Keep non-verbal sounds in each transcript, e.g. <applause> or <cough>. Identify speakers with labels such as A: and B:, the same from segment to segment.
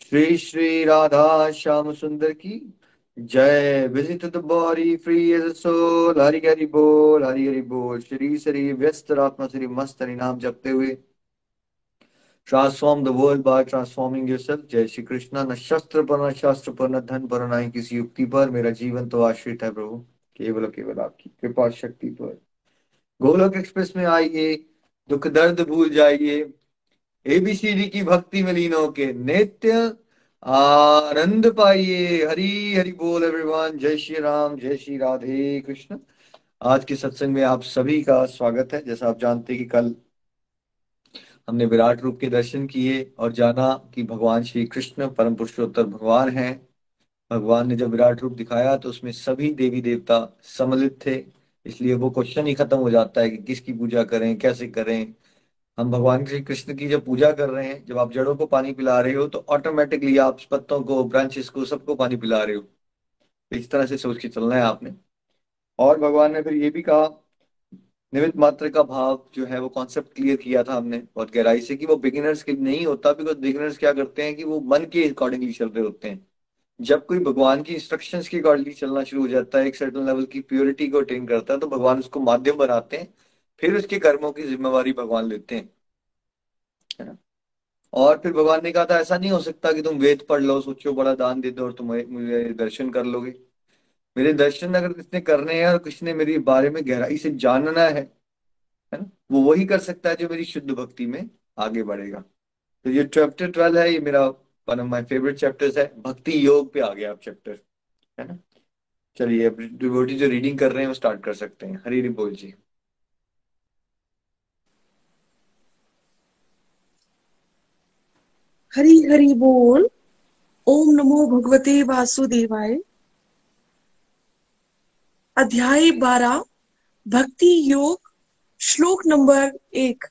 A: श्री श्री राधा श्याम सुंदर की। जय visit the body free as soul Hari Hari बोल, हरि हरि बोल। श्री श्री व्यस्त आत्मा, श्री मस्त हरि नाम जपते हुए। Transform the world by transforming yourself जय श्री कृष्णा। न शस्त्र पर, न शास्त्र पर, न धन पर, न किसी युक्ति पर। मेरा जीवन तो आश्रित है प्रभु। केवल केवल आपकी कृपा शक्ति पर। गोलोक एक्सप्रेस में आइए। दुख दर्द भूल जाइए। एबीसीडी की भक्ति में लीन होके नित्य आनंद पाइए। हरी, हरि बोल एवरीवन जय श्री राम, जय श्री राधे कृष्ण। आज के सत्संग में आप सभी का स्वागत है। जैसा आप जानते हैं कि कल हमने विराट रूप के दर्शन किए और जाना कि भगवान श्री कृष्ण परम पुरुषोत्तर भगवान हैं। भगवान ने जब विराट रूप दिखाया तो उसमें सभी देवी देवता सम्मिलित थे। इसलिए वो क्वेश्चन ही खत्म हो जाता है कि किसकी पूजा करें, कैसे करें। हम भगवान श्री कृष्ण की जब पूजा कर रहे हैं, जब आप जड़ों को पानी पिला रहे हो तो ऑटोमेटिकली आप पत्तों को ब्रांचेस को, सबको पानी पिला रहे हो। तो इस तरह से सोच के चलना है आपने। और भगवान ने फिर ये भी कहा निमित मात्र का भाव जो है, वो कॉन्सेप्ट क्लियर किया था हमने बहुत गहराई से कि वो बिगिनर्स के नहीं होता बिकॉज़ बिगिनर्स क्या करते हैं कि वो मन के अकॉर्डिंगली चल रहे होते हैं। जब कोई भगवान की इंस्ट्रक्शंस के अकॉर्डिंगली चलना शुरू हो जाता है, एक सर्टन लेवल की प्योरिटी को अटेन करता है तो भगवान उसको माध्यम बनाते हैं फिर उसके कर्मों की जिम्मेवारी भगवान लेते हैं, है ना? और फिर भगवान ने कहा था, ऐसा नहीं हो सकता कि तुम वेद पढ़ लो सोचो बड़ा दान दे दो और तुम मुझे दर्शन कर लोगे। मेरे दर्शन अगर किसने करने हैं और किसने मेरे बारे में गहराई से जानना है है ना? वो वही कर सकता है जो मेरी शुद्ध भक्ति में आगे बढ़ेगा। तो ये चैप्टर ट्वेल्व है, ये मेरा one of my favourite chapters है। भक्ति योग पे आ गया आप चैप्टर है ना? चलिए जो रीडिंग कर रहे हैं, वो स्टार्ट कर सकते हैं। हरी हरी बोल जी।
B: हरी हरि बोल। ओम नमो भगवते वासुदेवाय। अध्याय बारह, भक्ति योग, श्लोक नंबर एक।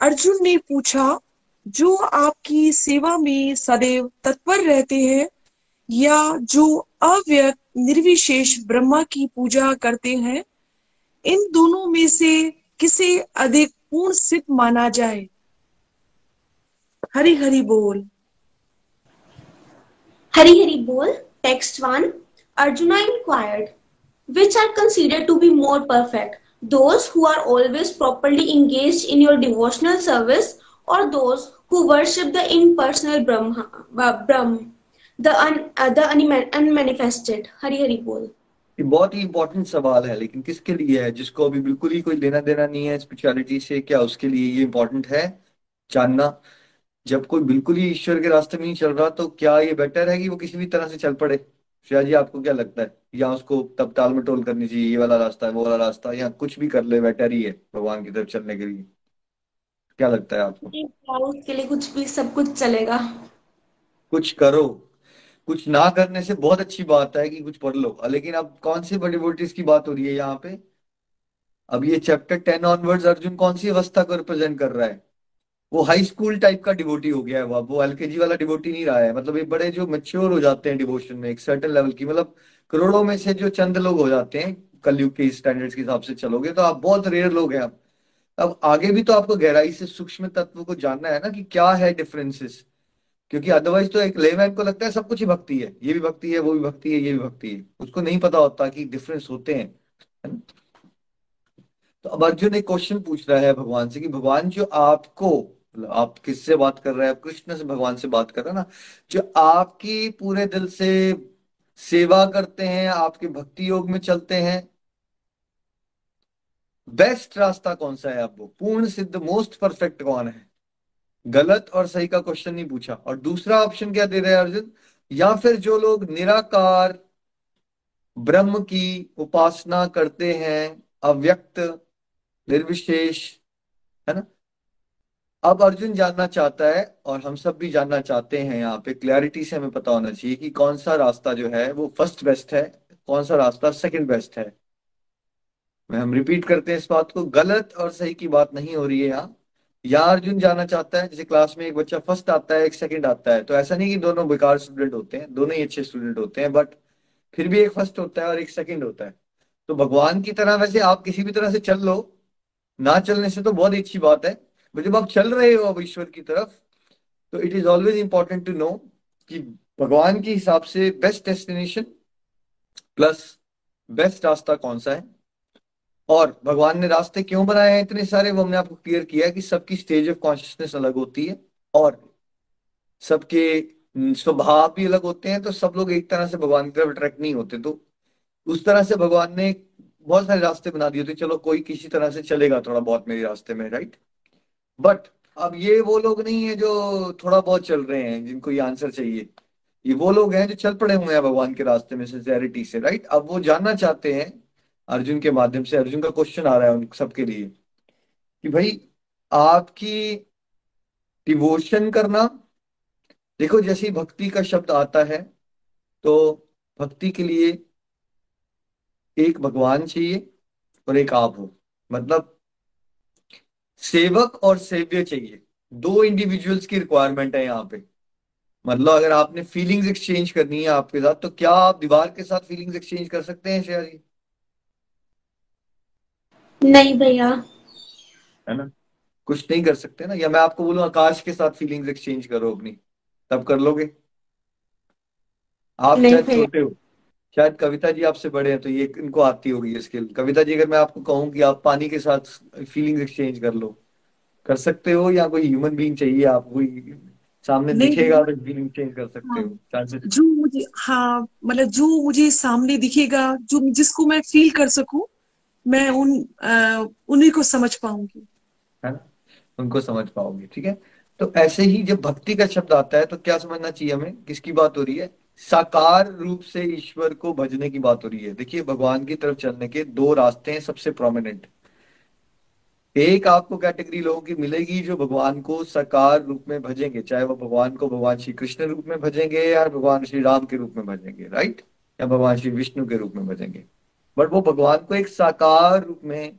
B: अर्जुन ने पूछा, जो आपकी सेवा में सदैव तत्पर रहते हैं या जो अव्यक्त निर्विशेष ब्रह्मा की पूजा करते हैं, इन दोनों में से किसे अधिक पूर्ण सिद्ध माना जाए? हरी हरी बोल
C: हरी हरी बोल text one Arjuna inquired which are considered to be more perfect those who are always properly engage in your devotional service और those who worship the impersonal Brahman unmanifested Hari Hari बोल।
A: ये बहुत ही इम्पोर्टेंट लेकिन किसके लिए है? जिसको अभी बिल्कुल ही कोई लेना देना नहीं है क्या उसके लिए ये है? जानना। जब कोई बिल्कुल ही ईश्वर के रास्ते में नहीं चल रहा तो क्या ये बेटर है कि वो किसी भी तरह से चल पड़े? श्रेया जी आपको क्या लगता है? या उसको तब ताल मटोल करनी चाहिए ये वाला रास्ता है वो वाला रास्ता है या कुछ भी कर ले बेटर ही है भगवान की तरफ़ चलने के लिए? क्या लगता है आपको?
C: उसके लिए कुछ भी सब कुछ चलेगा।
A: कुछ करो। कुछ ना करने से बहुत अच्छी बात है कि कुछ पढ़ लो। लेकिन अब कौन सी बड़ी वोटिस की बात हो रही है यहाँ पे? अब ये चैप्टर टेन ऑनवर्ड्स अर्जुन कौन सी अवस्था को रिप्रेजेंट कर रहा है? वो हाई स्कूल टाइप का डिवोटी हो गया है वो वो एलकेजी वाला डिवोटी नहीं रहा है। मतलब ये बड़े जो मेच्योर हो जाते हैं डिवोशन में एक सर्टन लेवल की मतलब करोड़ों में से जो चंद लोग हो जाते हैं कलयुग के स्टैंडर्ड्स के हिसाब से चलोगे तो आप बहुत रेयर लोग हैं आप। अब आगे भी तो आपको गहराई से सूक्ष्म तत्व को जानना है ना कि क्या है डिफरेंसेस क्योंकि अदरवाइज़ तो एक लेमैन को लगता है सब कुछ ही भक्ति है, ये भी भक्ति है, वो भी भक्ति है, ये भी भक्ति है। उसको नहीं पता होता कि डिफरेंस होते हैं तो अब अर्जुन एक क्वेश्चन पूछ रहा है भगवान से कि, भगवान जो आपको आप किससे बात कर रहे हैं? आप कृष्ण से, भगवान से बात कर रहे हैं ना? जो आपकी पूरे दिल से सेवा करते हैं, आपके भक्ति योग में चलते हैं बेस्ट रास्ता कौन सा है आपको? पूर्ण, सिद्ध मोस्ट परफेक्ट कौन है? गलत और सही का क्वेश्चन नहीं पूछा। और दूसरा ऑप्शन क्या दे रहे हैं अर्जुन? या फिर जो लोग निराकार, ब्रह्म की उपासना करते हैं, अव्यक्त, निर्विशेष, है ना? अब अर्जुन जानना चाहता है, और हम सब भी जानना चाहते हैं यहाँ पे क्लैरिटी से हमें पता होना चाहिए कि कौन सा रास्ता जो है वो फ़र्स्ट बेस्ट है, कौन सा रास्ता सेकंड बेस्ट है। मैं, हम रिपीट करते हैं इस बात को, गलत और सही की बात नहीं हो रही है यहाँ। या अर्जुन जानना चाहता है, जैसे क्लास में एक बच्चा फ़र्स्ट आता है, एक सेकंड आता है तो ऐसा नहीं कि दोनों बेकार स्टूडेंट होते हैं, दोनों ही अच्छे स्टूडेंट होते हैं बट फिर भी एक फ़र्स्ट होता है और एक सेकंड होता है। तो भगवान की तरह वैसे आप किसी भी तरह से चल लो, ना चलने से तो बहुत अच्छी बात है जब आप चल रहे हो अब ईश्वर की तरफ़ तो it is always important to know कि भगवान के हिसाब से बेस्ट डेस्टिनेशन प्लस बेस्ट रास्ता कौन सा है? और भगवान ने रास्ते क्यों बनाए हैं इतने सारे, वो हमने आपको क्लियर किया है कि सबकी स्टेज ऑफ़ कॉन्शियसनेस अलग होती है और सबके स्वभाव भी अलग होते हैं तो सब लोग एक तरह से भगवान की तरफ़ अट्रैक्ट नहीं होते। तो उस तरह से भगवान ने बहुत सारे रास्ते बना दिए थे चलो कोई किसी तरह से चलेगा थोड़ा बहुत मेरे रास्ते में राइट बट अब ये वो लोग नहीं है जो थोड़ा बहुत चल रहे हैं, जिनको ये आंसर चाहिए। ये वो लोग हैं जो चल पड़े हुए हैं भगवान के रास्ते में सिंसेरिटी से राइट अब वो जानना चाहते हैं अर्जुन के माध्यम से, अर्जुन का क्वेश्चन आ रहा है उन सबके लिए कि भाई, आपकी डिवोशन करना, देखो जैसे भक्ति का शब्द आता है तो भक्ति के लिए एक भगवान चाहिए और एक आप हो। मतलब सेवक और सेव्य चाहिए। दो इंडिविजुअल्स की रिक्वायरमेंट है यहाँ पे। मतलब अगर आपने फीलिंग्स एक्सचेंज करनी है आपके साथ तो क्या आप दीवार के साथ फीलिंग्स एक्सचेंज कर सकते हैं शेयर जी?
C: नहीं भैया।
A: है ना? कुछ नहीं कर सकते ना? या मैं आपको बोलूँ आकाश के साथ फीलिंग्स एक्सचेंज करो अपनी। तब कर लोगे? आप शायद छोटे हो। शायद कविता जी आपसे बड़े हैं तो ये इनको आती होगी ये स्किल कविता जी अगर मैं आपको कहूँ कि आप पानी के साथ फीलिंग एक्सचेंज कर लो कर सकते हो या कोई ह्यूमन बीइंग चाहिए आप कोई सामने दिखेगा तो फीलिंग चेंज कर सकते
B: हाँ
A: हो। चांसेस
B: जो मुझे हाँ मतलब जो मुझे सामने दिखेगा जो जिसको मैं फील कर सकूँ मैं उन उन्हीं को समझ पाऊँगी।
A: है ना? उनको समझ पाओगे ठीक है? तो ऐसे ही जब भक्ति का शब्द आता है तो क्या समझना चाहिए हमें? किसकी बात हो रही है? साकार रूप से ईश्वर को भजने की बात हो रही है। देखिए, भगवान की तरफ़ चलने के दो रास्ते हैं सबसे प्रोमिनेंट एक आपको कैटेगरी लोगों की मिलेगी जो भगवान को साकार रूप में भजेंगे, चाहे वो भगवान को भगवान श्री कृष्ण रूप में भजेंगे या भगवान श्री राम के रूप में भजेंगे राइट या भगवान श्री विष्णु के रूप में भजेंगे। बट वो भगवान को एक साकार रूप में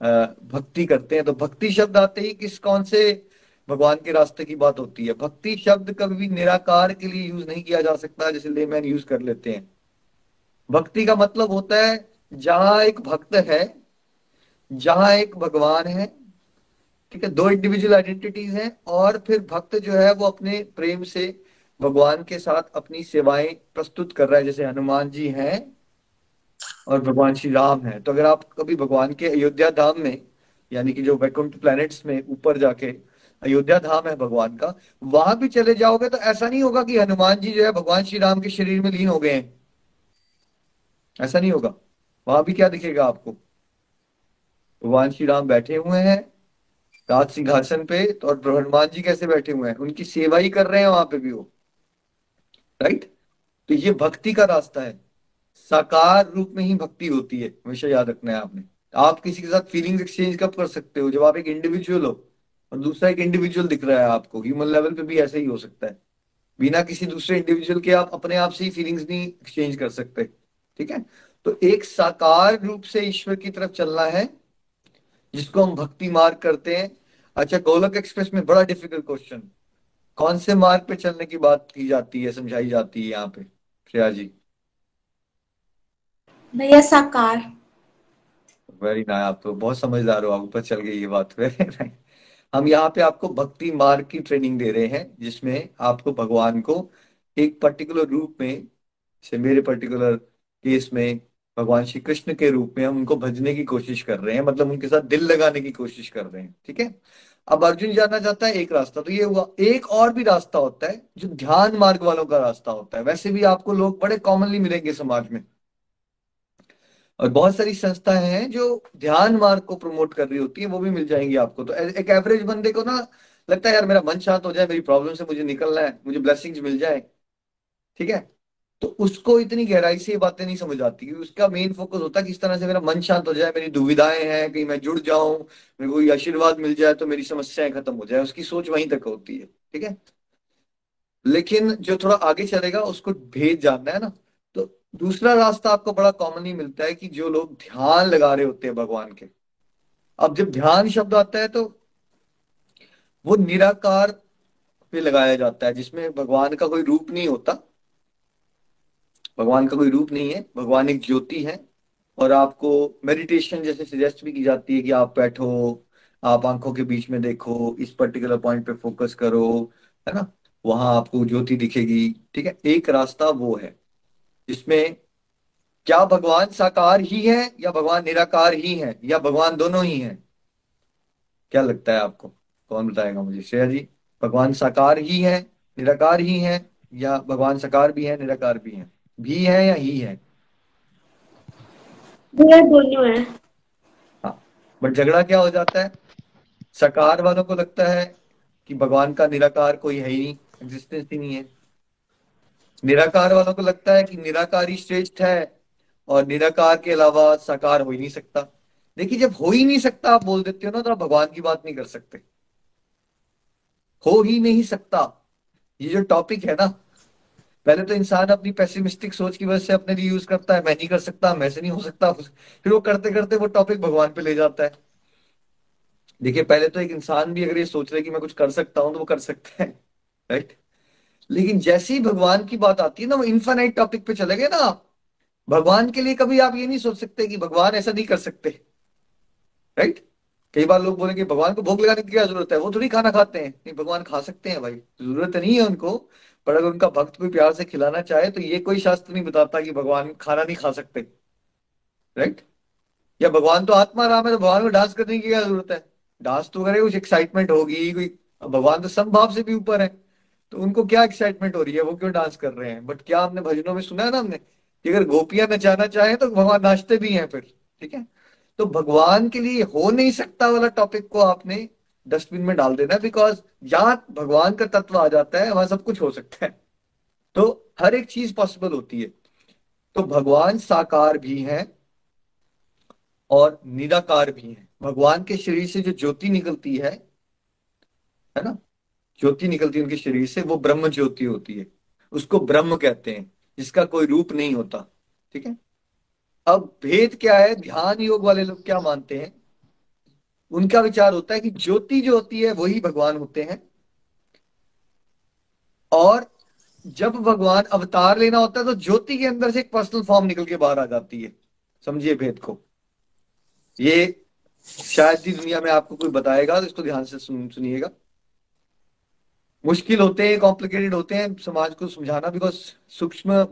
A: भक्ति करते हैं। तो भक्ति शब्द आते ही किस कौन से भगवान के रास्ते की बात होती है। भक्ति शब्द कभी भी निराकार के लिए यूज़ नहीं किया जा सकता जैसे लेमैन यूज़ कर लेते हैं। भक्ति का मतलब होता है, जहाँ एक भक्त है, जहाँ एक भगवान है, ठीक है, दो इंडिविजुअल आइडेंटिटीज हैं और फिर भक्त जो है वो अपने प्रेम से भगवान के साथ अपनी सेवाएँ प्रस्तुत कर रहा है। जैसे हनुमान जी हैं और भगवान श्री राम है। तो अगर आप कभी भगवान के अयोध्या धाम में, यानी कि जो वैकुंठ प्लैनेट्स में ऊपर जाके अयोध्या धाम है भगवान का, वहाँ भी चले जाओगे तो ऐसा नहीं होगा कि हनुमान जी जो है भगवान श्री राम के शरीर में लीन हो गए हैं। ऐसा नहीं होगा। वहाँ भी क्या दिखेगा आपको? भगवान श्री राम बैठे हुए हैं राज सिंहासन पे तो और हनुमान जी कैसे बैठे हुए हैं? उनकी सेवा ही कर रहे हैं वहाँ पे भी वो। राइट तो ये भक्ति का रास्ता है। साकार रूप में ही भक्ति होती है। हमेशा याद रखना है आपने। आप किसी के साथ फीलिंग्स एक्सचेंज कब कर सकते हो? जब आप एक इंडिविजुअल हो। और दूसरा एक इंडिविजुअल दिख रहा है आपको ह्यूमन लेवल पे भी ऐसा ही हो सकता है। बिना किसी दूसरे इंडिविजुअल के आप अपने आप से ही फीलिंग्स नहीं एक्सचेंज कर सकते ठीक है? तो एक साकार रूप से ईश्वर की तरफ़ चलना है जिसको हम भक्ति मार्ग करते हैं। अच्छा गोलक एक्सप्रेस में बड़ा डिफ़िकल्ट क्वेश्चन कौन से मार्ग पे चलने की बात की जाती है समझाई जाती है यहाँ पे? श्रेया जी।
C: भैया साकार।
A: वेरी नाइस आप तो बहुत समझदार हो आप ऊपर चल गई ये बात। <laughs> हम यहाँ पे आपको भक्ति मार्ग की ट्रेनिंग दे रहे हैं, जिसमें आपको भगवान को एक पर्टिकुलर रूप में, जैसे मेरे पर्टिकुलर केस में भगवान श्री कृष्ण के रूप में हम उनको भजने की कोशिश कर रहे हैं मतलब उनके साथ दिल लगाने की कोशिश कर रहे हैं, ठीक है? अब अर्जुन जाना चाहता है एक रास्ता तो ये हुआ, एक और भी रास्ता होता है जो ध्यान मार्ग वालों का रास्ता होता है। वैसे भी आपको लोग बड़े कॉमनली मिलेंगे समाज में। और बहुत सारी संस्थाएँ हैं जो ध्यान मार्ग को प्रमोट कर रही होती है, वो भी मिल जाएँगी आपको। तो एक एवरेज बंदे को ना लगता है, यार, मेरा मन शांत हो जाए, मेरी प्रॉब्लम से मुझे निकलना है, मुझे ब्लेसिंग्स मिल जाए। ठीक है? तो उसको इतनी गहराई से ये बातें नहीं समझ आती, क्योंकि उसका मेन फोकस होता है कि इस तरह से मेरा मन शांत हो जाए, मेरी दुविधाएँ हैं, कहीं मैं जुड़ जाऊँ, मेरे को आशीर्वाद मिल जाए तो मेरी समस्याएँ खत्म हो जाए। उसकी सोच वहीं तक होती है, ठीक है? लेकिन जो थोड़ा आगे चलेगा, उसको भेद जानना है ना। दूसरा रास्ता आपको बड़ा कॉमनली मिलता है कि जो लोग ध्यान लगा रहे होते हैं भगवान के। अब जब ध्यान शब्द आता है तो वो निराकार पे लगाया जाता है, जिसमें भगवान का कोई रूप नहीं होता। भगवान का कोई रूप नहीं है, भगवान एक ज्योति है और आपको मेडिटेशन जैसे सजेस्ट भी की जाती है कि आप बैठो, आप आँखों के बीच में देखो, इस पर्टिकुलर पॉइंट पे फोकस करो, है ना? वहाँ आपको ज्योति दिखेगी, ठीक है? एक रास्ता वो है। जिसमें क्या भगवान साकार ही है या भगवान निराकार ही है या भगवान दोनों ही है? क्या लगता है आपको? कौन बताएगा मुझे? श्रेया जी भगवान साकार ही है निराकार ही है या भगवान साकार भी है निराकार भी है? भी है या ही है?
C: दोनों है।
A: हाँ बट झगड़ा क्या हो जाता है? साकार वालों को लगता है कि भगवान का निराकार कोई है ही नहीं एग्जिस्टेंस ही नहीं है। निराकार वालों को लगता है कि निराकार ही श्रेष्ठ है और निराकार के अलावा साकार हो ही नहीं सकता। देखिए, जब हो ही नहीं सकता, आप बोल देते हो ना तो आप भगवान की बात नहीं कर सकते। हो ही नहीं सकता। ये जो टॉपिक है ना, पहले तो इंसान अपनी पेसिमिस्टिक सोच की वजह से अपने लिए यूज़ करता है। मैं नहीं कर सकता, मैं से नहीं हो सकता। फिर वो करते करते वो टॉपिक भगवान पे ले जाता है। देखिए, पहले तो एक इंसान भी अगर ये सोच रहे कि मैं कुछ कर सकता हूँ तो वो कर सकता है राइट लेकिन जैसे ही भगवान की बात आती है ना, वो इन्फानाइट टॉपिक पे चले गए ना आप, भगवान के लिए कभी आप ये नहीं सोच सकते कि भगवान ऐसा नहीं कर सकते। राइट कई बार लोग बोलेंगे, भगवान को भोग लगाने की क्या ज़रूरत है? वो थोड़ी खाना खाते हैं। नहीं, भगवान खा सकते हैं भाई। ज़रूरत नहीं है उनको, पर अगर उनका भक्त कोई प्यार से खिलाना चाहे तो ये कोई शास्त्र नहीं बताता कि भगवान खाना नहीं खा सकते। राइट या भगवान तो आत्मा राम है तो भगवान को डांस करने की क्या ज़रूरत है? डांस तो करे, कुछ एक्साइटमेंट होगी, कोई भगवान तो संभाव से भी ऊपर है। तो उनको क्या एक्साइटमेंट हो रही है? वो क्यों डांस कर रहे हैं? बट क्या हमने भजनों में सुना है ना हमने? कि अगर गोपियाँ नचाना चाहे तो भगवान नाचते भी हैं फिर, ठीक है? तो भगवान के लिए हो नहीं सकता वाला टॉपिक को आपने डस्टबिन में डाल देना बिकॉज़ जहाँ भगवान का तत्व आ जाता है, वहाँ सब कुछ हो सकता है। तो हर एक चीज़ पॉसिबल होती है। तो भगवान साकार भी है और निराकार भी है। भगवान के शरीर से जो ज्योति निकलती है है ना? ज्योति निकलती है उनके शरीर से वो ब्रह्म ज्योति होती है। उसको ब्रह्म कहते हैं जिसका कोई रूप नहीं होता ठीक है? अब भेद क्या है? ध्यान योग वाले लोग क्या मानते हैं? उनका विचार होता है कि ज्योति जो होती है वही भगवान होते हैं। और जब भगवान अवतार लेना होता है तो ज्योति के अंदर से एक पर्सनल फॉर्म निकल के बाहर आ जाती है। समझिए भेद को। ये शायद ही दुनिया में आपको कोई बताएगा तो इसको ध्यान से सुन, सुनिएगा। मुश्किल होते हैं कॉम्प्लिकेटेड होते हैं, समाज को समझाना बिकॉज़ सूक्ष्म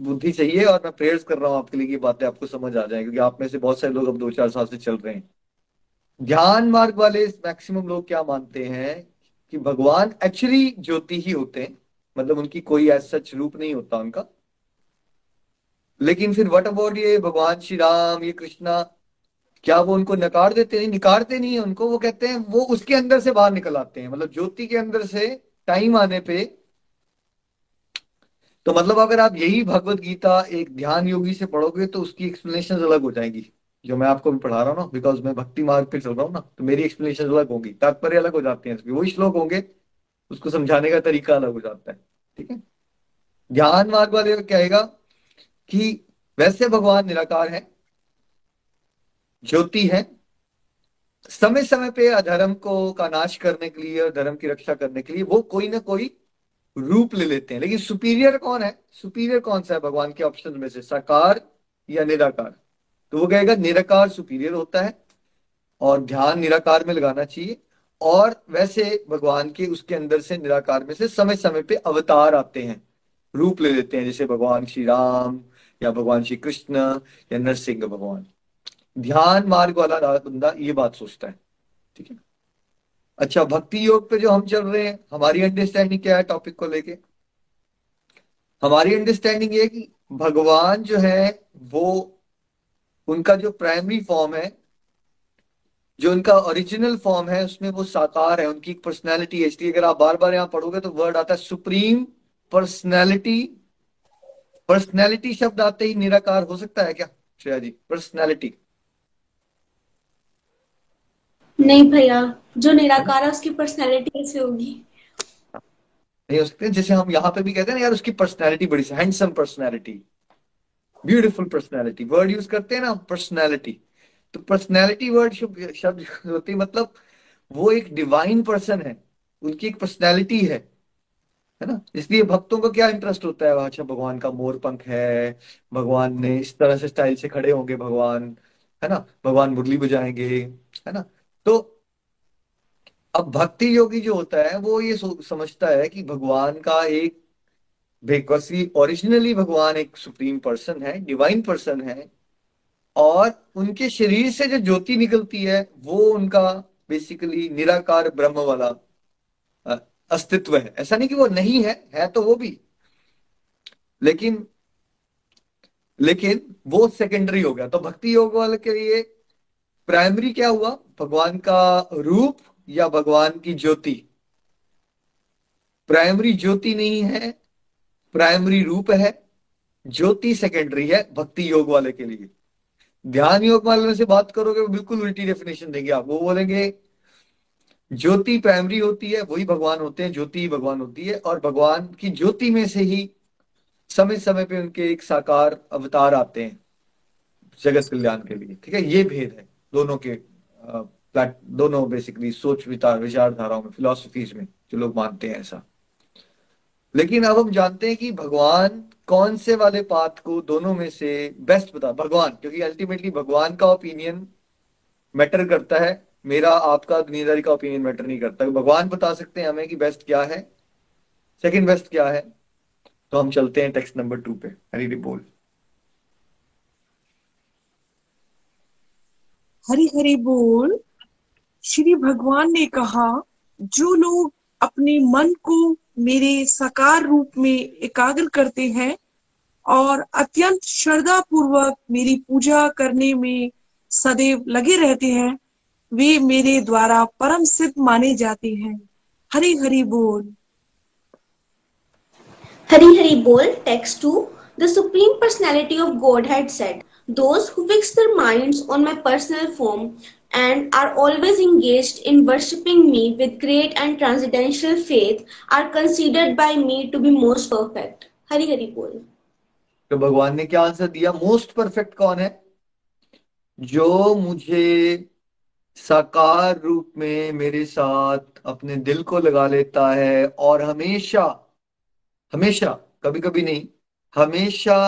A: बुद्धि चाहिए और मैं प्रेयर्स कर रहा हूँ आपके लिए ये बातें आपको समझ आ जाए, क्योंकि आप में से बहुत सारे लोग अब दो चार साल से चल रहे हैं। ध्यान मार्ग वाले मैक्सिमम लोग क्या मानते हैं कि भगवान एक्चुअली ज्योति ही होते हैं मतलब उनकी कोई ऐसा सच रूप नहीं होता उनका। लेकिन फिर वट अबाउट ये भगवान श्री राम, ये कृष्णा क्या वो उनको नकार देते नहीं, निकारते नहीं है उनको? वो कहते हैं, वो उसके अंदर से बाहर निकल आते हैं। मतलब ज्योति के अंदर से टाइम आने पे तो मतलब अगर आप यही भगवत गीता एक ध्यान योगी से पढ़ोगे तो उसकी एक्सप्लेनेशन अलग हो जाएँगी, जो मैं आपको भी पढ़ा रहा हूँ ना बिकॉज़ मैं भक्ति मार्ग पे चल रहा हूँ ना तो मेरी एक्सप्लेनेशन अलग होगी। तात्पर्य अलग हो जाते हैं वही श्लोक होंगे, उसको समझाने का तरीका अलग हो जाता है। ठीक है? ध्यान मार्ग वाले कहेगा कि, वैसे भगवान निराकार है ज्योति है। समय समय पे अधर्म को का नाश करने के लिए और धर्म की रक्षा करने के लिए वो कोई ना कोई रूप ले लेते हैं। लेकिन सुपीरियर कौन है? सुपीरियर कौन सा है? भगवान के ऑप्शन में से साकार या निराकार? तो वो कहेगा निराकार सुपीरियर होता है और ध्यान निराकार में लगाना चाहिए। और वैसे भगवान के उसके अंदर से निराकार में से समय समय पे अवतार आते हैं। रूप ले लेते हैं, जैसे भगवान श्री राम या भगवान श्री कृष्ण या नरसिंह भगवान। ध्यान मार्ग वाला बंदा ये बात सोचता है, ठीक है? अच्छा भक्ति योग पे जो हम चल रहे हैं, हमारी अंडरस्टैंडिंग क्या है टॉपिक को लेके? हमारी अंडरस्टैंडिंग ये कि भगवान जो है, वो उनका जो प्राइमरी फॉर्म है, जो उनका ओरिजिनल फॉर्म है, उसमें वो साकार है, उनकी एक पर्सनैलिटी है। इसलिए अगर आप बार बार यहाँ पढ़ोगे तो वर्ड आता है सुप्रीम पर्सनैलिटी पर्सनैलिटी शब्द आते ही निराकार हो सकता है क्या, श्रेया जी? पर्सनैलिटी
C: नहीं भैया, जो निराकार है, उसकी पर्सनैलिटी कैसे होगी।
A: नहीं सकते जैसे हम यहाँ पे भी कहते हैं ना, यार, उसकी पर्सनैलिटी बड़ी handsome personality beautiful personality word use करते हैं ना पर्सनैलिटी तो पर्सनैलिटी वर्ड शब्द होती मतलब वो एक डिवाइन पर्सन है, उनकी एक पर्सनैलिटी है है ना? इसलिए भक्तों को क्या इंटरेस्ट होता है? अच्छा भगवान का मोर पंख है, भगवान ने इस तरह से स्टाइल से खड़े होंगे, भगवान, है ना? भगवान मुरली बजाएँगे, है ना? तो अब भक्ति योगी जो होता है, वो ये समझता है कि भगवान का एक बेकसी ओरिजिनली भगवान एक सुप्रीम पर्सन है डिवाइन पर्सन है, और उनके शरीर से जो ज्योति निकलती है, वो उनका बेसिकली निराकार ब्रह्म वाला अस्तित्व है। ऐसा नहीं कि वो नहीं है है तो वो भी। लेकिन लेकिन वो सेकेंडरी हो गया। तो भक्ति योग वाले के लिए प्राइमरी क्या हुआ? भगवान का रूप या भगवान की ज्योति? प्राइमरी ज्योति नहीं है प्राइमरी रूप है, ज्योति सेकेंडरी है, भक्ति योग वाले के लिए। ध्यान योग वाले से बात करोगे बिल्कुल उल्टी डेफिनेशन देंगे आप। वो बोलेंगे, ज्योति प्राइमरी होती है, वही भगवान होते हैं, ज्योति भगवान होती है, और भगवान की ज्योति में से ही समय समय पे उनके एक साकार अवतार आते हैं, जगत कल्याण के लिए। ठीक है? ये भेद है, दोनों के दोनों बेसिकली सोच विचार विचारधाराओं में फिलोसफीज में, जो लोग मानते हैं ऐसा। लेकिन अब हम जानते हैं कि भगवान कौन से वाले पाथ को दोनों में से बेस्ट बता, भगवान, क्योंकि अल्टीमेटली भगवान का ओपिनियन मैटर करता है, मेरा, आपका, दुनियादारी का ओपिनियन मैटर नहीं करता। भगवान बता सकते हैं हमें कि बेस्ट क्या है सेकंड बेस्ट क्या है। तो हम चलते हैं टेक्स्ट नंबर टू पे। हरी बोल
B: हरी हरी बोल। श्री भगवान ने कहा, जो लोग अपने मन को मेरे साकार रूप में एकाग्र करते हैं और अत्यंत श्रद्धा पूर्वक मेरी पूजा करने में सदैव लगे रहते हैं, वे मेरे द्वारा परम सिद्ध माने जाते हैं। हरी हरी बोल।
C: हरी हरी बोल, text two. The supreme personality of God had said Those who fix their minds on my personal form and are always engaged in worshipping me with great and transcendental faith are considered by me to be most perfect. Hari Hari बोल
A: तो भगवान ने क्या answer दिया most perfect कौन है जो मुझे साकार रूप में मेरे साथ अपने दिल को लगा लेता है और हमेशा हमेशा कभी कभी नहीं हमेशा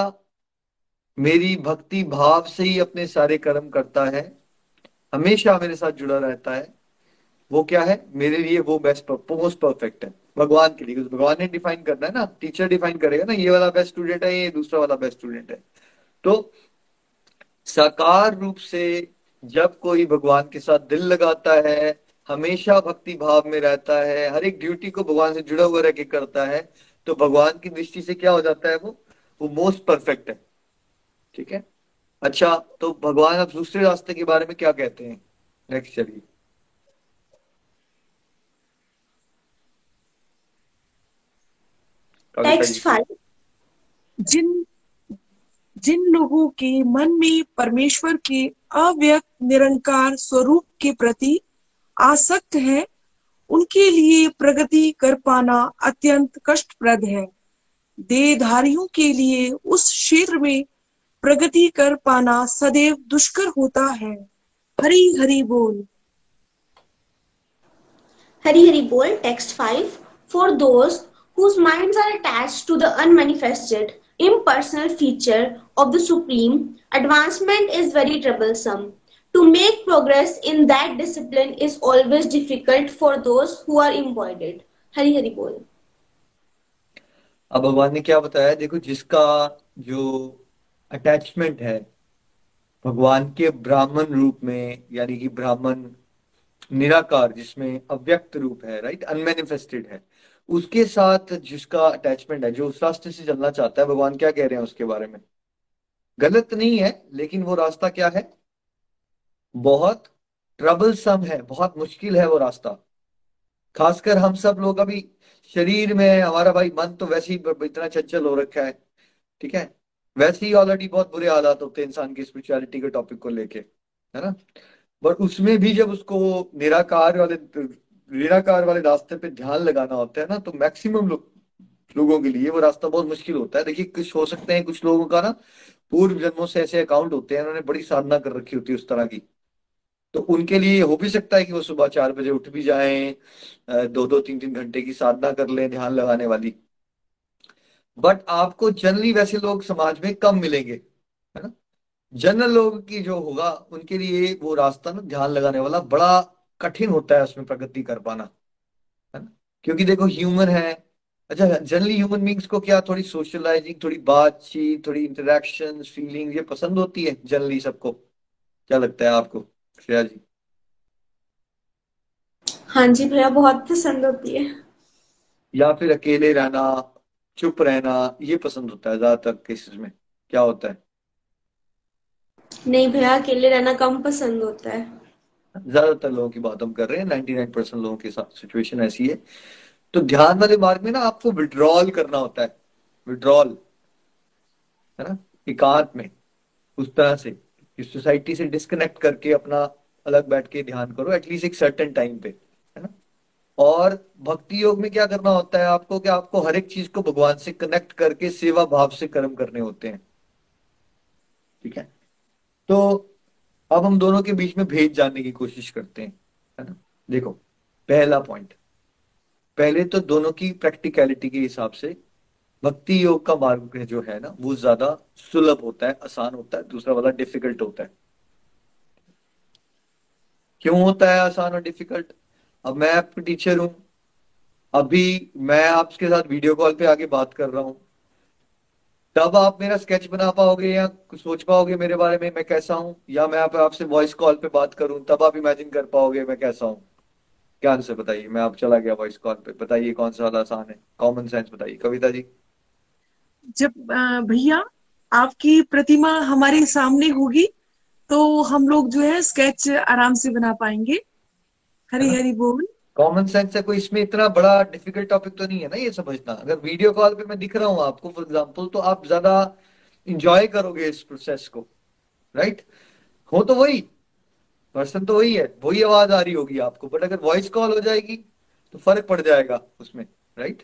A: मेरी भक्ति भाव से ही अपने सारे कर्म करता है, हमेशा मेरे साथ जुड़ा रहता है। वो क्या है? मेरे लिए वो बेस्ट मोस्ट परफेक्ट है। भगवान के लिए भगवान ने डिफाइन करना है ना। टीचर डिफाइन करेगा ना, ये वाला बेस्ट स्टूडेंट है, ये दूसरा वाला बेस्ट स्टूडेंट है। तो साकार रूप से जब कोई भगवान के साथ दिल लगाता है, हमेशा भक्ति भाव में रहता है, हर एक ड्यूटी को भगवान से जुड़ा हुआ रह के करता है तो भगवान की दृष्टि से क्या हो जाता है वो? वो मोस्ट परफेक्ट है। ठीक है? अच्छा तो भगवान अब दूसरे रास्ते के बारे में क्या कहते हैं? नेक्स्ट चलिए।
B: जिन जिन लोगों के मन में परमेश्वर के अव्यक्त निरंकार स्वरूप के प्रति आसक्त है उनके लिए प्रगति कर पाना अत्यंत कष्टप्रद है। देहधारियों के लिए उस क्षेत्र में प्रगति कर पाना सदैव दुष्कर होता है हरी हरी बोल
C: हरी हरी बोल text five for those whose minds are attached to the unmanifested, impersonal feature of the Supreme, advancement is very troublesome. To make progress in that discipline is always difficult for those who are embodied. Hari Hari बोल
A: अब भगवान ने क्या बताया देखो जिसका जो attachment है। भगवान के ब्राह्मण रूप में, यानी कि ब्राह्मण निराकार, जिसमें अव्यक्त रूप है राइट अनमेनिफेस्टेड है। उसके साथ जिसका अटैचमेंट है, जो उस रास्ते से चलना चाहता है, भगवान क्या कह रहे हैं उसके बारे में? गलत नहीं है, लेकिन वो रास्ता क्या है? बहुत ट्रबल सम है, बहुत मुश्किल है वो रास्ता। खासकर हम सब लोग अभी शरीर में, हमारा भाई मन तो वैसे ही इतना चंचल हो रखा है, ठीक है? वैसे ही ऑलरेडी बहुत बुरे हालात होते हैं इंसान की स्पिरिचुअलिटी के टॉपिक को लेके, है ना? बट उसमें भी जब उसको निराकार वाले निराकार वाले रास्ते पे ध्यान लगाना होता है ना तो मैक्सिमम लोग, लोगों के लिए वो रास्ता बहुत मुश्किल होता है। देखिए, कुछ हो सकते हैं, कुछ लोगों का ना पूर्व जन्मों से ऐसे अकाउंट होते हैं उन्होंने बड़ी साधना कर रखी होती है उस तरह की। तो उनके लिए हो भी सकता है कि वो सुबह चार बजे उठ भी जाएँ दो दो, तीन तीन घंटे की साधना कर लें, ध्यान लगाने वाली। बट आपको जनरली वैसे लोग समाज में कम मिलेंगे है ना? जनरल लोग की जो होगा उनके लिए वो रास्ता ना ध्यान लगाने वाला बड़ा कठिन होता है उसमें प्रगति कर पाना है ना? क्योंकि देखो ह्यूमन है। अच्छा जनरली ह्यूमन बींग्स को क्या थोड़ी सोशलाइजिंग थोड़ी बातचीत थोड़ी इंटरेक्शन फीलिंग ये पसंद होती है जनरली सबको? क्या लगता है आपको श्रेया जी?
C: हाँ जी भैया बहुत पसंद होती है।
A: या फिर अकेले रहना चुप रहना ये पसंद होता है ज़्यादातर केसेस में। क्या होता है?
C: नहीं भैया अकेले रहना कम पसंद होता है।
A: ज़्यादातर लोगों की बात हम कर रहे हैं नाइनटी नाइन परसेंट लोगों के साथ सिचुएशन ऐसी है। तो ध्यान वाले मार्ग में ना आपको विड्रॉल करना होता है। विड्रॉल है ना? एकांत में उस तरह से। सोसाइटी से डिस्कनेक्ट करके अपना अलग बैठ के ध्यान करो एटलीस्ट एक सर्टेन टाइम पे। और भक्ति योग में क्या करना होता है आपको कि आपको हर एक चीज़ को भगवान से कनेक्ट करके सेवा भाव से कर्म करने होते हैं। ठीक है? तो अब हम दोनों के बीच में भेद जानने की कोशिश करते हैं, है ना? देखो, पहला पॉइंट पहले तो दोनों की प्रैक्टिकलिटी के हिसाब से भक्ति योग का मार्ग जो है ना, वो ज़्यादा सुलभ होता है, आसान होता है, दूसरा वाला डिफ़िकल्ट होता है। क्यों होता है आसान और डिफ़िकल्ट अब मैं आपकी टीचर हूँ। अभी मैं आपके साथ वीडियो कॉल पे आके बात कर रहा हूँ। तब आप मेरा स्केच बना पाओगे या कुछ सोच पाओगे मेरे बारे में, मैं कैसा हूँ? या मैं आप, आपसे वॉइस कॉल पे बात करूँ, तब आप इमेजिन कर पाओगे मैं कैसा हूँ। क्या आंसर बताइए? मैं आप चला गया वॉइस कॉल पे। बताइए कौन सा वाला आसान है? कॉमन सेंस बताइए। कविता जी।
B: जब भैया आपकी प्रतिमा हमारे सामने होगी तो हम लोग जो है स्केच आराम से बना पाएँगे। हरी हरी बोल।
A: कॉमन सेंस है कोई इसमें इतना बड़ा डिफ़िकल्ट टॉपिक तो नहीं है ना ये समझना। अगर वीडियो कॉल पे मैं दिख रहा हूँ आपको फॉर एग्ज़ाम्पल तो आप ज़्यादा इंजॉय करोगे इस प्रोसेस को राइट हो तो वही। पर्सन तो वही है वही आवाज़ आ रही होगी आपको। बट अगर वॉइस कॉल हो जाएगी तो फ़र्क पड़ जाएगा उसमें राइट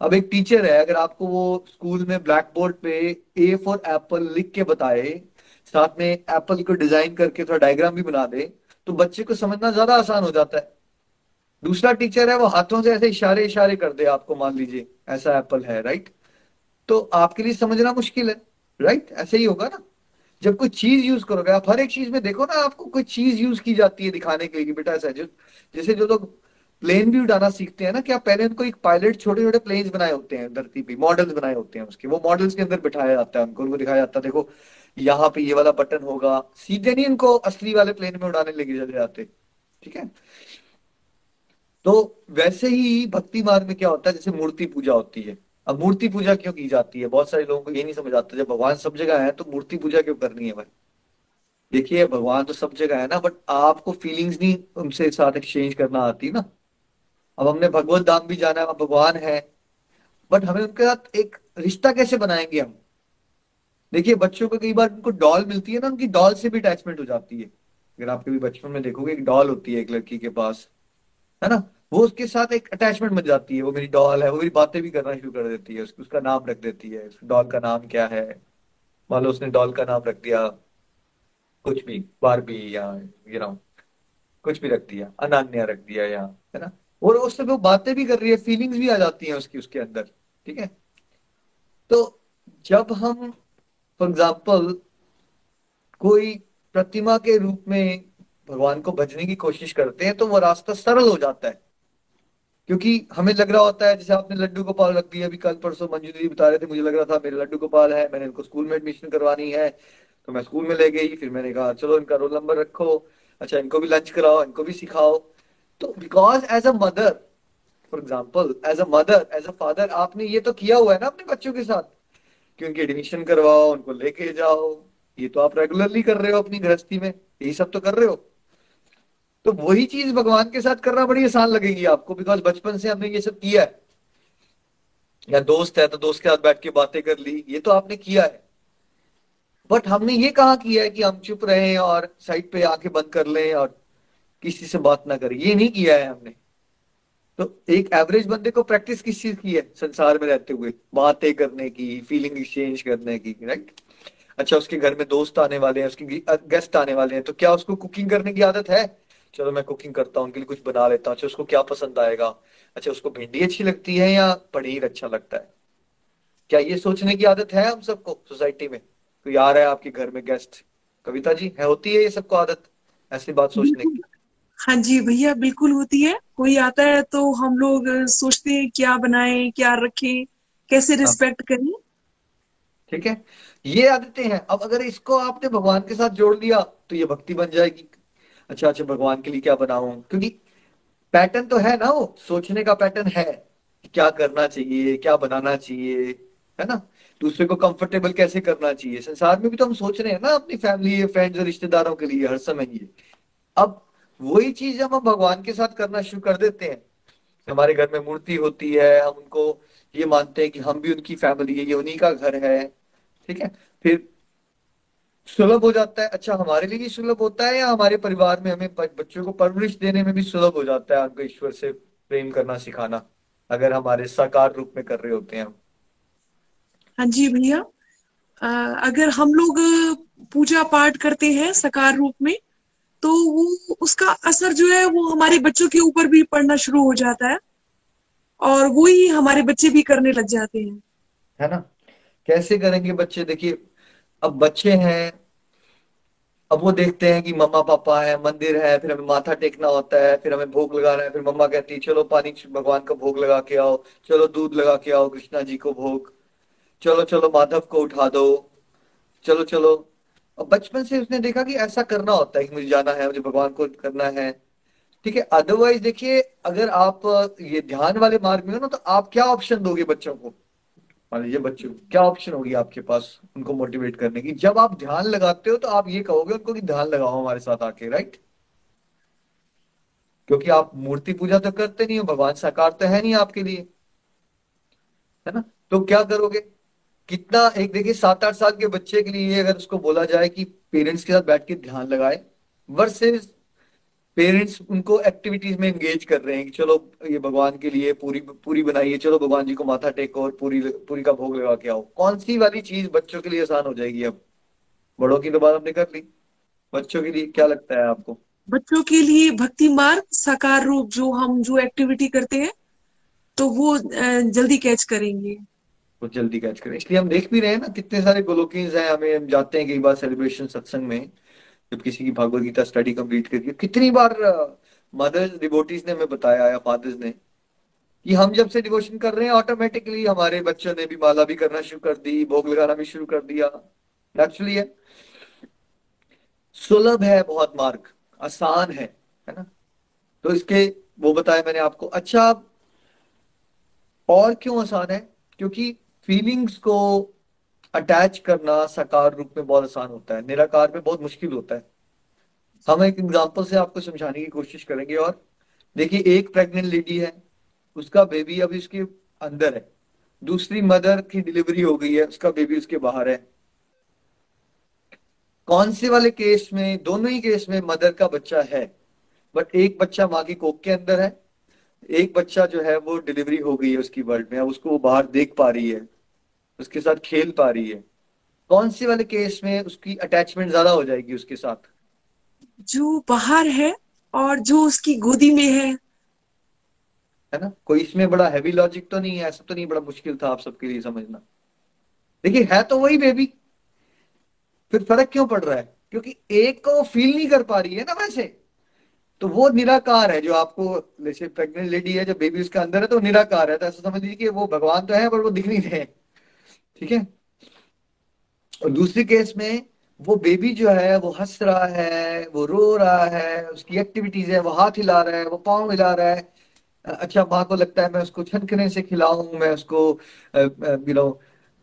A: अब एक टीचर है अगर आपको वो स्कूल में ब्लैक बोर्ड पे ए फॉर एप्पल लिख के बताए साथ में एप्पल को डिज़ाइन करके थोड़ा डायग्राम भी बना दे तो बच्चे को समझना ज़्यादा आसान हो जाता है। दूसरा टीचर है, वो हाथों से ऐसे इशारे इशारे कर दे आपको, मान लीजिए, ऐसा एप्पल है राइट तो आपके लिए समझना मुश्किल है राइट ऐसे ही होगा ना। जब कोई चीज़ यूज़ करोगे, आप हर एक चीज़ में देखो ना, आपको कोई चीज़ यूज़ की जाती है दिखाने के लिए बेटा ऐसा जैसे जो लोग प्लेन भी उड़ाना सीखते हैं ना क्या पहले उनको एक पायलट छोटे छोटे प्लेन्स बनाए होते हैं, धरती पे मॉडल्स बनाए होते हैं उसके। वो मॉडल्स के अंदर बिठाया जाता है उनको उनको दिखाया जाता है। देखो यहाँ पे ये वाला बटन होगा। सीधे नहीं इनको असली वाले प्लेन में उड़ाने लेके चले जाते। ठीक है? तो वैसे ही भक्ति मार्ग में क्या होता है? जैसे मूर्ति पूजा होती है। अब मूर्ति पूजा क्यों की जाती है? बहुत सारे लोगों को ये नहीं समझ आता। जब भगवान सब जगह है तो मूर्ति पूजा क्यों करनी है भाई? देखिए, भगवान तो सब जगह है ना बट आपको फीलिंग्स नहीं उनसे साथ एक्सचेंज करना आती ना। अब हमने भगवत धाम भी जाना है भगवान है। बट हमें उनके साथ एक रिश्ता कैसे बनाएँगे हम? देखिए, बच्चों को कई बार उनको डॉल मिलती है ना, उनकी डॉल से भी अटैचमेंट हो जाती है। अगर आप कभी बचपन में देखोगे, एक डॉल होती है एक लड़की के पास, है ना? वो उसके साथ एक अटैचमेंट बन जाती है। वो मेरी डॉल है, वो मेरी बातें भी करना शुरू कर देती है, उसका नाम रख देती है डॉल का नाम क्या है? मान लो उसने डॉल का नाम रख दिया, कुछ भी, बारबी या यू नो कुछ भी रख दिया, अनान्या रख दिया या, है ना? और उससे वो बातें भी कर रही है फीलिंग्स भी आ जाती हैं उसकी, उसके अंदर, ठीक है? तो जब हम फॉर एग्ज़ाम्पल कोई प्रतिमा के रूप में भगवान को भजने की कोशिश करते हैं तो वो रास्ता सरल हो जाता है। क्योंकि हमें लग रहा होता है, जैसे आपने लड्डू गोपाल रख दिया, अभी कल परसों मंजू दीदी बता रहे थे, मुझे लग रहा था मेरे लड्डू गोपाल है, मैंने इनको स्कूल में एडमिशन करवानी है तो मैं स्कूल में ले गई, फिर मैंने कहा, चलो इनका रोल नंबर रखो अच्छा इनको भी लंच कराओ, इनको भी सिखाओ। तो because as a mother for example as a mother as a father आपने ये तो किया हुआ है ना अपने बच्चों के साथ? कि उनकी एडमिशन करवाओ, उनको लेके जाओ। ये तो आप रेगुलरली कर रहे हो अपनी गृहस्थी में, यही सब तो कर रहे हो। तो वही चीज़ भगवान के साथ करना बड़ी आसान लगेगी आपको बिकॉज़ बचपन से हमने ये सब किया है। या दोस्त है तो दोस्त के साथ बैठ के बातें कर ली, ये तो आपने किया है। बट हमने ये कहा किया है कि हम चुप रहे और साइड पे आके बंद कर लें और किसी से बात ना करें? ये नहीं किया है हमने। तो एक एवरेज बंदे को प्रैक्टिस किस चीज़ की है? संसार में रहते हुए, बातें करने की फीलिंग एक्सचेंज करने की राइट अच्छा उसके घर में दोस्त आने वाले हैं, उसके गेस्ट आने वाले हैं तो क्या उसको कुकिंग करने की आदत है? चलो, मैं कुकिंग करता हूँ, उनके लिए कुछ बना लेता हूँ। अच्छा उसको क्या पसंद आएगा? अच्छा उसको भिंडी अच्छी लगती है या पनीर अच्छा लगता है? क्या ये सोचने की आदत है हम सबको सोसाइटी में? कोई आ रहा है आपके घर में गेस्ट कविता जी, है होती है ये सबको आदत? ऐसी बात सोचने की।
B: हाँ जी भैया बिल्कुल होती है। कोई आता है तो हम लोग सोचते हैं क्या बनाए क्या रखे कैसे रिस्पेक्ट हाँ। करें।
A: ठीक है। ये आदतें हैं। अब अगर इसको आपने भगवान के साथ जोड़ लिया तो ये भक्ति बन जाएगी। अच्छा अच्छा भगवान के लिए क्या बनाऊँ? क्योंकि पैटर्न तो है ना वो। सोचने का पैटर्न है क्या करना चाहिए क्या बनाना चाहिए है ना? दूसरे को कंफर्टेबल कैसे करना चाहिए? संसार में भी तो हम सोच रहे हैं ना अपनी फैमिली फ्रेंड्स और रिश्तेदारों के लिए हर समय ये। अब वही चीज़ हम भगवान के साथ करना शुरू कर देते हैं। हमारे घर में मूर्ति होती है, हम उनको ये मानते हैं कि हम भी उनकी फैमिली है, ये उन्हीं का घर है, ठीक है? फिर सुलभ हो जाता है। अच्छा हमारे लिए सुलभ होता है या हमारे परिवार में हमें बच्चों को परवरिश देने में भी सुलभ हो जाता है उनको ईश्वर से प्रेम करना, सिखाना, अगर हमारे साकार रूप में कर रहे होते हैं हम?
B: हाँ जी भैया। अगर हम लोग पूजा पाठ करते हैं सकार रूप में तो वो, उसका असर जो है वो हमारे बच्चों के ऊपर भी पड़ना शुरू हो जाता है और वो ही हमारे बच्चे भी करने लग जाते हैं।
A: है ना? कैसे करेंगे बच्चे? देखिए, अब बच्चे हैं, अब वो देखते हैं कि मम्मा पापा है, मंदिर है, फिर हमें माथा टेकना होता है, फिर हमें भोग लगाना है, फिर मम्मा कहती है, चलो पानी भगवान का भोग लगा के आओ, चलो दूध लगा के आओ, कृष्णा जी को भोग, चलो चलो माधव को उठा दो, चलो चलो अब बचपन से उसने देखा कि ऐसा करना होता है कि मुझे जाना है, मुझे भगवान को करना है। ठीक है अदरवाइज़ देखिए, अगर आप ये ध्यान वाले मार्ग में हो ना तो आप क्या ऑप्शन दोगे बच्चों को? मान लीजिए बच्चों, क्या ऑप्शन होगी आपके पास उनको मोटिवेट करने की? जब आप ध्यान लगाते हो तो आप ये कहोगे उनको कि ध्यान लगाओ हमारे साथ आके राइट क्योंकि आप मूर्ति पूजा तो करते नहीं हो, भगवान साकार तो है नहीं आपके लिए। है ना? तो क्या करोगे? कितना, एक देखिए सात आठ साल के बच्चे के लिए अगर उसको बोला जाए कि पेरेंट्स के साथ बैठ के ध्यान लगाए वर्सेस पेरेंट्स उनको एक्टिविटीज़ में एंगेज कर रहे हैं कि चलो, ये भगवान के लिए पूरी पूरी बनाइए चलो भगवान जी को माथा टेको और पूरी पूरी का भोग लगा के आओ। कौन सी वाली चीज़ बच्चों के लिए आसान हो जाएगी अब? बड़ों की तो बात हमने कर ली। बच्चों के लिए क्या लगता है आपको?
B: बच्चों के लिए भक्ति मार्ग, साकार रूप जो हम, जो एक्टिविटी करते हैं तो वो जल्दी कैच करेंगे।
A: वो जल्दी कैच करें। इसलिए हम देख भी रहे हैं ना, कितने सारे गोलोकीज हैं, हमें हम जाते हैं कई बार सेलिब्रेशन सत्संग में, जब किसी की भागवत गीता स्टडी कंप्लीट करके कितनी बार मदर्स डिवोटीज ने हमें बताया या फादर्स ने कि हम जब से डिवोशन कर रहे हैं ऑटोमेटिकली हमारे बच्चों ने भी माला भी करना शुरू कर दी, भोग लगाना भी शुरू कर दिया। एक्चुअली है। सुलभ है, बहुत मार्ग। आसान है है ना? तो इसके, वो बताया मैंने आपको। अच्छा और क्यों आसान है? क्योंकि फीलिंग्स को अटैच करना साकार रूप में बहुत आसान होता है, निराकार में बहुत मुश्किल होता है। हम एक एग्ज़ाम्पल से आपको समझाने की कोशिश करेंगे और देखिए, एक प्रेग्नेंट लेडी है, उसका बेबी अभी उसके अंदर है। दूसरी मदर की डिलीवरी हो गई है, उसका बेबी उसके बाहर है। कौन से वाले केस में, दोनों ही केस में मदर का बच्चा है बट एक बच्चा माँ की कोक के अंदर है एक बच्चा जो है वो डिलीवरी हो गई है उसकी वर्ल्ड में अब उसको वो बाहर देख पा रही है उसके साथ खेल पा रही है। कौन से वाले केस में उसकी अटैचमेंट ज़्यादा हो जाएगी उसके साथ?
B: जो बाहर है और जो उसकी गोदी में है।
A: है ना? कोई इसमें बड़ा हैवी लॉजिक तो नहीं है ऐसा तो नहीं बड़ा मुश्किल था आप सबके लिए समझना। देखिए है तो वही बेबी फिर फ़र्क क्यों पड़ रहा है? क्योंकि एक को फील नहीं कर पा रही है ना वैसे। तो वो निराकार है जो आपको जैसे प्रेग्नेंट लेडी है जो बेबी उसके अंदर है तो निराकार है। तो ऐसा समझ लीजिए कि वो भगवान तो है, पर वो दिख नहीं रहे। ठीक है? और दूसरी केस में वो बेबी जो है, वो हंस रहा है, वो रो रहा है, उसकी एक्टिविटीज़ है, वो हाथ हिला रहा है, वो पाँव हिला रहा है। अच्छा माँ को लगता है मैं उसको छनखने से खिलाऊं, मैं उसको नो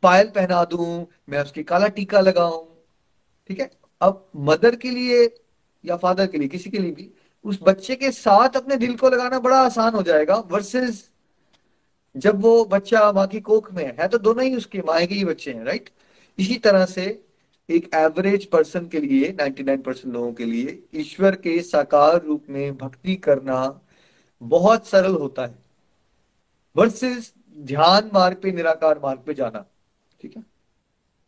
A: पायल पहना दूँ, मैं उसकी काला टीका लगाऊँ। ठीक है? अब मदर के लिए या फादर के लिए, किसी के लिए भी उस बच्चे के साथ अपने दिल को लगाना बड़ा आसान हो जाएगा वर्सेस जब वो बच्चा माँ की कोख में है तो दोनों ही उसके माए के ही बच्चे हैं राइट इसी तरह से एक एवरेज पर्सन के लिए 99 परसेंट लोगों के लिए, ईश्वर के साकार रूप में भक्ति करना बहुत सरल होता है वर्सेस ध्यान मार्ग पे, निराकार मार्ग पे जाना, ठीक है?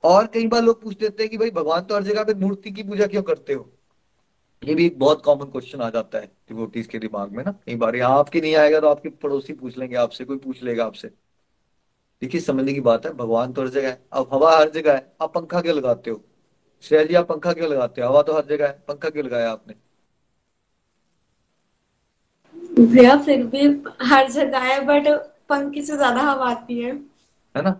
A: और कई बार लोग पूछ लेते हैं कि भाई, भगवान तो हर जगह पे मूर्ति की पूजा क्यों करते हो? ये भी एक बहुत कॉमन क्वेश्चन आ जाता है डिवोटीज के दिमाग में ना। कई बार यहाँ आपके नहीं आएगा तो आपके पड़ोसी पूछ लेंगे आपसे कोई पूछ लेगा आपसे। देखिए समझने की बात है भगवान तो हर जगह है। अब हवा हर जगह है आप पंखा क्यों लगाते हो? श्रेया जी आप पंखा क्यों लगाते हो? हवा तो हर जगह है पंखा क्यों लगाया आपने?
C: भैया फिर भी हर जगह है बट पंखे से ज़्यादा हवा आती है।
A: है ना?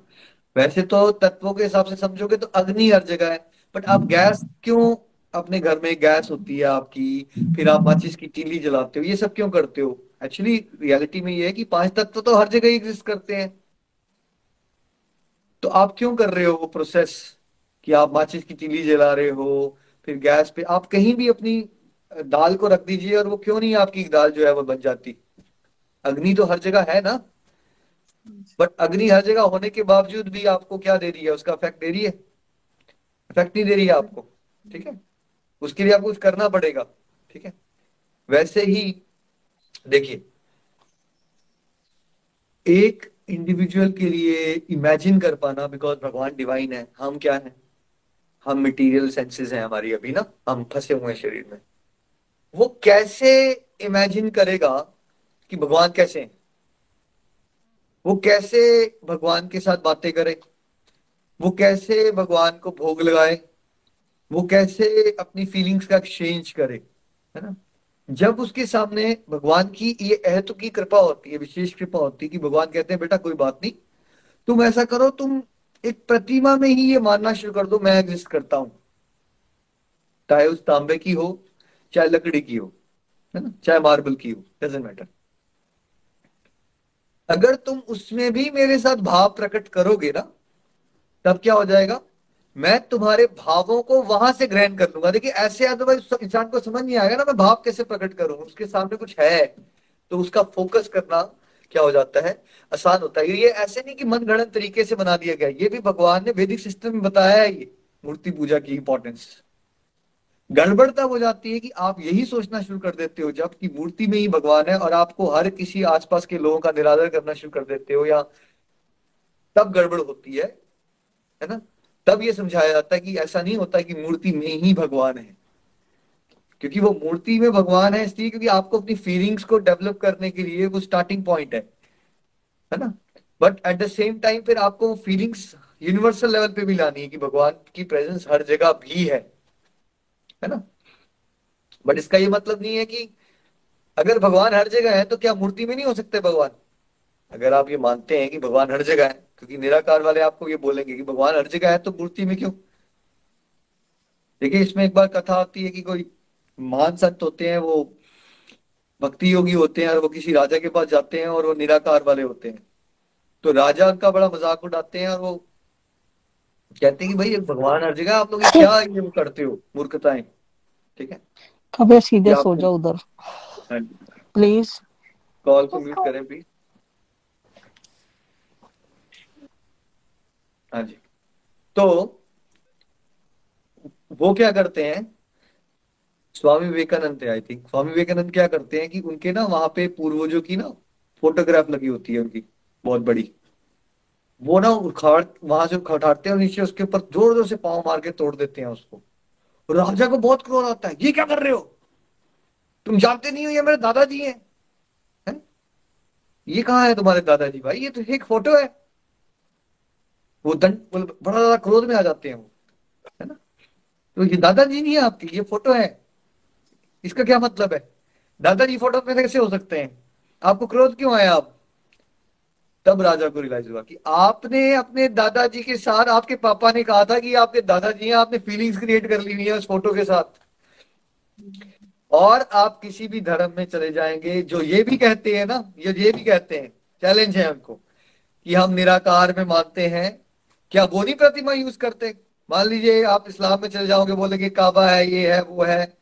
A: वैसे तो तत्वों के हिसाब से समझोगे तो अग्नि हर जगह है बट आप गैस क्यों अपने घर में गैस होती है आपकी, फिर आप माचिस की तीली जलाते हो, ये सब क्यों करते हो? एक्चुअली रियलिटी में ये है कि पाँच तत्व तो हर जगह एग्जिस्ट करते हैं। तो आप क्यों कर रहे हो वो प्रोसेस कि आप माचिस की तीली जला रहे हो, फिर गैस पे आप कहीं भी अपनी दाल को रख दीजिए और वो क्यों नहीं आपकी दाल जो है वो बन जाती? अग्नि तो हर जगह है ना? बट अग्नि हर जगह होने के बावजूद भी आपको क्या दे रही है? उसका इफ़ेक्ट दे रही है? इफ़ेक्ट नहीं दे रही है आपको? ठीक है? उसके लिए आपको कुछ करना पड़ेगा, ठीक है? वैसे ही, देखिए, एक इंडिविजुअल के लिए इमेजिन कर पाना बिकॉज़ भगवान डिवाइन है, हम क्या है? हम मटेरियल सेंसेस हैं हमारी अभी ना, हम फंसे हुए हैं शरीर में। वो कैसे इमेजिन करेगा कि भगवान कैसे हैं? वो कैसे भगवान के साथ बातें करे? वो कैसे भगवान को भोग लगाए? वो कैसे अपनी फीलिंग्स का एक्सचेंज करे, है ना? जब उसके सामने भगवान की ये अहत की कृपा होती है, विशेष कृपा होती है कि भगवान कहते हैं, बेटा, कोई बात नहीं। तुम ऐसा करो, तुम एक प्रतिमा में ही ये मानना शुरू कर दो, मैं एग्जिस्ट करता हूँ। चाहे उस तांबे की हो, चाहे लकड़ी की हो, है ना? चाहे मार्बल की हो डजेंट मैटर अगर तुम उसमें भी मेरे साथ भाव प्रकट करोगे ना, तब क्या हो जाएगा? मैं तुम्हारे भावों को वहाँ से ग्रहण कर लूँगा। देखिए, ऐसे अदरवाइज़ इंसान को समझ नहीं आएगा ना, मैं भाव कैसे प्रकट करूँ? उसके सामने कुछ है तो उसका फोकस करना क्या हो जाता है? आसान होता है। ये ऐसे नहीं कि मन गणन तरीके से बना दिया गया। ये भी भगवान ने वैदिक सिस्टम में बताया है, ये मूर्ति पूजा की इंपॉर्टेंस गड़बड़ तब हो जाती है कि आप यही सोचना शुरू कर देते हो जब कि मूर्ति में ही भगवान है और आपको हर किसी आसपास के लोगों का निरादर करना शुरू कर देते हो या तब गड़बड़ होती है है ना? तब ये समझाया जाता है कि ऐसा नहीं होता कि मूर्ति में ही भगवान है। क्योंकि वो मूर्ति में भगवान है, इसलिए क्योंकि आपको अपनी फीलिंग्स को डेवलप करने के लिए वो स्टार्टिंग पॉइंट है। है ना? But at the same time फिर आपको फीलिंग्स यूनिवर्सल लेवल पे भी लानी है कि भगवान की प्रेजेंस हर जगह भी है। है ना? बट इसका ये मतलब नहीं है कि अगर भगवान हर जगह है तो क्या मूर्ति में नहीं हो सकते भगवान? अगर आप ये मानते हैं कि भगवान हर जगह है क्योंकि निराकार वाले आपको ये बोलेंगे कि भगवान हर जगह है तो मूर्ति में क्यों? देखिए इसमें एक बार कथा आती है कि कोई महान संत होते हैं वो भक्ति योगी होते हैं और वो किसी राजा के पास जाते हैं और वो निराकार वाले होते हैं। तो राजा उनका बड़ा मज़ाक उड़ाते हैं और वो कहते हैं कि भाई भगवान हर जगह आप लोग क्या ये करते हो मूर्खताएँ? ठीक है?
D: कभी सीधे सो जाओ उधर। प्लीज़
A: कॉल को म्यूट करें प्लीज़ हाँ जी। तो वो क्या करते हैं? स्वामी विवेकानंद थे आई थिंक स्वामी विवेकानंद क्या करते हैं कि उनके ना वहाँ पे पूर्वजों की ना फोटोग्राफ लगी होती है उनकी, बहुत बड़ी। वो ना उखाड़, वहाँ से उठाते हैं और नीचे उसके ऊपर ज़ोर ज़ोर से पाँव मार के तोड़ देते हैं उसको। राजा को बहुत क्रोध आता है, ये क्या कर रहे हो? तुम जानते नहीं हो, ये मेरे दादाजी हैं। है? ये कहा है तुम्हारे दादाजी भाई? ये तो एक फ़ोटो है। वो दंड बड़ा ज़्यादा क्रोध में आ जाते हैं वो, है ना? तो ये दादाजी नहीं है आपकी, ये फ़ोटो है। इसका क्या मतलब है? दादाजी फ़ोटो में कैसे हो सकते हैं? आपको क्रोध क्यों आया आप तब राजा को रियलाइज़ हुआ कि आपने अपने दादाजी के साथ, आपके पापा ने कहा था कि आपके दादाजी हैं, आपने फीलिंग्स क्रिएट कर ली हुई है उस फ़ोटो के साथ। और आप किसी भी धर्म में चले जाएँगे, जो ये भी कहते हैं ना, ये ये भी कहते हैं चैलेंज है उनको, कि हम निराकार में मानते हैं क्या वो नहीं प्रतिमा यूज़ करते? मान लीजिए आप इस्लाम में चले जाओगे बोलेंगे काबा है ये है वो है।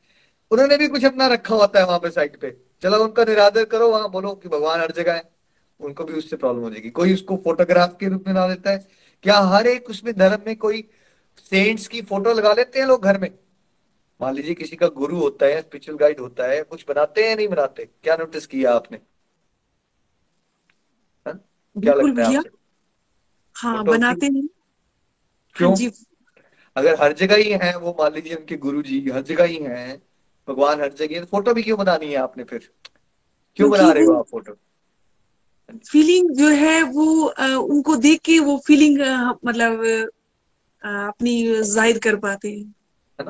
A: उन्होंने भी कुछ अपना रखा होता है वहाँ पे साइड पे। चलो उनका निरादर करो वहाँ बोलो कि भगवान हर जगह है। उनको भी उससे प्रॉब्लम हो जाएगी। कोई उसको फोटोग्राफ के रूप में ला देता है। क्या हर एक उसमें धर्म में कोई सेंट्स की फ़ोटो लगा लेते हैं लोग घर में? मान लीजिए किसी का गुरु होता है स्पिरिचुअल गाइड होता है कुछ बनाते हैं नहीं बनाते? क्या नोटिस किया आपने? हा? क्या लगता है
B: हाँ बनाते हैं हाँ।
A: क्यों? हाँ अगर हर जगह ही है वो मान लीजिए उनके गुरु जी हर जगह ही हैं भगवान हर जगह फ़ोटो भी क्यों बनानी है आपने फिर? क्यों बना रहे हो आप फ़ोटो?
B: फीलिंग जो है वो आ, उनको देख के वो फीलिंग मतलब आ, अपनी ज़ाहिर कर पाते हैं।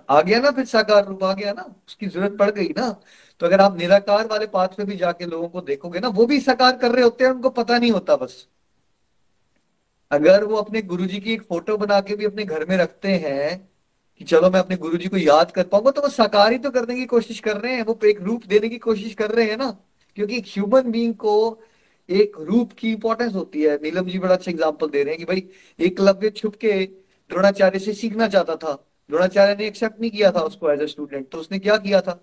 A: आ गया ना फिर साकार रूप आ गया ना? उसकी ज़रूरत पड़ गई ना? तो अगर आप निराकार वाले पाथ पे भी जाके लोगों को देखोगे ना वो भी साकार कर रहे होते हैं उनको पता नहीं होता बस। अगर वो अपने गुरुजी की एक फ़ोटो बना के भी अपने घर में रखते हैं कि चलो मैं अपने गुरुजी को याद कर पाऊँगा तो वो साकार तो करने की कोशिश कर रहे हैं, वो एक रूप देने की कोशिश कर रहे हैं ना। क्योंकि एक ह्यूमन बींग को एक रूप की इंपॉर्टेंस होती है। नीलम जी बड़ा अच्छा एग्ज़ाम्पल दे रहे हैं कि भाई एकलव्य छुप के द्रोणाचार्य से सीखना चाहता था। द्रोणाचार्य ने एक्सेप्ट नहीं किया था उसको एज ए स्टूडेंट तो उसने क्या किया था?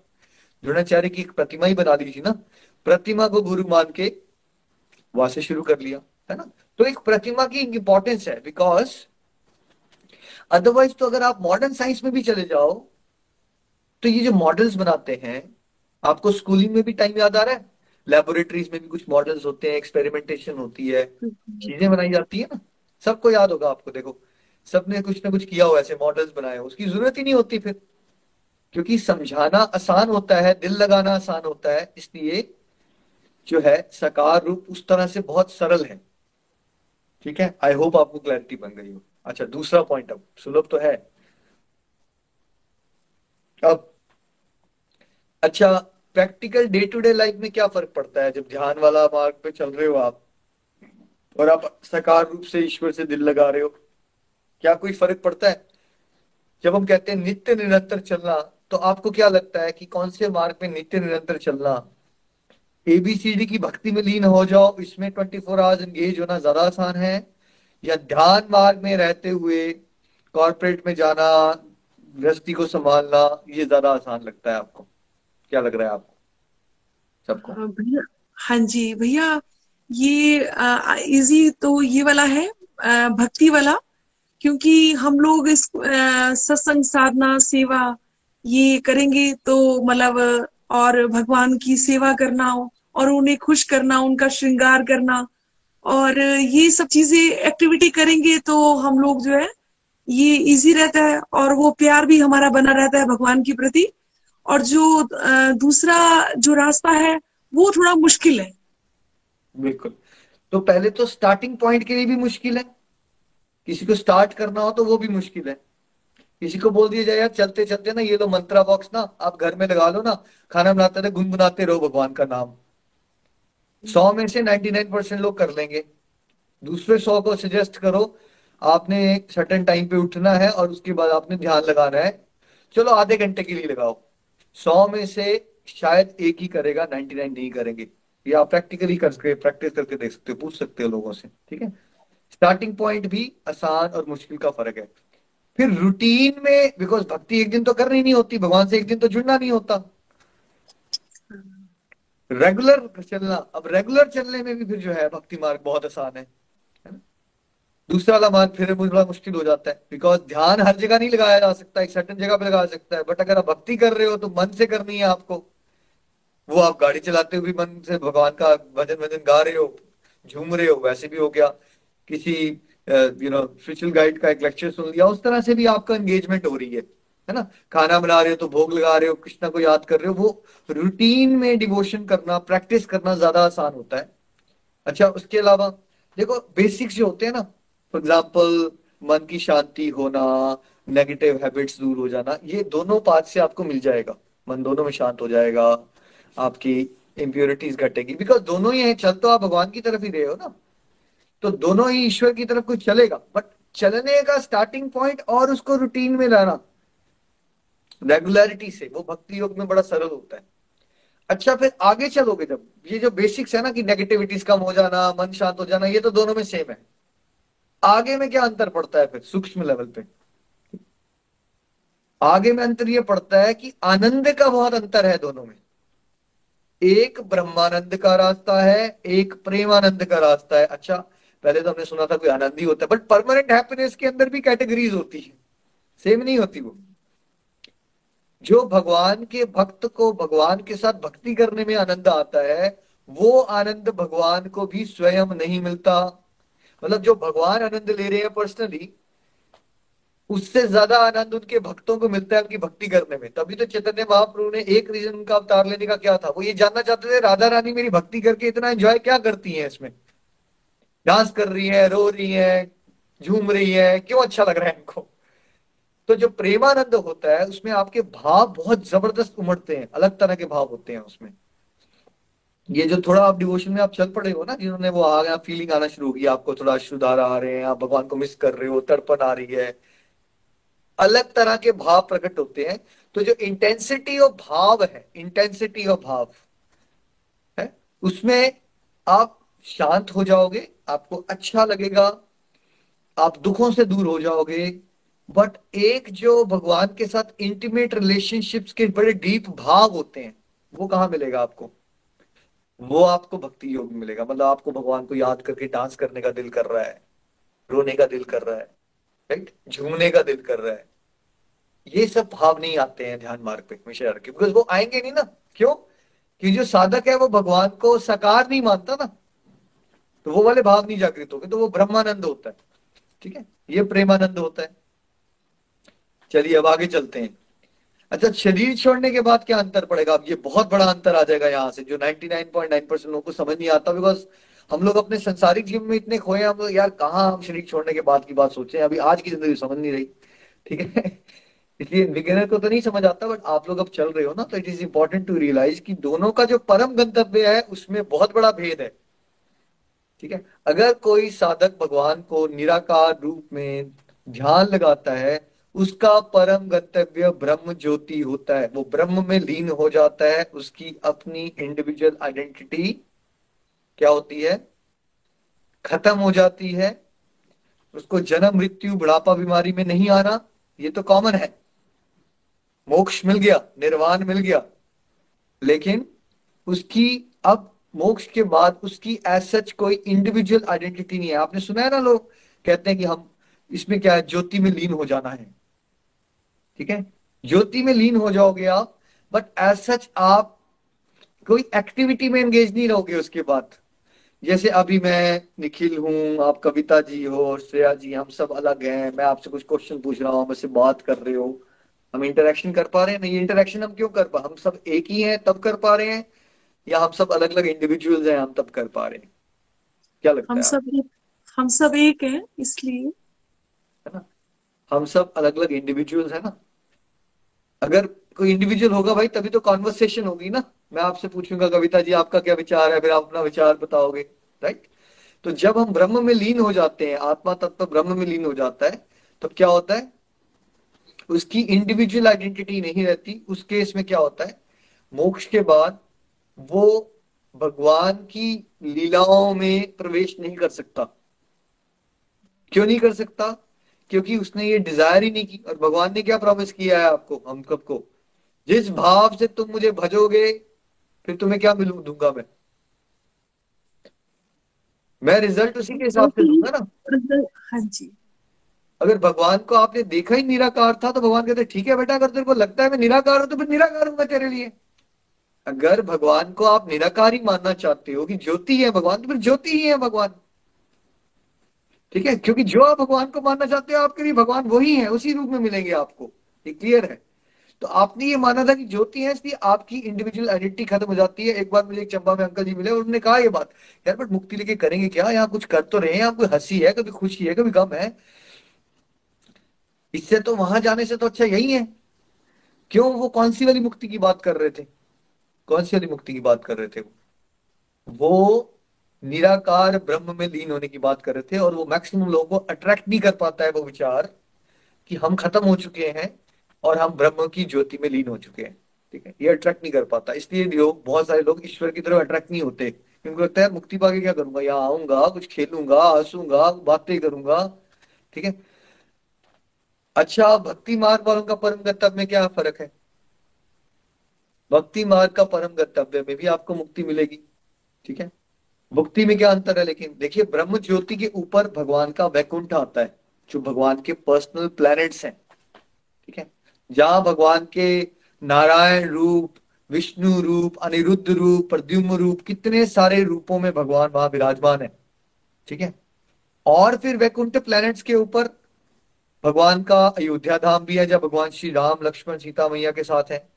A: द्रोणाचार्य की एक प्रतिमा ही बना दी थी ना। प्रतिमा को गुरु मान के वहाँ से शुरू कर लिया, है ना? तो एक प्रतिमा की इंपॉर्टेंस है बिकॉज़ अदरवाइज़ तो अगर आप मॉडर्न साइंस में भी चले जाओ तो ये जो मॉडल्स बनाते हैं, आपको स्कूलिंग में भी टाइम याद आ रहा है? लेबोरेटरीज में भी कुछ मॉडल्स होते हैं एक्सपेरिमेंटेशन होती है, चीज़ें बनाई जाती है ना? सबको याद होगा आपको, देखो। सबने कुछ ना कुछ किया हो, ऐसे मॉडल्स बनाए हो, उसकी ज़रूरत ही नहीं होती फिर। क्योंकि समझाना आसान होता है, दिल लगाना आसान होता है, इसलिए जो है, सकार रूप उस तरह से बहुत सरल है। ठीक है? आई होप आपको क्लैरिटी बन गई हो। अच्छा दूसरा पॉइंट अब। सुलभ तो है। अब अच्छा practical day to day life में क्या फ़र्क पड़ता है? जब ध्यान वाला मार्ग पे चल रहे हो आप और आप सकार रूप से ईश्वर से दिल लगा रहे हो, क्या कोई फ़र्क पड़ता है? जब हम कहते हैं नित्य निरंतर चलना तो आपको क्या लगता है कि कौन से मार्ग पे नित्य निरंतर चलना एबीसीडी की भक्ति में लीन हो जाओ। इसमें ट्वेंटी फोर आवर्स एंगेज होना ज़्यादा आसान है। या ध्यान मार्ग में रहते हुए कॉर्पोरेट में जाना गृहस्थी को संभालना ये ज़्यादा आसान लगता है आपको। क्या लग रहा है आपको? सबको?
B: हाँ, हाँ जी भैया ये इजी तो ये वाला है आ, भक्ति वाला क्योंकि हम लोग इस सत्संग साधना सेवा ये करेंगे तो मतलब और भगवान की सेवा करना और उन्हें खुश करना, उनका श्रृंगार करना। और ये सब चीज़ें एक्टिविटी करेंगे तो हम लोग जो है, ये इजी रहता है और वो प्यार भी हमारा बना रहता है भगवान के प्रति। और जो दूसरा जो रास्ता है, वो थोड़ा मुश्किल है।
A: बिल्कुल। तो पहले तो स्टार्टिंग पॉइंट के लिए भी मुश्किल है। किसी को स्टार्ट करना हो तो वो भी मुश्किल है। किसी को बोल दिया जाए, यार चलते चलते ना, ये लो मंत्रा बॉक्स ना, आप घर में लगा लो ना, खाना बनाते रहे गुनगुनाते रहो भगवान का नाम। सौ में से नाइनटी नाइन परसेंट लोग कर लेंगे। दूसरे सौ को सजेस्ट करो, आपने एक सर्टन टाइम पे उठना है और उसके बाद आपने ध्यान लगाना है। चलो, आधे घंटे के लिए लगाओ। सौ में से शायद एक ही करेगा नाइनटी नाइन नहीं करेंगे। ये आप प्रैक्टिकली करके प्रैक्टिस करके देख सकते हो, पूछ सकते हो लोगों से, ठीक है? स्टार्टिंग पॉइंट भी आसान और मुश्किल का फ़र्क है। फिर रूटीन में बिकॉज़ भक्ति एक दिन तो करनी नहीं होती, भगवान से एक दिन तो जुड़ना नहीं होता। रेगुलर चलना, अब रेगुलर चलने में भी फिर जो है भक्ति मार्ग बहुत आसान है दूसरा वाला मार्ग फिर बड़ा मुश्किल हो जाता है बिकॉज़ ध्यान हर जगह नहीं लगाया जा सकता, एक सर्टन जगह पे लगा सकता है बट अगर आप भक्ति कर रहे हो तो मन से करनी है आपको। वो आप गाड़ी चलाते हुए मन से भगवान का भजन भजन गा रहे हो, झूम रहे हो, वैसे भी हो गया। किसी यू नो स्पिरिचुअल गाइड का एक लेक्चर सुन लिया, उस तरह से भी आपका एंगेजमेंट हो रही है। है ना? खाना बना रहे हो तो भोग लगा रहे हो, कृष्णा को याद कर रहे हो, वो रूटीन में डिवोशन करना प्रैक्टिस करना ज़्यादा आसान होता है। अच्छा उसके अलावा देखो बेसिक्स जो होते हैं ना फॉर एग्ज़ाम्पल मन की शांति होना नेगेटिव हैबिट्स दूर हो जाना, ये दोनों पार्ट से आपको मिल जाएगा। मन दोनों में शांत हो जाएगा, आपकी इम्प्योरिटीज घटेगी। बिकॉज़ दोनों ही है चल तो आप भगवान की तरफ़ ही रहे हो ना। तो दोनों ही ईश्वर की तरफ़ कुछ चलेगा। बट चलने का स्टार्टिंग पॉइंट और उसको रूटीन में लाना। रेगुलरिटी से, वो भक्ति योग में बड़ा सरल होता है। अच्छा फिर आगे चलोगे जब, ये जो बेसिक्स है ना कि नेगेटिविटीज कम हो जाना, मन शांत हो जाना, ये तो दोनों में सेम है। आगे में क्या अंतर पड़ता है फिर, सूक्ष्म लेवल पे? आगे में अंतर ये पड़ता है कि आनंद का बहुत अंतर है दोनों में। एक ब्रह्मानंद का रास्ता है, एक प्रेमानंद का रास्ता है। अच्छा पहले तो हमने सुना था कोई आनंद ही होता है बट परमानेंट हैप्पीनेस के अंदर भी कैटेगरीज होती है। सेम नहीं होती वो। जो भगवान के भक्त को भगवान के साथ भक्ति करने में आनंद आता है, वो आनंद भगवान को भी स्वयं नहीं मिलता। मतलब जो भगवान आनंद ले रहे हैं पर्सनली उससे ज़्यादा आनंद उनके भक्तों को मिलता है उनकी भक्ति करने में। तभी तो चैतन्य महाप्रभु ने एक रीजन उनका अवतार लेने का क्या था? वो ये जानना चाहते थे, राधा रानी मेरी भक्ति करके इतना एंजॉय क्या करती है इसमें? डांस कर रही है, रो रही है, झूम रही है, क्यों अच्छा लग रहा है इनको? तो जो प्रेमानंद होता है, उसमें आपके भाव बहुत ज़बरदस्त उमड़ते हैं, अलग तरह के भाव होते हैं उसमें। ये जो थोड़ा आप डिवोशन में आप चल पड़े हो ना, जिन्होंने वो आ गया फीलिंग आना शुरू की, आपको थोड़ा शुदार आ रहे हैं, आप भगवान को मिस कर रहे हो, तड़पन आ रही है। अलग तरह के भाव प्रकट होते हैं। तो जो इंटेंसिटी ऑफ़ भाव है इंटेंसिटी ऑफ़ भाव, है, उसमें आप शांत हो जाओगे, आपको अच्छा लगेगा, आप दुखों से दूर हो जाओगे बट एक जो भगवान के साथ इंटीमेट रिलेशनशिप्स के बड़े डीप भाव होते हैं, वो कहाँ मिलेगा आपको? वो आपको भक्ति योग मिलेगा। मतलब आपको भगवान को याद करके डांस करने का दिल कर रहा है, रोने का दिल कर रहा है राइट झूमने का दिल कर रहा है। ये सब भाव नहीं आते हैं ध्यान मार्ग पे, हमेशा रखे बिकॉज़ वो आएँगे नहीं ना। क्यों? कि जो साधक है वो भगवान को साकार नहीं मानता ना। तो वो वाले भाव नहीं जागृत होंगे तो वो ब्रह्मानंद होता है। ठीक है? ये प्रेमानंद होता है। चलिए अब आगे चलते हैं। अच्छा शरीर छोड़ने के बाद क्या अंतर पड़ेगा? अब ये बहुत बड़ा अंतर आ जाएगा यहाँ से, जो 99.9 परसेंट लोगों को समझ नहीं आता बिकॉज़ हम लोग अपने संसारिक जीवन में इतने खोए हम यार, कहाँ हम शरीर छोड़ने के बाद की बात सोचे अभी आज की ज़िंदगी समझ नहीं रही, ठीक है? <laughs> इसलिए बिगिनर को तो नहीं समझ आता बट आप लोग अब चल रहे हो ना तो it is important to realise कि दोनों का जो परम गंतव्य है, उसमें बहुत बड़ा भेद है, ठीक है? अगर कोई साधक भगवान को निराकार रूप में ध्यान लगाता है उसका परम गंतव्य ब्रह्म ज्योति होता है। वो ब्रह्म में लीन हो जाता है। उसकी अपनी इंडिविजुअल आइडेंटिटी क्या होती है? खत्म हो जाती है। उसको जन्म, मृत्यु, बुढ़ापा, बीमारी में नहीं आना, ये तो कॉमन है। मोक्ष मिल गया, निर्वाण मिल गया। लेकिन उसकी, अब मोक्ष के बाद उसकी एज सच कोई इंडिविजुअल आइडेंटिटी नहीं है। आपने सुना है ना लोग कहते हैं कि हम, इसमें क्या है? ज्योति में लीन हो जाना है। ठीक है? ज्योति में लीन हो जाओगे आप बट एज सच आप कोई एक्टिविटी में एंगेज नहीं रहोगे उसके बाद। जैसे अभी मैं निखिल हूँ आप कविता जी हो श्रेया जी हम सब अलग हैं। मैं आपसे कुछ क्वेश्चन पूछ रहा हूँ मुझसे बात कर रहे हो। हम इंटरेक्शन कर पा रहे हैं? नहीं इंटरेक्शन हम क्यों कर पा? हम सब एक ही हैं तब कर पा रहे हैं? या हम सब अलग अलग इंडिविजुअल्स हैं हम तब कर पा रहे हैं? क्या लगता
B: हम
A: है
B: सब एक हम सब एक हैं इसलिए।
A: है ना? हम सब अलग अलग इंडिविजुअल्स है ना? अगर कोई इंडिविजुअल होगा भाई, तभी तो कॉन्वर्सेशन होगी ना। मैं आपसे पूछूँगा, कविता जी, आपका क्या विचार है? फिर आप अपना विचार बताओगे राइट तो जब हम ब्रह्म में लीन हो जाते हैं, आत्मा तत्व ब्रह्म में लीन हो जाता है तो क्या होता है? उसकी इंडिविजुअल आइडेंटिटी नहीं रहती। उस केस में क्या होता है? मोक्ष के बाद वो भगवान की लीलाओं में प्रवेश नहीं कर सकता। क्यों नहीं कर सकता? क्योंकि उसने ये डिज़ायर ही नहीं की। और भगवान ने क्या प्रॉमिस किया है आपको हम सबको? जिस भाव से तुम मुझे भजोगे फिर तुम्हें क्या मिलू दूँगा मैं। मैं रिज़ल्ट उसी के हिसाब से दूँगा ना।
B: हाँ जी।
A: अगर भगवान को आपने देखा ही निराकार था तो भगवान कहते ठीक है बेटा अगर तेरे को लगता है मैं निराकार हूँ तो फिर निराकार हूँगा तेरे लिए। अगर भगवान को आप निराकार ही मानना चाहते हो कि ज्योति है भगवान तो फिर ज्योति ही है भगवान। ठीक है? क्योंकि जो आप भगवान को मानना चाहते हो, आपके लिए भगवान वही है, उसी रूप में मिलेंगे आपको। ये क्लियर है? तो आपने ये माना था कि ज्योति है, इसलिए आपकी इंडिविजुअल आइडेंटिटी खत्म हो जाती है। एक बार मुझे एक चंबा में अंकल जी मिले और उन्होंने कहा ये बात, यार, बट मुक्ति लेके करेंगे क्या? यहाँ कुछ कर तो रहे हैं कोई हँसी है, कभी खुशी है, कभी गम है। इससे तो वहाँ जाने से तो अच्छा यही है। क्यों? वो कौन सी वाली मुक्ति की बात कर रहे थे? कौन सी वाली मुक्ति की बात कर रहे थे वो निराकार ब्रह्म में लीन होने की बात कर रहे थे और वो मैक्सिमम लोगों को अट्रैक्ट नहीं कर पाता है वो विचार कि हम खत्म हो चुके हैं और हम ब्रह्म की ज्योति में लीन हो चुके हैं। ठीक है? ये अट्रैक्ट नहीं कर पाता। इसलिए लोग, बहुत सारे लोग ईश्वर की तरफ़ अट्रैक्ट नहीं होते। क्योंकि लगता है, मुक्ति पाके क्या करूँगा? यहाँ आऊँगा, कुछ खेलूँगा, हंसूँगा, बातें करूँगा। ठीक है? अच्छा भक्ति मार्ग वालों का परम गंतव्य में क्या फ़र्क है? भक्ति मार्ग का परम गंतव्य में भी आपको मुक्ति मिलेगी। ठीक है? मुक्ति में क्या अंतर है? लेकिन देखिए ब्रह्म ज्योति के ऊपर भगवान का वैकुंठ आता है, जो भगवान के पर्सनल प्लैनेट्स हैं। ठीक है? जहाँ भगवान के नारायण रूप, विष्णु रूप, अनिरुद्ध रूप, प्रद्युम्न रूप, कितने सारे रूपों में भगवान वहाँ विराजमान है। ठीक है? और फिर वैकुंठ प्लैनेट्स के ऊपर भगवान का अयोध्या धाम भी है जब भगवान श्री राम, लक्ष्मण सीता मैया के साथ है।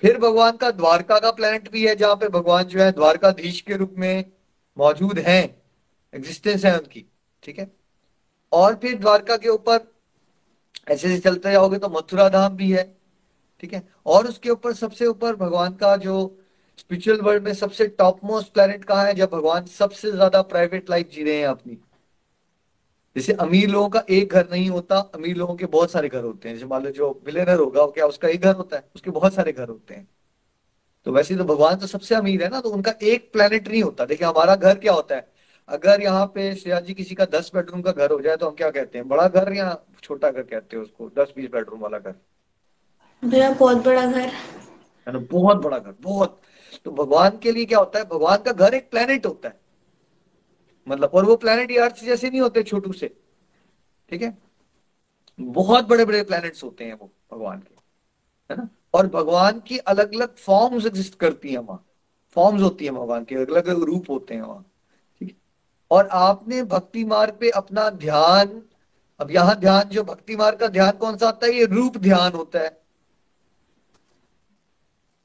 A: फिर भगवान का द्वारका का प्लैनेट भी है, जहाँ पे भगवान जो है द्वारकाधीश के रूप में मौजूद हैं एग्जिस्टेंस है उनकी, ठीक है? और फिर द्वारका के ऊपर, ऐसे ऐसे चलते जाओगे तो मथुरा धाम भी है, ठीक है? और उसके ऊपर सबसे ऊपर भगवान का जो स्पिरिचुअल वर्ल्ड में सबसे टॉप मोस्ट प्लेनेट कहा है, जब भगवान सबसे ज़्यादा प्राइवेट लाइफ जी रहे हैं अपनी? जैसे अमीर लोगों का एक घर नहीं होता, अमीर लोगों के बहुत सारे घर होते हैं। जैसे मान लो जो बिलेनर होगा क्या उसका एक घर होता है? उसके बहुत सारे घर होते हैं। तो वैसे तो भगवान तो सबसे अमीर है ना तो उनका एक प्लेनेट नहीं होता। देखिए हमारा घर क्या होता है? अगर यहाँ पे श्रेया जी किसी का दस बेडरूम का घर हो जाए तो हम क्या कहते हैं? बड़ा घर या छोटा घर कहते हैं उसको? दस बीस बेडरूम वाला घर।
C: भैया बहुत बड़ा घर।
A: है ना? बहुत बड़ा घर बहुत। तो भगवान के लिए क्या होता है? भगवान का घर एक प्लेनेट होता है। मतलब और वो प्लेनेट ये अर्थ जैसे नहीं होते छोटू से। ठीक है? बहुत बड़े बड़े प्लैनेट्स होते हैं वो भगवान के। है ना? और भगवान की अलग अलग फॉर्म्स एग्जिस्ट करती है वहाँ। फॉर्म्स होती है भगवान के अलग अलग रूप होते हैं वहाँ। ठीक और आपने भक्ति मार्ग पे अपना ध्यान, अब यहाँ ध्यान, जो भक्ति मार्ग का ध्यान कौन सा आता है? ये रूप ध्यान होता है।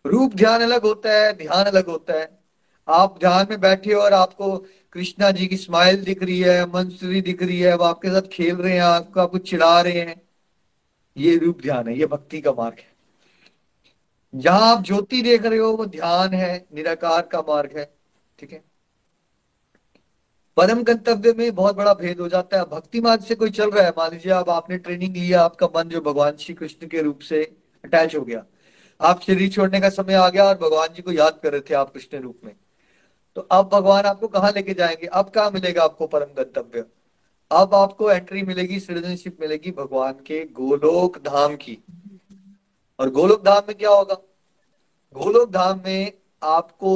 A: रूप ध्यान अलग होता है, ध्यान अलग होता है। आप ध्यान में बैठे हो और आपको कृष्णा जी की स्माइल दिख रही है मंसूरी दिख रही है वो आपके साथ खेल रहे हैं, आपको आपको चिढ़ा रहे हैं। ये रूप ध्यान है, ये भक्ति का मार्ग है। जहाँ आप ज्योति देख रहे हो, वो ध्यान है, निराकार का मार्ग है, ठीक है? परम गंतव्य में बहुत बड़ा भेद हो जाता है। भक्ति मार्ग से कोई चल रहा है, मान लीजिए अब आपने ट्रेनिंग लिया आपका मन जो भगवान श्री कृष्ण के रूप से अटैच हो गया। आप शरीर छोड़ने का समय आ गया और भगवान जी को याद कर रहे थे आप कृष्ण रूप में। तो अब भगवान आपको कहाँ लेके जाएँगे? अब कहा मिलेगा आपको परम गंतव्य? अब आपको एंट्री मिलेगी सिटीजनशिप मिलेगी भगवान के गोलोक धाम की। और गोलोक धाम में क्या होगा? गोलोक धाम में आपको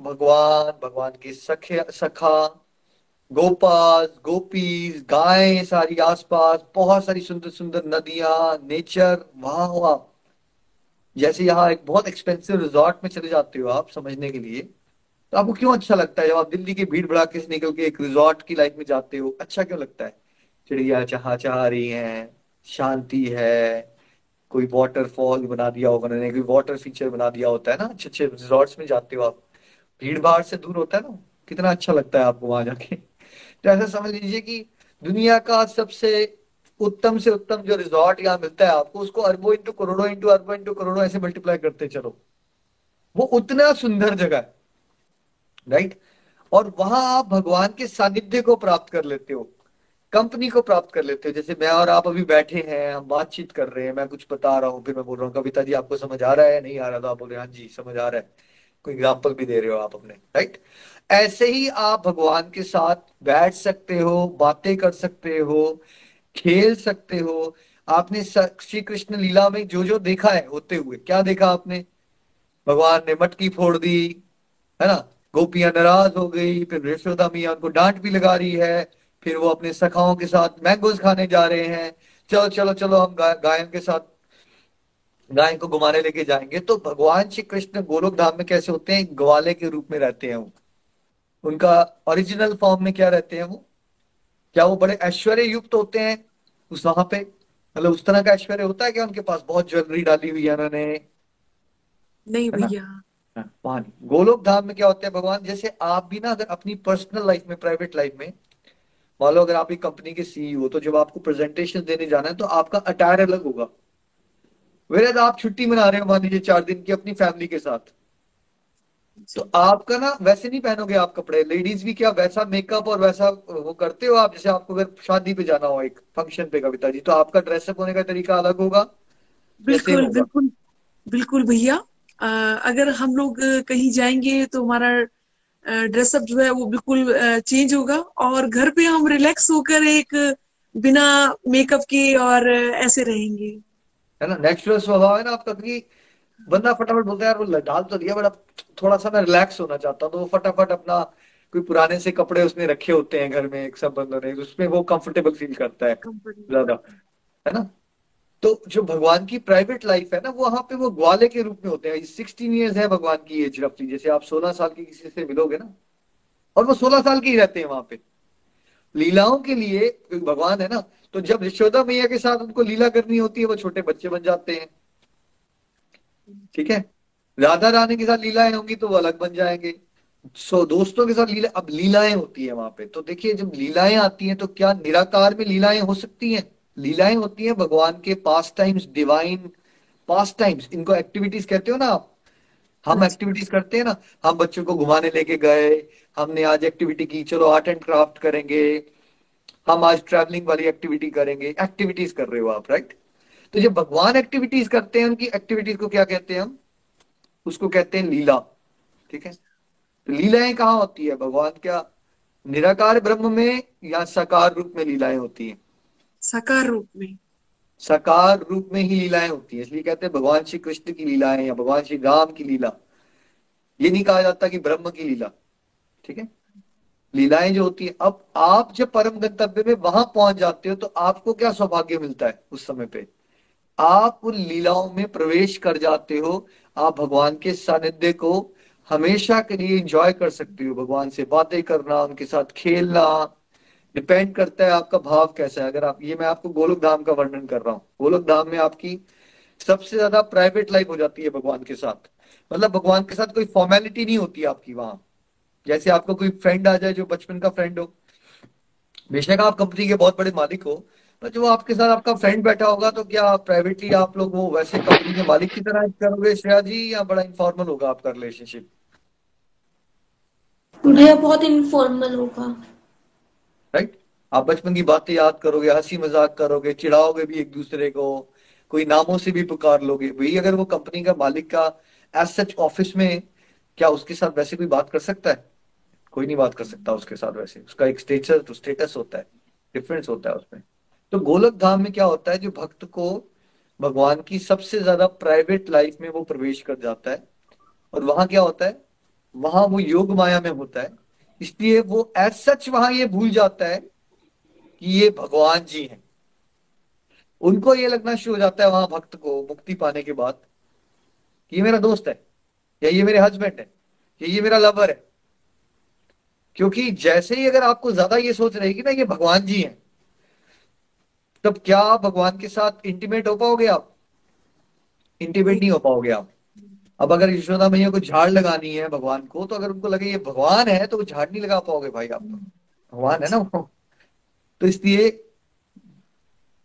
A: भगवान भगवान के सखे, सखा, गोपाल, गोपीज, गाय सारी आसपास, बहुत सारी सुंदर सुंदर नदियाँ नेचर वहाँ हो आप जैसे यहाँ एक बहुत एक्सपेंसिव रिजॉर्ट में चले जाते हो आप समझने के लिए तो आपको क्यों अच्छा लगता है जब आप दिल्ली की भीड़ भड़ाके से निकल के एक रिजॉर्ट की लाइफ में जाते हो? अच्छा क्यों लगता है? चिड़िया चहा चाह रही है, शांति है कोई वाटरफॉल बना दिया होगा उन्होंने, कोई वाटर फीचर बना दिया होता है ना? अच्छे अच्छे रिजॉर्ट्स में जाते हो आप। भीड़ भाड़ से दूर होता है ना? कितना अच्छा लगता है आपको वहाँ जाके। तो ऐसा समझ लीजिए कि दुनिया का सबसे उत्तम से उत्तम जो रिजॉर्ट यहाँ मिलता है आपको, उसको अरबों इंटू करोड़ों इंटू अरबों इंटू करोड़ों ऐसे मल्टीप्लाई करते चलो। वो उतना सुंदर जगह है राइट और वहाँ आप भगवान के सानिध्य को प्राप्त कर लेते हो। कंपनी को प्राप्त कर लेते हो। जैसे मैं और आप अभी बैठे हैं, हम बातचीत कर रहे हैं, मैं कुछ बता रहा हूँ, फिर मैं बोल रहा हूँ, कविता जी, आपको समझ आ रहा है? नहीं आ रहा तो आप बोल रहे हैं हाँ जी, समझ आ रहा है। कोई एग्ज़ाम्पल भी दे रहे हो आप अपने राइट ऐसे ही आप भगवान के साथ बैठ सकते हो, बातें कर सकते हो, खेल सकते हो। आपने श्री कृष्ण लीला में जो जो देखा है होते हुए, क्या देखा आपने? भगवान ने मटकी फोड़ दी, है ना? गोपियाँ नाराज़ हो गई, फिर यशोदा मिया उनको डांट भी लगा रही है। फिर वो अपने सखाओं के साथ मैंगोज खाने जा रहे हैं। चलो चलो चलो हम गा, गायन के साथ गाय को घुमाने लेके जाएँगे। तो भगवान श्री कृष्ण गोलोक धाम में कैसे होते हैं? ग्वाले के रूप में रहते हैं वो। उनका ओरिजिनल फॉर्म में क्या रहते हैं वो? क्या वो बड़े ऐश्वर्य युक्त होते हैं? उस वहाँ पे मतलब उस तरह का ऐश्वर्य होता है क्या उनके पास? बहुत ज्वेलरी डाली हुई है उन्होंने।
B: नहीं भैया।
A: वहाँ गोलोक धाम में क्या होता है भगवान? जैसे आप भी ना अगर अपनी पर्सनल लाइफ में प्राइवेट लाइफ में मान लो अगर आप एक कंपनी के सीईओ तो जब आपको प्रेजेंटेशन देने जाना है तो आपका अटायर अलग होगा। वेरे आप छुट्टी मना रहे हो मान लीजिए चार दिन की अपनी फैमिली के साथ। तो आपका ना वैसे नहीं पहनोगे आप कपड़े। लेडीज़ भी क्या वैसा मेकअप और वैसा वो करते हो आप? जैसे आपको अगर शादी पे जाना हो एक फ़ंक्शन पे कविता जी तो आपका ड्रेसअप होने का तरीका अलग होगा?
B: बिल्कुल बिल्कुल बिल्कुल भैया। अगर हम लोग कहीं जाएँगे तो हमारा ड्रेसअप जो है वो बिल्कुल चेंज होगा और घर पे हम रिलैक्स होकर एक बिना मेकअप के और ऐसे रहेंगे।
A: है ना? नेचुरल स्वभाव है ना आपका क्योंकि बंदा फटाफट बोलता है यार वो डाल तो दिया बट अब थोड़ा सा मैं रिलैक्स होना चाहता हूँ। तो वो फटाफट अपना कोई पुराने से कपड़े उसने रखे होते हैं घर में एक सब बंदों ने उसमें वो कंफर्टेबल फील करता है। ज़्यादा। है ना? तो जो भगवान की प्राइवेट लाइफ है ना, वो वहाँ पे वो ग्वाले के रूप में होते हैं। सिक्सटीन ईयर्स है भगवान की एज रफली जैसे आप सोलह साल की किसी से मिलोगे ना, और वो सोलह साल के ही रहते हैं वहाँ पे। लीलाओं के लिए भगवान है ना तो जब यशोदा मैया के साथ उनको लीला करनी होती है, वो छोटे बच्चे बन जाते हैं। ठीक है? राधा रानी के साथ लीलाएँ होंगी तो वो अलग बन जाएँगे। सो दोस्तों के साथ लीला, अब लीलाएँ होती है वहाँ पे। तो देखिए, जब लीलाएँ आती हैं तो क्या निराकार में लीलाएँ हो सकती हैं? लीलाएँ होती हैं भगवान के pastimes divine pastimes इनको एक्टिविटीज़ कहते हो ना आप? हम एक्टिविटीज़ करते हैं ना। हम बच्चों को घुमाने लेके गए हमने आज एक्टिविटी की चलो आर्ट एंड क्राफ्ट करेंगे हम आज ट्रैवलिंग वाली एक्टिविटी करेंगे। एक्टिविटीज़ कर रहे हो आप राइट तो जब भगवान एक्टिविटीज़ करते हैं उनकी एक्टिविटीज़ को क्या कहते हैं हम? उसको कहते हैं लीला ठीक है? तो लीलाएँ कहाँ होती है? भगवान क्या निराकार ब्रह्म में या साकार रूप में लीलाएँ होती है?
B: साकार रूप में।
A: साकार रूप में ही लीलाएँ होती है। इसलिए कहते हैं भगवान श्री कृष्ण की लीलाएँ या भगवान श्री राम की लीला। ये नहीं कहा जाता कि ब्रह्म की लीला। ठीक है? लीलाएँ जो होती है, अब आप जब परम गंतव्य में वहाँ पहुँच जाते हो तो आपको क्या सौभाग्य मिलता है उस समय पे? आप उन लीलाओं में प्रवेश कर जाते हो, आप भगवान के सानिध्य को हमेशा के लिए इंजॉय कर सकते हो। भगवान से बातें करना, उनके साथ खेलना डिपेंड करता है आपका भाव कैसा है। अगर आप, ये मैं आपको गोलोक धाम का वर्णन कर रहा हूँ। गोलोक धाम में आपकी सबसे ज़्यादा प्राइवेट लाइफ हो जाती है भगवान के साथ। मतलब भगवान के साथ कोई फॉर्मेलिटी नहीं होती आपकी वहाँ। जैसे आपको कोई फ्रेंड आ जाए जो बचपन का फ्रेंड हो। बेशक आप कंपनी के बहुत बड़े मालिक हो, पर जो आपके साथ आपका फ्रेंड बैठा होगा तो क्या प्राइवेटली आप लोग वो वैसे कंपनी के मालिक की तरह करोगे? श्रेया जी, या बड़ा इनफॉर्मल होगा आपका रिलेशनशिप
C: भैया बहुत इनफॉर्मल होगा।
A: राइट आप बचपन की बातें याद करोगे, हँसी मज़ाक करोगे, चिढ़ाओगे भी एक दूसरे को, कोई नामों से भी पुकार लोगे। वही अगर वो कंपनी का मालिक का एज सच ऑफ़िस में, क्या उसके साथ वैसे कोई बात कर सकता है? कोई नहीं बात कर सकता उसके साथ वैसे। उसका एक स्टेटस तो स्टेटस होता है। डिफरेंस होता है उसमें। तो गोलक धाम में क्या होता है, जो भक्त को भगवान की सबसे ज़्यादा प्राइवेट लाइफ में वो प्रवेश कर जाता है, और वहाँ क्या होता है? वहाँ वो योग माया में होता है। इसलिए वो एज सच वहाँ ये भूल जाता है कि ये भगवान जी हैं। उनको ये लगना शुरू हो जाता है वहाँ भक्त को मुक्ति पाने के बाद कि ये मेरा दोस्त है, या ये मेरे हस्बैंड है, या ये मेरा लवर है। क्योंकि जैसे ही अगर आपको ज़्यादा ये सोच रहेगी ना ये भगवान जी हैं, तब क्या भगवान के साथ इंटीमेट हो पाओगे आप? इंटीमेट नहीं हो पाओगे आप। अब अगर यशोदा मैया को झाड़ लगानी है भगवान को तो अगर उनको लगे ये भगवान है तो वो झाड़ नहीं लगा पाओगे भाई आप भगवान है ना वो। तो इसलिए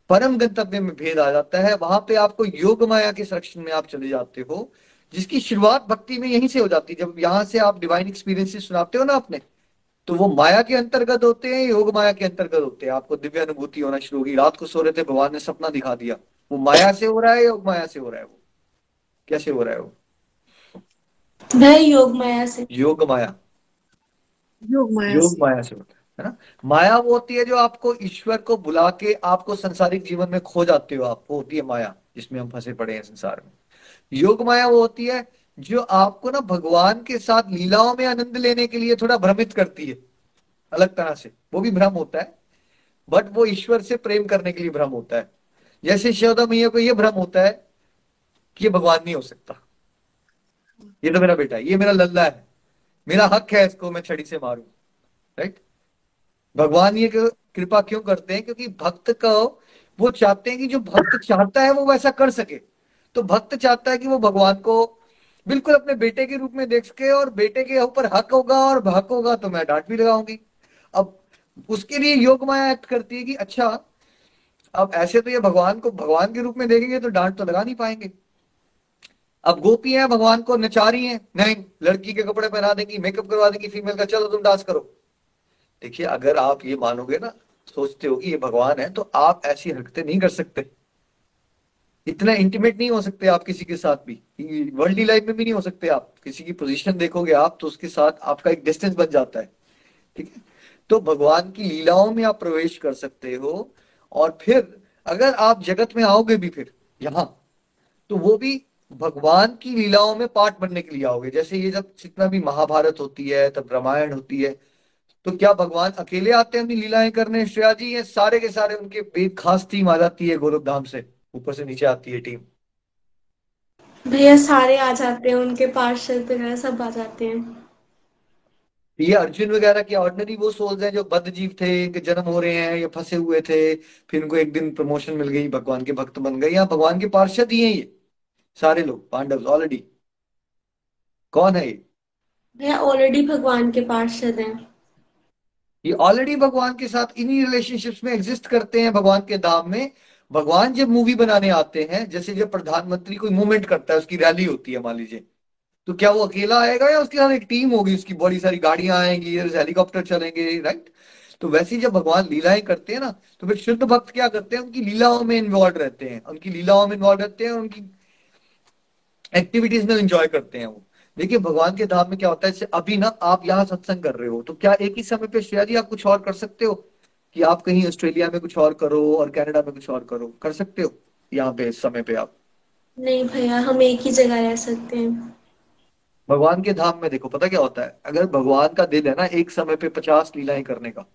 A: परम गंतव्य में भेद आ जाता है। वहाँ पे आपको योग माया के संरक्षण में आप चले जाते हो, जिसकी शुरुआत भक्ति में यहीं से हो जाती है। जब यहाँ से आप डिवाइन एक्सपीरियंसेस सुनाते हो ना आपने तो वो माया के अंतर्गत होते हैं, योग माया के अंतर्गत होते हैं। आपको दिव्य अनुभूति होना शुरू होगी। रात को सो रहे थे, भगवान ने सपना दिखा दिया। वो माया से हो रहा है, योग माया से हो रहा है वो। कैसे हो रहा है वो?
C: योग माया से।
A: योग माया।
B: योग माया
A: योग माया से होता है ना? माया वो होती है जो आपको ईश्वर को बुला के आपको संसारिक जीवन में खो जाते हो आप वो होती है माया जिसमें हम फंसे पड़े हैं संसार में। योग माया वो होती है जो आपको ना भगवान के साथ लीलाओं में आनंद लेने के लिए थोड़ा भ्रमित करती है अलग तरह से। वो भी भ्रम होता है बट वो ईश्वर से प्रेम करने के लिए भ्रम होता है। जैसे शोदा मैया को यह भ्रम होता है कि ये भगवान नहीं हो सकता। ये तो मेरा बेटा है, ये मेरा लल्ला है। मेरा हक है इसको मैं छड़ी से मारू राइट भगवान ये कृपा क्यों करते हैं? क्योंकि भक्त को वो चाहते हैं कि जो भक्त चाहता है वो वैसा कर सके। तो भक्त चाहता है कि वो भगवान को बिल्कुल अपने बेटे के रूप में देख सके और बेटे के ऊपर हक होगा और हक होगा तो मैं डांट भी लगाऊँगी। अब उसके लिए योग माया एक्ट करती है कि अच्छा अब ऐसे तो ये भगवान को, भगवान के रूप में देखेंगे तो डांट तो लगा नहीं पाएँगे। अब गोपी है, भगवान को नचा रही है। नहीं, लड़की के कपड़े पहना देंगी मेकअप करवा देंगी फीमेल का, चलो तुम डांस करो। देखिए, अगर आप ये मानोगे ना, सोचते हो कि ये भगवान है तो आप ऐसी हरकतें नहीं कर सकते। इतना इंटीमेट नहीं हो सकते आप किसी के साथ भी। वर्ल्ड लाइफ में भी नहीं हो सकते आप। किसी की पोजीशन देखोगे आप तो उसके साथ आपका एक डिस्टेंस बन जाता है। ठीक है? तो भगवान की लीलाओं में आप प्रवेश कर सकते हो, और फिर अगर आप जगत में आओगे भी फिर, यहाँ तो वो भी भगवान की लीलाओं में पार्ट बनने के लिए आओगे। जैसे ये जब जितना भी महाभारत होती है तब रामायण होती है तो क्या भगवान अकेले आते हैं अपनी लीलाएँ करने? श्रेया जी ये सारे के सारे उनके बेद खास टीम आ जाती है गोरख धाम से। ऊपर से नीचे आती है टीम।
C: भैया सारे आ जाते हैं उनके पार्षद वगैरह सब आ जाते हैं।
A: ये अर्जुन वगैरह की ऑर्डिनरी वो सोल्स हैं जो बद्ध जीव थे इनके जन्म हो रहे हैं ये फंसे हुए थे फिर इनको एक दिन प्रमोशन मिल गई भगवान के भक्त बन गए। या भगवान के पार्षद ही हैं ये। सारे लोग पांडव ऑलरेडी कौन है ये?
C: ऑलरेडी भगवान के पार्षद हैं।
A: ये ऑलरेडी भगवान के साथ इन्हीं रिलेशनशिप्स में एग्जिस्ट करते हैं भगवान के धाम में। भगवान जब मूवी बनाने आते हैं जैसे जब प्रधानमंत्री कोई मूवमेंट करता है उसकी रैली होती है मान लीजिए। तो क्या वो अकेला आएगा या उसके साथ एक टीम होगी उसकी बड़ी सारी गाड़ियाँ आएँगी हेलीकॉप्टर चलेंगे राइट तो वैसे ही जब भगवान लीलाएँ करते हैं ना तो फिर शुद्ध भक्त क्या करते हैं? उनकी लीलाओं में इन्वॉल्व रहते हैं। उनकी लीलाओं में इन्वॉल्व रहते हैं उनकी एक्टिविटीज़ में एंजॉय करते हैं वो। देखिए भगवान के धाम में क्या होता है अभी ना आप यहाँ सत्संग कर रहे हो तो क्या एक ही समय पे श्रेया जी आप कुछ और कर सकते हो? कि आप कहीं ऑस्ट्रेलिया में कुछ और करो और कनाडा में कुछ और करो कर सकते हो? यहाँ पे इस समय पे आप।
C: नहीं भैया हम एक ही जगह रह सकते हैं।
A: भगवान के धाम में देखो पता क्या होता है? अगर भगवान का दिल है ना एक समय पे पचास लीलाएँ करने का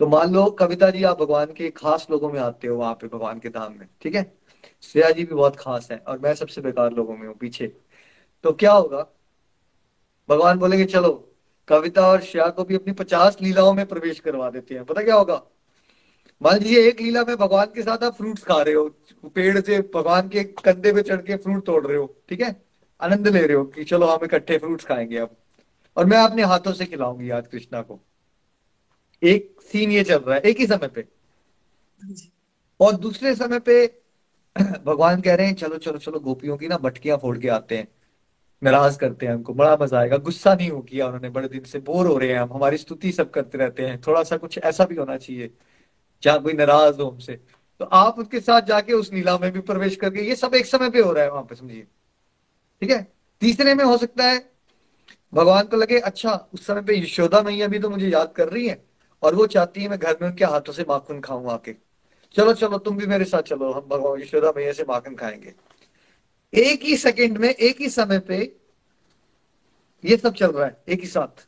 A: तो मान लो कविता जी आप भगवान के खास लोगों में आते हो वहाँ पे भगवान के धाम में ठीक है? श्रेया जी भी बहुत खास है और मैं सबसे बेकार लोगों में हूँ पीछे। तो क्या होगा? भगवान बोलेंगे चलो कविता और श्रेया को भी अपनी पचास लीलाओं में प्रवेश करवा देते हैं। पता क्या होगा? मान लीजिए एक लीला में भगवान के साथ आप फ्रूट्स खा रहे हो पेड़ से भगवान के कंधे पे चढ़ के फ्रूट तोड़ रहे हो ठीक है? आनंद ले रहे हो कि चलो हम इकट्ठे फ्रूट्स खाएँगे अब। और मैं अपने हाथों से खिलाऊँगी आज कृष्णा को। एक सीन ये चल रहा है एक ही समय पे। और दूसरे समय पे <coughs> भगवान कह रहे हैं, चलो चलो चलो, गोपियों की ना बटकियाँ फोड़ के आते हैं। नाराज़ करते हैं हमको, बड़ा मज़ा आएगा। गुस्सा नहीं हो किया उन्होंने, बड़े दिन से बोर हो रहे हैं हम, हमारी स्तुति सब करते रहते हैं। थोड़ा सा कुछ ऐसा भी होना चाहिए, जहाँ कोई नाराज़ हो हमसे। तो आप उसके साथ जाके उस लीला में भी प्रवेश करके, ये सब एक समय पे हो रहा है वहाँ पे, समझिए। ठीक है? तीसरे में हो सकता है, भगवान को लगे अच्छा उस समय पे यशोदा मैया भी तो मुझे याद कर रही है, और वो चाहती है मैं घर में उनके हाथों से माखन खाऊं आके। चलो चलो, तुम भी मेरे साथ चलो, हम भगवान यशोदा मैया से माखन खाएँगे। एक ही सेकंड में, एक ही समय पे ये सब चल रहा है, एक ही साथ।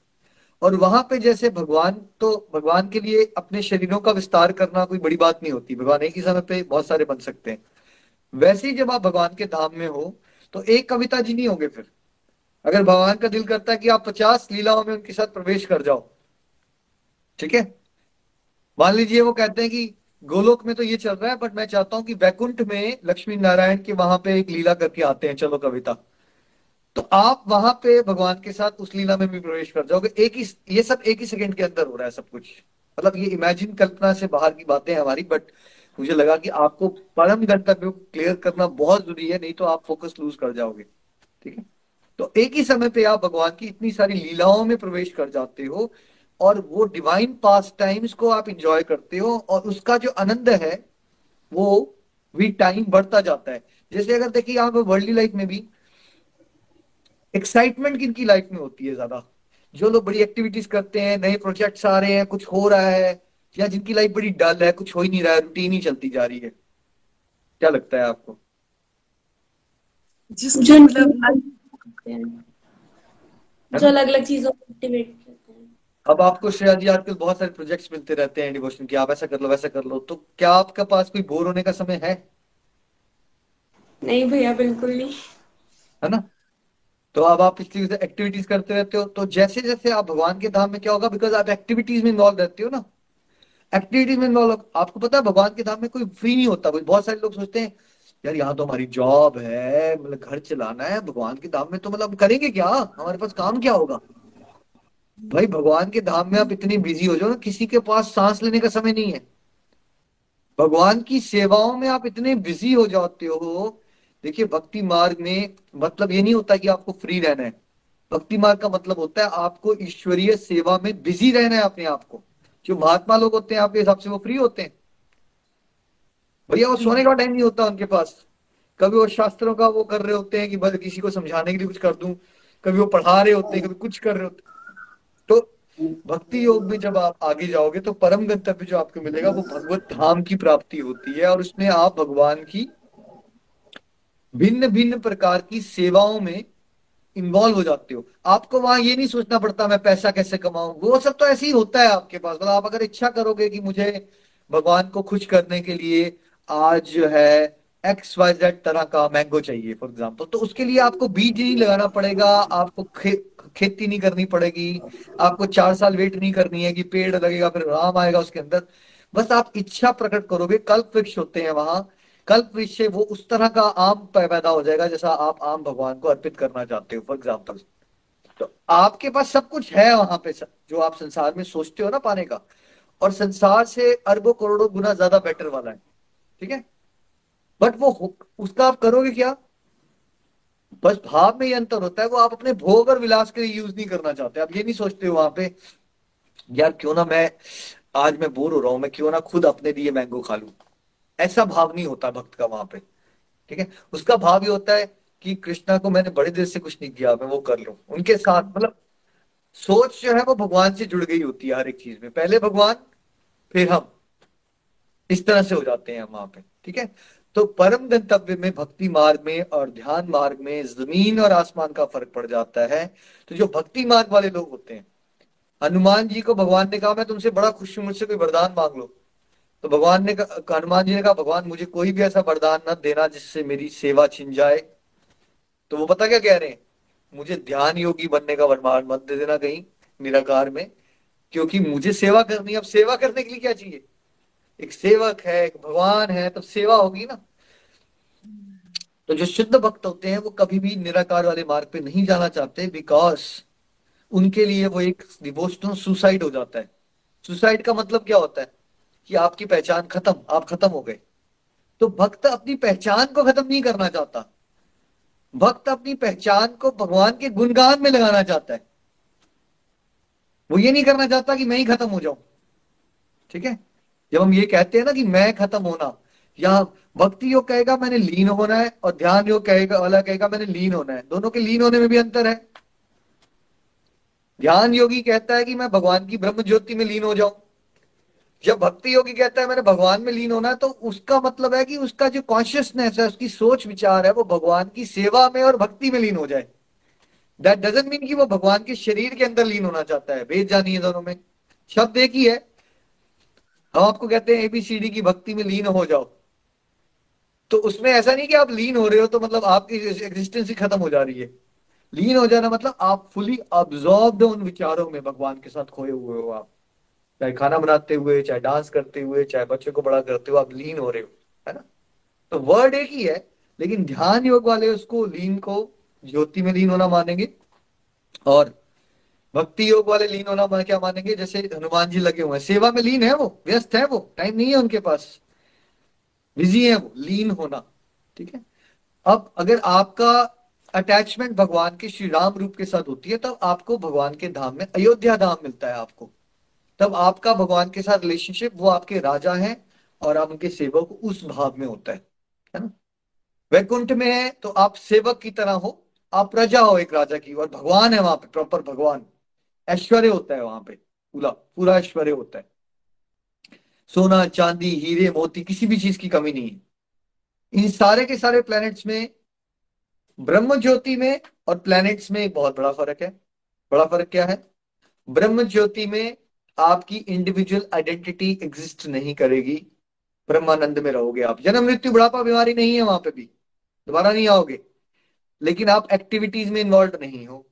A: और वहाँ पे जैसे भगवान तो भगवान के लिए अपने शरीरों का विस्तार करना कोई बड़ी बात नहीं होती। भगवान एक ही समय पे बहुत सारे बन सकते हैं। वैसे ही जब आप भगवान के धाम में हो तो एक कविता जी नहीं होंगे फिर। अगर भगवान का दिल करता है कि आप पचास लीलाओं में उनके साथ प्रवेश कर जाओ, ठीक है? मान लीजिए वो कहते हैं कि गोलोक में तो ये चल रहा है बट मैं चाहता हूँ कि वैकुंठ में लक्ष्मी नारायण के वहाँ पे एक लीला करके आते हैं। चलो कविता। तो आप वहाँ पे भगवान के साथ उस लीला में भी प्रवेश कर जाओगे। एक ही, ये सब एक ही सेकंड के अंदर हो रहा है सब कुछ। मतलब ये इमेजिन कल्पना से बाहर की बातें हमारी बट मुझे लगा कि आपको परम गंतव्य क्लियर करना बहुत ज़रूरी है, नहीं तो आप फोकस लूज कर जाओगे। ठीक है? तो एक ही समय पे आप भगवान की इतनी सारी लीलाओं में प्रवेश कर जाते हो और वो डिवाइन पास टाइम्स को आप इंजॉय करते हो और उसका जो आनंद है, वो भी टाइम बढ़ता जाता है। जैसे अगर देखिए आप वर्ल्ड लाइफ में भी एक्साइटमेंट किनकी लाइफ में होती है ज़्यादा? जो लोग बड़ी एक्टिविटीज़ करते हैं, नए प्रोजेक्ट्स आ रहे हैं, कुछ हो रहा है, या जिनकी लाइफ बड़ी डल है, कुछ हो ही नहीं रहा है रूटीन ही चलती जा रही है। क्या लगता है आपको?
C: जो मतलब जो अलग अलग चीज़ों को
A: अब आपको श्रेया जी आजकल बहुत सारे प्रोजेक्ट्स मिलते रहते हैं डिवोशन की आप ऐसा कर लो वैसा कर लो तो क्या आपके पास कोई बोर होने का समय है?
C: नहीं भैया बिल्कुल नहीं।
A: है ना? तो अब आप चीज़ एक्टिविटीज़ करते रहते हो तो जैसे जैसे आप भगवान के धाम में क्या होगा बिकॉज़ आप एक्टिविटीज़ में इन्वॉल्व रहते हो ना। एक्टिविटीज़ में इन्वॉल्व आपको पता है भगवान के धाम में कोई फ्री नहीं होता बहुत सारे लोग सोचते हैं यार यहाँ तो हमारी जॉब है मतलब घर चलाना है भगवान के धाम में तो मतलब करेंगे क्या? हमारे पास काम क्या होगा? भाई, भगवान के धाम में आप इतनी बिज़ी हो जाओ ना, किसी के पास सांस लेने का समय नहीं है। भगवान की सेवाओं में आप इतने बिज़ी हो जाते हो। देखिए, भक्ति मार्ग में मतलब ये नहीं होता कि आपको फ्री रहना है। भक्ति मार्ग का मतलब होता है आपको ईश्वरीय सेवा में बिज़ी रहना है अपने आप को। जो महात्मा लोग होते हैं आपके हिसाब से वो फ्री होते हैं। भैया, वो सोने का टाइम नहीं होता उनके पास। कभी वो शास्त्रों का वो कर रहे होते हैं कि बस किसी को समझाने के लिए कुछ कर दूँ। कभी वो पढ़ा रहे होते हैं, कभी कुछ कर रहे होते तो भक्ति योग में जब आप आगे जाओगे तो परम गंतव्य जो आपको मिलेगा, वो भगवत धाम की प्राप्ति होती है। और उसमें आप भगवान की भिन्न भिन्न प्रकार की सेवाओं में इन्वॉल्व हो जाते हो। आपको वहाँ ये नहीं सोचना पड़ता, मैं पैसा कैसे कमाऊं? वो सब तो ऐसे ही होता है आपके पास। मतलब आप अगर इच्छा करोगे कि मुझे भगवान को खुश करने के लिए आज जो है एक्स वाई जेड तरह का मैंगो चाहिए फॉर एग्ज़ाम्पल तो उसके लिए आपको बीज नहीं लगाना पड़ेगा, आपको खेती नहीं करनी पड़ेगी, आपको चार साल वेट नहीं करनी है कि पेड़ लगेगा, फिर राम आएगा उसके अंदर। बस आप इच्छा प्रकट करोगे कल्प वृक्ष होते हैं वहाँ। कल्प वृक्ष से वो उस तरह का आम पैदा हो जाएगा जैसा आप आम भगवान को अर्पित करना चाहते हो फॉर एग्ज़ाम्पल तो आपके पास सब कुछ है वहाँ पे जो आप संसार में सोचते हो ना पाने का। और संसार से अरबों करोड़ों गुना ज़्यादा बेटर वाला है, ठीक है? बट वो उसका आप करोगे क्या? बस भाव में ये अंतर होता है, वो आप अपने भोग और विलास के लिए यूज़ नहीं करना चाहते। आप ये नहीं सोचते हो वहाँ पे, यार क्यों ना मैं, आज मैं बोर हो रहा हूँ, मैं क्यों ना खुद अपने लिए मैंगो खा लू। ऐसा भाव नहीं होता भक्त का वहाँ पे, ठीक है? उसका भाव ये होता है कि कृष्णा को मैंने बड़े देर से कुछ नहीं किया, मैं वो कर लू। उनके साथ मतलब सोच जो है वो भगवान से जुड़ गई होती है हर एक चीज़ में। पहले भगवान, फिर हम। इस तरह से हो जाते हैं वहाँ पे, ठीक है? तो परम गंतव्य में, भक्ति मार्ग में और ध्यान मार्ग में ज़मीन और आसमान का फ़र्क पड़ जाता है। तो जो भक्ति मार्ग वाले लोग होते हैं, हनुमान जी को भगवान ने कहा, मैं तुमसे बड़ा खुश हूँ, मुझसे कोई वरदान मांग लो। तो भगवान ने कहा, हनुमान जी ने कहा, भगवान, मुझे कोई भी ऐसा वरदान न देना जिससे मेरी सेवा छिन जाए। तो वो पता क्या कह रहे हैं? मुझे ध्यान योगी बनने का वरमान मत दे देना कहीं निराकार में, क्योंकि मुझे सेवा करनी अब सेवा करने के लिए क्या चाहिए? एक सेवक है, एक भगवान है तो सेवा होगी ना। तो जो शुद्ध भक्त होते हैं, वो कभी भी निराकार वाले मार्ग पे नहीं जाना चाहते बिकॉज़ उनके लिए वो एक डिवोशनल सुसाइड हो जाता है। सुसाइड का मतलब क्या होता है? कि आपकी पहचान खत्म, आप खत्म हो गए। तो भक्त अपनी पहचान को खत्म नहीं करना चाहता। भक्त अपनी पहचान को भगवान के गुणगान में लगाना चाहता है। वो ये नहीं करना चाहता कि मैं ही खत्म हो जाऊँ। ठीक है? जब हम ये कहते हैं ना कि मैं खत्म होना, या भक्ति योग कहेगा मैंने लीन होना है और ध्यान योग कहेगा वाला कहेगा मैंने लीन होना है। दोनों के लीन होने में भी अंतर है। ध्यान योगी कहता है कि मैं भगवान की ब्रह्म ज्योति में लीन हो जाऊँ। जब भक्ति योगी कहता है मैंने भगवान में लीन होना है तो उसका मतलब है कि उसका जो कॉन्शियसनेस है, उसकी सोच विचार है, वो भगवान की सेवा में और भक्ति में लीन हो जाए। दैट डजेंट मीन कि वो भगवान के शरीर के अंदर लीन होना चाहता है। भेद जानी है दोनों में। शब्द एक ही है। हम आपको कहते हैं एबीसीडी की भक्ति में लीन हो जाओ। तो उसमें ऐसा नहीं कि आप लीन हो रहे हो तो मतलब आपकी एग्जिस्टेंस ही खत्म हो जा रही है। लीन हो जाना मतलब आप फुली ऑब्जॉर्व उन विचारों में भगवान के साथ खोए हुए हो आप। चाहे खाना बनाते हुए, चाहे डांस करते हुए, चाहे बच्चे को बड़ा करते हुए आप लीन हो रहे हो, है ना? तो वर्ड एक ही है, लेकिन ध्यान योग वाले उसको लीन को ज्योति में लीन होना मानेंगे। और भक्ति योग वाले लीन होना मैं क्या मानेंगे? जैसे हनुमान जी लगे हुए हैं। सेवा में लीन है वो, व्यस्त है वो, टाइम नहीं है उनके पास। बिज़ी है वो, लीन होना, ठीक है? अब अगर आपका अटैचमेंट भगवान के श्री राम रूप के साथ होती है, तब आपको भगवान के धाम में, अयोध्या धाम मिलता है आपको। तब आपका भगवान के साथ रिलेशनशिप वो आपके राजा हैं और आप उनके सेवक उस भाव में होता है है ना? वैकुंठ में है तो आप सेवक की तरह हो, आप प्रजा हो एक राजा की, और भगवान है वहाँ पे प्रॉपर भगवान। ऐश्वर्य होता है वहाँ पे, पूरा पूरा ऐश्वर्य होता है। सोना, चांदी, हीरे, मोती, किसी भी चीज़ की कमी नहीं है। इन सारे के सारे प्लैनेट्स में ब्रह्म ज्योति में और प्लैनेट्स में बहुत बड़ा फ़र्क है। बड़ा फ़र्क क्या है? ब्रह्म ज्योति में आपकी इंडिविजुअल आइडेंटिटी एग्जिस्ट नहीं करेगी। ब्रह्मानंद में रहोगे आप। जन्म, मृत्यु, बुढ़ापा, बीमारी नहीं है वहाँ पे भी। दोबारा नहीं आओगे। लेकिन आप एक्टिविटीज़ में इन्वॉल्व नहीं हो।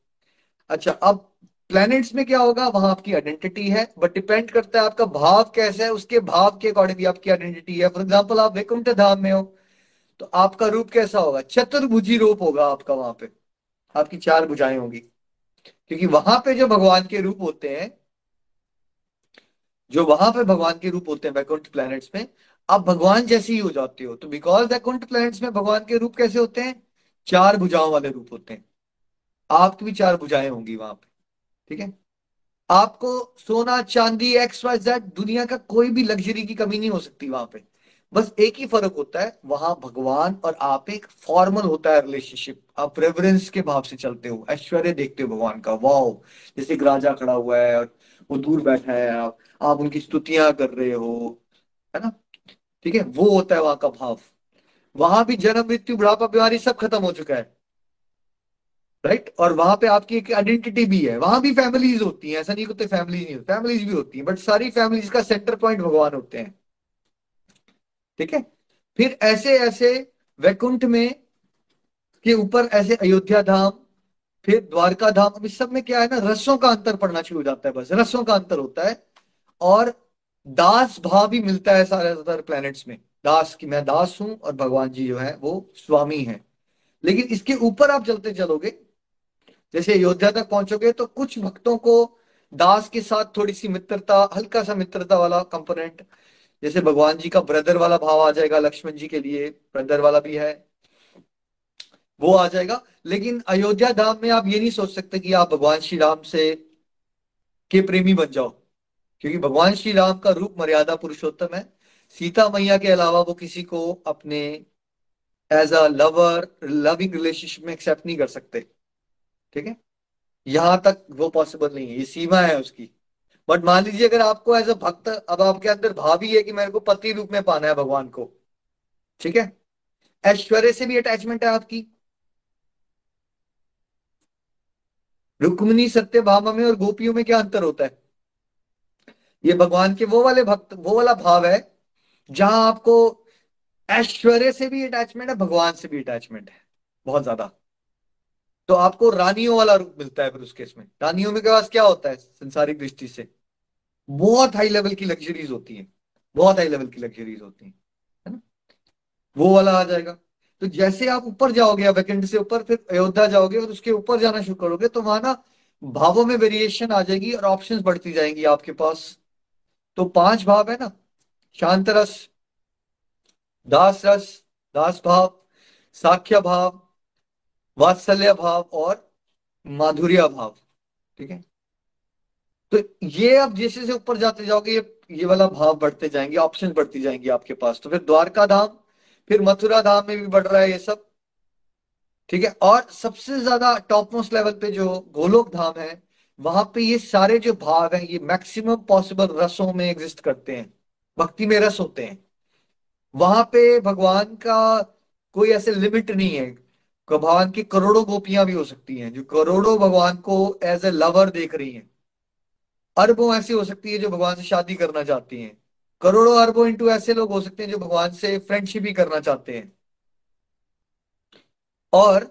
A: अच्छा अब प्लैनेट्स में क्या होगा? वहाँ आपकी आइडेंटिटी है बट डिपेंड करता है आपका भाव कैसा है, उसके भाव के अकॉर्डिंग आपकी आइडेंटिटी है। फॉर एग्ज़ाम्पल आप वैकुंठ धाम में हो तो आपका रूप कैसा होगा? चतुर्भुजी रूप होगा आपका वहाँ पे। आपकी चार भुजाएँ होगी। क्योंकि वहाँ पे जो भगवान के रूप होते हैं, जो वहाँ पे भगवान के रूप होते हैं वैकुंठ प्लैनेट्स में, आप भगवान जैसे ही हो जाते हो तो बिकॉज़ वैकुंठ प्लैनेट्स में भगवान के रूप कैसे होते हैं? चार भुजाओं वाले रूप होते हैं। आपकी भी चार भुजाएँ होंगी वहाँ पे। ठीक है? आपको सोना, चांदी एक्स वाई जेड दुनिया का कोई भी लग्जरी की कमी नहीं हो सकती वहाँ पे। बस एक ही फ़र्क होता है, वहाँ भगवान और आप एक फॉर्मल होता है रिलेशनशिप आप रेवरेंस के भाव से चलते हो, ऐश्वर्य देखते हो भगवान का। वाओ जैसे एक राजा खड़ा हुआ है और वो दूर बैठा है, आप आप उनकी स्तुतियाँ कर रहे हो, है ना? ठीक है? वो होता है वहाँ का भाव। वहाँ भी जन्म, मृत्यु, बुढ़ापा, बीमारी सब खत्म हो चुका है। राइट और वहाँ पे आपकी एक आइडेंटिटी भी है। वहाँ भी फैमिलीज़ होती हैं, ऐसा नहीं होते फैमिलीज़ नहीं होती। फैमिलीज़ भी होती हैं बट सारी फैमिलीज़ का सेंटर पॉइंट भगवान होते हैं। ठीक है? फिर ऐसे ऐसे वैकुंठ में के ऊपर ऐसे अयोध्या धाम, फिर द्वारका धाम, अब इस सब में क्या है ना, रसों का अंतर पड़ना शुरू हो जाता है बस। रसों का अंतर होता है। और दास भाव भी मिलता है सारे ज़्यादातर प्लैनेट्स में। दास की, मैं दास हूँ और भगवान जी जो है, वो स्वामी है। लेकिन इसके ऊपर आप चलते चलोगे जैसे अयोध्या तक पहुंचोगे तो कुछ भक्तों को दास के साथ थोड़ी सी मित्रता हल्का सा मित्रता वाला कंपोनेंट जैसे भगवान जी का ब्रदर वाला भाव आ जाएगा, लक्ष्मण जी के लिए ब्रदर वाला भी है, वो आ जाएगा। लेकिन अयोध्या धाम में आप ये नहीं सोच सकते कि आप भगवान श्री राम से के प्रेमी बन जाओ, क्योंकि भगवान श्री राम का रूप मर्यादा पुरुषोत्तम है। सीता मैया के अलावा वो किसी को अपने as a lover loving relationship में एक्सेप्ट नहीं कर सकते। ठीक है? यहाँ तक वो पॉसिबल नहीं है, ये सीमा है उसकी। बट मान लीजिए अगर आपको एज अ भक्त, अब आपके अंदर भावी है कि मेरे को पति रूप में पाना है भगवान को, ठीक है? ऐश्वर्य से भी अटैचमेंट है आपकी। रुक्मणी सत्य भामा में और गोपियों में क्या अंतर होता है? ये भगवान के वो वाले भक्त, वो वाला भाव है, जहाँ आपको ऐश्वर्य से भी अटैचमेंट है, भगवान से भी अटैचमेंट है, बहुत ज़्यादा। तो आपको रानियों वाला रूप मिलता है फिर उस केस में। रानियों में के पास क्या होता है? संसारिक दृष्टि से। बहुत हाई लेवल की लग्जरीज होती है। बहुत हाई लेवल की लग्जरीज होती है। ना? वो वाला आ जाएगा। तो जैसे आप ऊपर जाओगे वैकेंट से ऊपर, फिर अयोध्या जाओगे और उसके ऊपर जाना शुरू करोगे तो वहाँ ना भावों में वेरिएशन आ जाएगी और ऑप्शंस बढ़ती जाएँगी आपके पास। तो पाँच भाव है ना। शांत रस, दास रस, दास भाव, साख्य भाव वात्सल्य भाव और माधुर्य भाव, ठीक है? तो ये अब जैसे से ऊपर जाते जाओगे, ये ये वाला भाव बढ़ते जाएँगे ऑप्शन बढ़ती जाएँगी आपके पास। तो फिर द्वारका धाम, फिर मथुरा धाम में भी बढ़ रहा है ये सब, ठीक है? और सबसे ज़्यादा टॉप मोस्ट लेवल पे जो गोलोक धाम है, वहाँ पे ये सारे जो भाव हैं, ये मैक्सिमम पॉसिबल रसों में एग्जिस्ट करते हैं, भक्ति में रस होते हैं। वहाँ पे भगवान का कोई ऐसे लिमिट नहीं है भगवान की करोड़ों गोपियाँ भी हो सकती हैं, जो करोड़ों भगवान को एज ए लवर देख रही हैं। अरबों ऐसी हो सकती है जो भगवान से शादी करना चाहती हैं। करोड़ों अरबों इंटू ऐसे लोग हो सकते हैं जो भगवान से फ्रेंडशिप भी करना चाहते हैं। और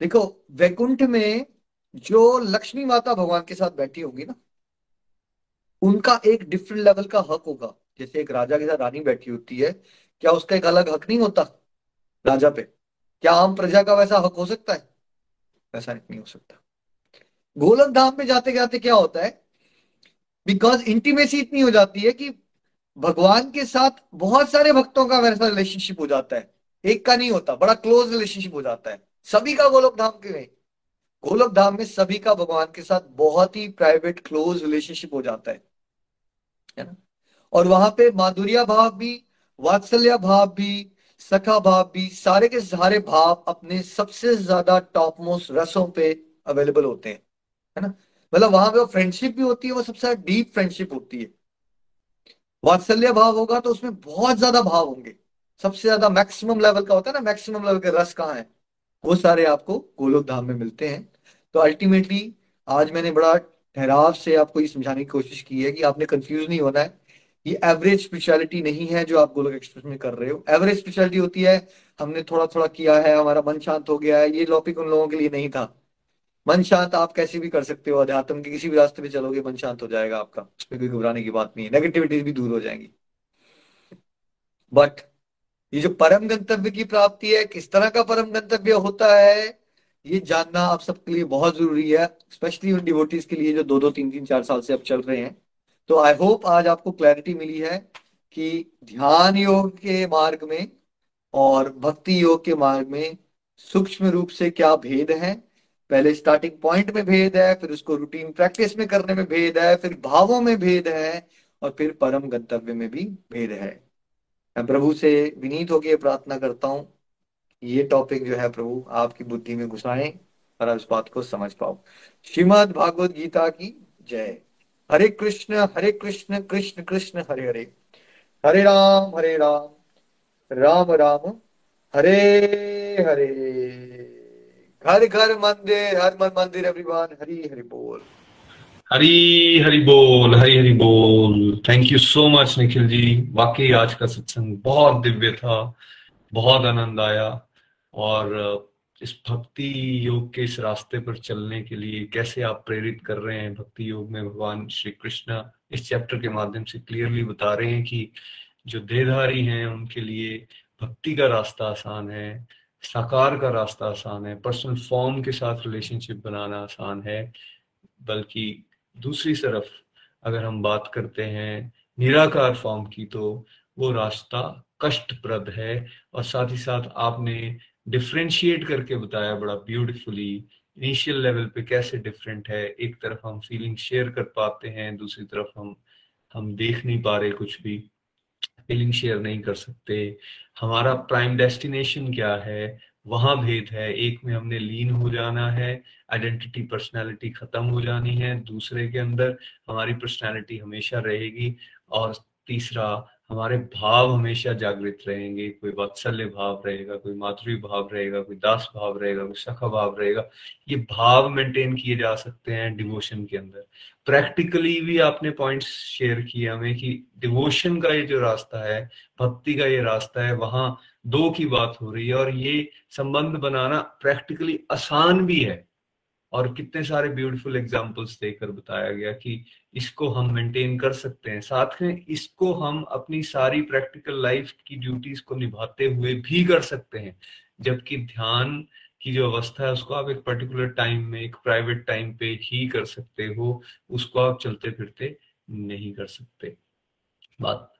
A: देखो, वैकुंठ में जो लक्ष्मी माता भगवान के साथ बैठी होगी ना, उनका एक डिफरेंट लेवल का हक होगा। जैसे एक राजा के साथ रानी बैठी होती है, क्या उसका एक अलग हक नहीं होता? राजा पे। क्या आम प्रजा का वैसा हक हो सकता है? वैसा नहीं हो सकता। गोलक धाम में जाते जाते क्या होता है? बिकॉज़ इंटीमेसी इतनी हो जाती है कि भगवान के साथ बहुत सारे भक्तों का वैसा रिलेशनशिप हो जाता है। एक का नहीं होता, बड़ा क्लोज रिलेशनशिप हो जाता है। सभी का गोलक धाम के में गोलोक धाम में सभी का भगवान के साथ बहुत ही प्राइवेट क्लोज रिलेशनशिप हो जाता है। है ना? और वहाँ पे माधुर्या भाव भी, वात्सल्य भाव भी सखा भाव भी सारे के सारे भाव अपने सबसे ज़्यादा टॉप मोस्ट रसों पे अवेलेबल होते हैं, है ना? मतलब वहाँ पे फ्रेंडशिप भी होती है, वो सबसे डीप फ्रेंडशिप होती है। वात्सल्य भाव होगा तो उसमें बहुत ज़्यादा भाव होंगे। सबसे ज़्यादा मैक्सिमम लेवल का होता है ना मैक्सिमम लेवल के रस कहाँ है? वो सारे आपको गोलोक धाम में मिलते हैं। तो अल्टीमेटली आज मैंने बड़ा ठहराव से आपको ये समझाने की कोशिश की है कि आपने कंफ्यूज नहीं होना है। ये एवरेज स्पेशलिटी नहीं है जो आप गोलक एक्सप्रेस में कर रहे हो। एवरेज स्पेशलिटी होती है, हमने थोड़ा थोड़ा किया है, हमारा मन शांत हो गया है, ये टॉपिक उन लोगों के लिए नहीं था। मन शांत आप कैसे भी कर सकते हो, अध्यात्म के किसी भी रास्ते पे चलोगे, मन शांत हो जाएगा आपका कोई घबराने की बात नहीं है। नेगेटिविटीज भी दूर हो जाएँगी। बट ये जो परम गंतव्य की प्राप्ति है, किस तरह का परम गंतव्य होता है, ये जानना आप सबके लिए बहुत ज़रूरी है स्पेशली उन डिवोटीज के लिए जो दो दो तीन तीन चार साल से अब चल रहे हैं। तो आई होप आज आपको क्लैरिटी मिली है कि ध्यान योग के मार्ग में और भक्ति योग के मार्ग में सूक्ष्म रूप से क्या भेद है। पहले स्टार्टिंग पॉइंट में भेद है, फिर उसको रूटीन प्रैक्टिस में करने में भेद है, फिर भावों में भेद है और फिर परम गंतव्य में भी भेद है। मैं प्रभु से विनीत होकर प्रार्थना करता हूँ ये टॉपिक जो है प्रभु, आपकी बुद्धि में घुसाएँ और आप इस बात को समझ पाओ। श्रीमद भागवत गीता की जय। हरे कृष्ण हरे कृष्ण कृष्ण कृष्ण, हरे हरे। हरे राम हरे राम। राम राम। हरे हरे। घर घर, मंदिर, हर मन मंदिर एवरीवन हरी, हरि बोल।
E: हरी, हरि बोल, हरी, हरि बोल। Thank you so much Nikhil ji. वाकई आज का सत्संग बहुत दिव्य था, बहुत आनंद आया। और इस भक्ति योग के इस रास्ते पर चलने के लिए कैसे आप प्रेरित कर रहे हैं? भक्ति योग में भगवान श्री कृष्ण इस चैप्टर के माध्यम से क्लियरली बता रहे हैं कि जो देहधारी हैं, उनके लिए भक्ति का रास्ता आसान है, साकार का रास्ता आसान है पर्सनल फॉर्म के साथ रिलेशनशिप बनाना आसान है, बल्कि दूसरी तरफ़ अगर हम बात करते हैं निराकार फॉर्म की तो वो रास्ता कष्टप्रद है और साथ ही साथ आपने डिफ्रेंशिएट करके बताया बड़ा ब्यूटीफुली इनिशियल लेवल पे कैसे डिफरेंट है, एक तरफ़ हम फीलिंग शेयर कर पाते हैं, दूसरी तरफ़ हम हम देख नहीं पा रहे कुछ भी फीलिंग शेयर नहीं कर सकते। हमारा प्राइम डेस्टिनेशन क्या है? वहाँ भेद है। एक में हमने लीन हो जाना है आइडेंटिटी पर्सनालिटी खत्म हो जानी है, दूसरे के अंदर हमारी पर्सनालिटी हमेशा रहेगी, और तीसरा हमारे भाव हमेशा जागृत रहेंगे। कोई वात्सल्य भाव रहेगा, कोई माधुरी भाव रहेगा, कोई दास भाव रहेगा, कोई सखा भाव रहेगा। ये भाव मेंटेन किए जा सकते हैं डिवोशन के अंदर। प्रैक्टिकली भी आपने पॉइंट्स शेयर किए हमें कि डिवोशन का ये जो रास्ता है, भक्ति का ये रास्ता है, वहाँ दो की बात हो रही है और ये संबंध बनाना प्रैक्टिकली आसान भी है। और कितने सारे ब्यूटीफुल एग्जाम्पल्स देकर बताया गया कि इसको हम मेंटेन कर सकते हैं। साथ में इसको हम अपनी सारी प्रैक्टिकल लाइफ की ड्यूटीज़ को निभाते हुए भी कर सकते हैं। जबकि ध्यान की जो अवस्था है, उसको आप एक पर्टिकुलर टाइम में, एक प्राइवेट टाइम पे ही कर सकते हो। उसको आप चलते फिरते नहीं कर सकते। बात,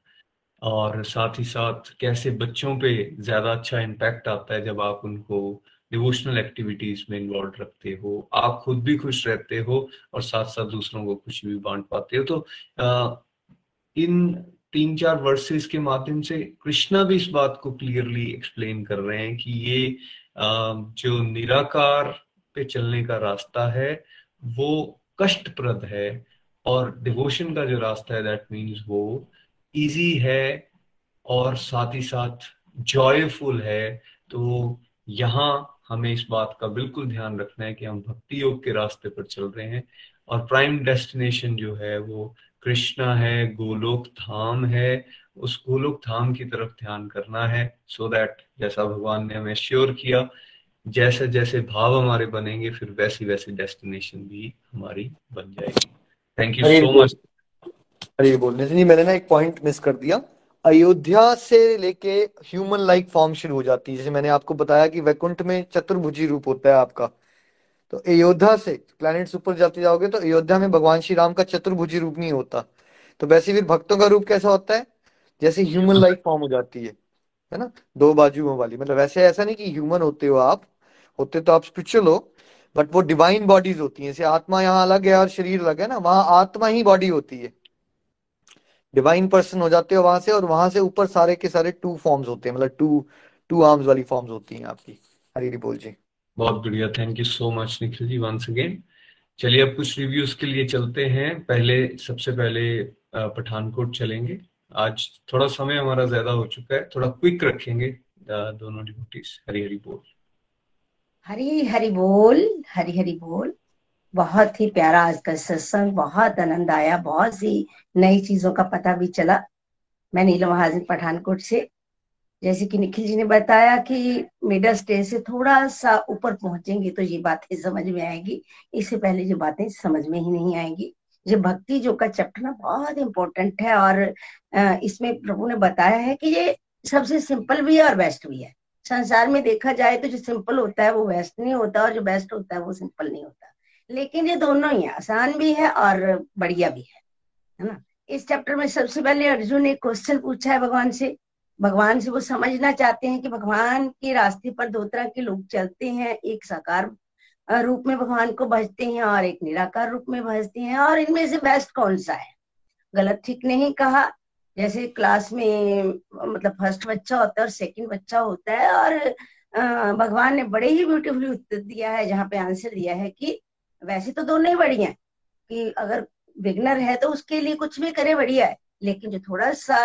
E: और साथ ही साथ कैसे बच्चों पे ज़्यादा अच्छा इम्पैक्ट आता है जब आप उनको डिवोशनल एक्टिविटीज़ में इन्वॉल्व रखते हो आप खुद भी खुश रहते हो और साथ साथ दूसरों को खुशी भी बांट पाते हो। तो आ, इन तीन चार वर्सेस के माध्यम से कृष्णा भी इस बात को क्लियरली एक्सप्लेन कर रहे हैं कि ये आ, जो निराकार पे चलने का रास्ता है वो कष्टप्रद है और डिवोशन का जो रास्ता है दैट मीन्स वो इजी है और साथ ही साथ जॉयफुल है। तो यहाँ हमें इस बात का बिल्कुल ध्यान रखना है कि हम भक्ति योग के रास्ते पर चल रहे हैं और प्राइम डेस्टिनेशन जो है वो कृष्णा है गोलोक धाम है। उस गोलोक धाम की तरफ़ ध्यान करना है सो so दैट जैसा भगवान ने हमें श्योर किया जैसे जैसे भाव हमारे बनेंगे फिर वैसी वैसी डेस्टिनेशन भी हमारी बन जाएगी। थैंक यू सो मच
A: अरे बोलने से नहीं मैंने ना एक पॉइंट मिस कर दिया। अयोध्या से लेके ह्यूमन लाइक फॉर्म शुरू हो जाती है। जैसे मैंने आपको बताया कि वैकुंठ में चतुर्भुजी रूप होता है आपका। तो अयोध्या से प्लैनेट्स ऊपर जाते जाओगे तो अयोध्या में भगवान श्री राम का चतुर्भुजी रूप नहीं होता। तो वैसे फिर भक्तों का रूप कैसा होता है? जैसे ह्यूमन लाइक फॉर्म हो जाती है है ना? दो बाजुओं वाली। मतलब वैसे ऐसा नहीं कि ह्यूमन होते हो आप, होते तो आप स्पिरिचुअल हो बट वो डिवाइन बॉडीज होती है। जैसे आत्मा यहाँ अलग है और शरीर अलग है ना, वहाँ आत्मा ही बॉडी होती है। डिवाइन पर्सन हो जाते हो वहाँ से और वहाँ से ऊपर सारे के सारे टू फॉर्म्स होते हैं मतलब टू टू आर्म्स वाली फॉर्म्स होती हैं आपकी। हरी बोल जी।
E: बहुत बढ़िया thank you so much Nikhil ji once again चलिए अब कुछ रिव्यूज़ के लिए चलते हैं। पहले सबसे पहले पठानकोट चलेंगे। आज थोड़ा समय हमारा ज़्यादा हो चुका है थोड़ा क्विक रखेंगे दोनों डिवोटीज हरी हरी बोल।
F: हरी हरी बोल हरी हरी बोल। बहुत ही प्यारा आज का सत्संग, बहुत आनंद आया, बहुत सी नई चीज़ों का पता भी चला। मैं नीलम महाजन पठानकोट से। जैसे कि निखिल जी ने बताया कि मिडल स्टेज से थोड़ा सा ऊपर पहुँचेंगे तो ये बातें समझ में आएगी। इससे पहले जो बातें समझ में ही नहीं आएँगी। ये भक्ति जो का चैप्टर ना बहुत इंपॉर्टेंट है और इसमें प्रभु ने बताया है कि ये सबसे सिंपल भी है और बेस्ट भी है। संसार में देखा जाए तो जो सिंपल होता है वो बेस्ट नहीं होता और जो बेस्ट होता है वो सिंपल नहीं होता। लेकिन ये दोनों ही आसान भी है और बढ़िया भी है है ना? इस चैप्टर में सबसे पहले अर्जुन ने क्वेश्चन पूछा है भगवान से। भगवान से वो समझना चाहते हैं कि भगवान के रास्ते पर दो तरह के लोग चलते हैं, एक साकार रूप में भगवान को भजते हैं और एक निराकार रूप में भजते हैं, और इनमें से बेस्ट कौन सा है? गलत ठीक नहीं कहा। जैसे क्लास में मतलब फ़र्स्ट बच्चा होता है और सेकंड बच्चा होता है और भगवान ने बड़े ही ब्यूटीफुली उत्तर दिया है, जहाँ पे आंसर दिया है कि वैसे तो दोनों ही बढ़िया है, कि अगर बिगनर है तो उसके लिए कुछ भी करे बढ़िया है, लेकिन जो थोड़ा सा,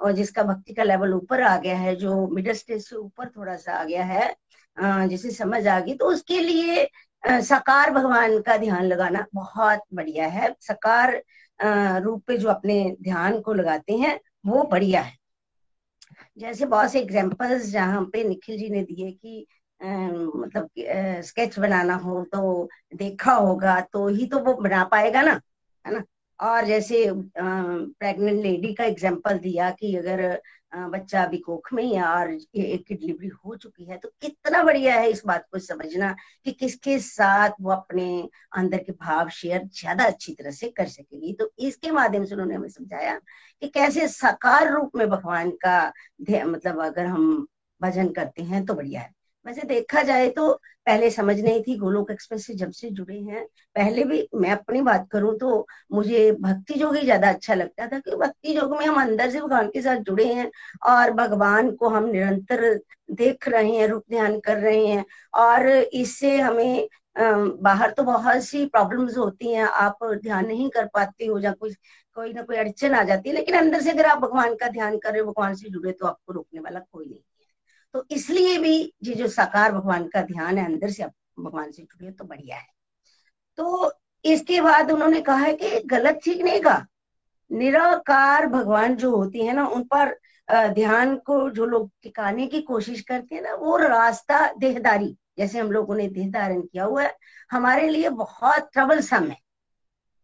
F: और जिसका भक्ति का लेवल ऊपर आ गया है, जो मिडिल स्टेज से ऊपर थोड़ा सा आ गया है जिसे समझ आ गई तो उसके लिए सकार भगवान का ध्यान लगाना बहुत बढ़िया है। सकार रूप पे जो अपने ध्यान को लगाते हैं, वो बढ़िया है। जैसे बहुत से एग्जाम्पल्स जहाँ पे निखिल जी ने दिए कि मतलब स्केच बनाना हो तो देखा होगा तो ही तो वो बना पाएगा ना, है ना? और जैसे प्रेग्नेंट लेडी का एग्ज़ाम्पल दिया कि अगर बच्चा अभी कोख में है और एक की डिलीवरी हो चुकी है तो कितना बढ़िया है इस बात को समझना कि किसके साथ वो अपने अंदर के भाव शेयर ज़्यादा अच्छी तरह से कर सकेगी। तो इसके माध्यम से उन्होंने हमें समझाया कि कैसे साकार रूप में भगवान का मतलब अगर हम भजन करते हैं तो बढ़िया है। वैसे देखा जाए तो पहले समझ नहीं थी गोलोक एक्सप्रेस से जब से जुड़े हैं। पहले भी मैं अपनी बात करूँ तो मुझे भक्ति योग ही ज़्यादा अच्छा लगता था कि भक्ति योग में हम अंदर से भगवान के साथ जुड़े हैं और भगवान को हम निरंतर देख रहे हैं, रूप ध्यान कर रहे हैं और इससे हमें बाहर तो बहुत सी प्रॉब्लम्स होती हैं। आप ध्यान नहीं कर पाते हो या कोई कोई ना कोई अड़चन आ जाती है। लेकिन अंदर से अगर आप भगवान का ध्यान कर रहे हो, भगवान से जुड़े तो आपको रोकने वाला कोई नहीं। तो इसलिए भी ये जो साकार भगवान का ध्यान है, अंदर से भगवान से जुड़े तो बढ़िया है। तो इसके बाद उन्होंने कहा है कि गलत नहीं कहा। निराकार भगवान जो होती है ना, उन पर ध्यान को जो लोग टिकाने की कोशिश करते हैं ना, वो रास्ता देहदारी, जैसे हम लोगों ने देह धारण किया हुआ है, हमारे लिए बहुत ट्रबल सम है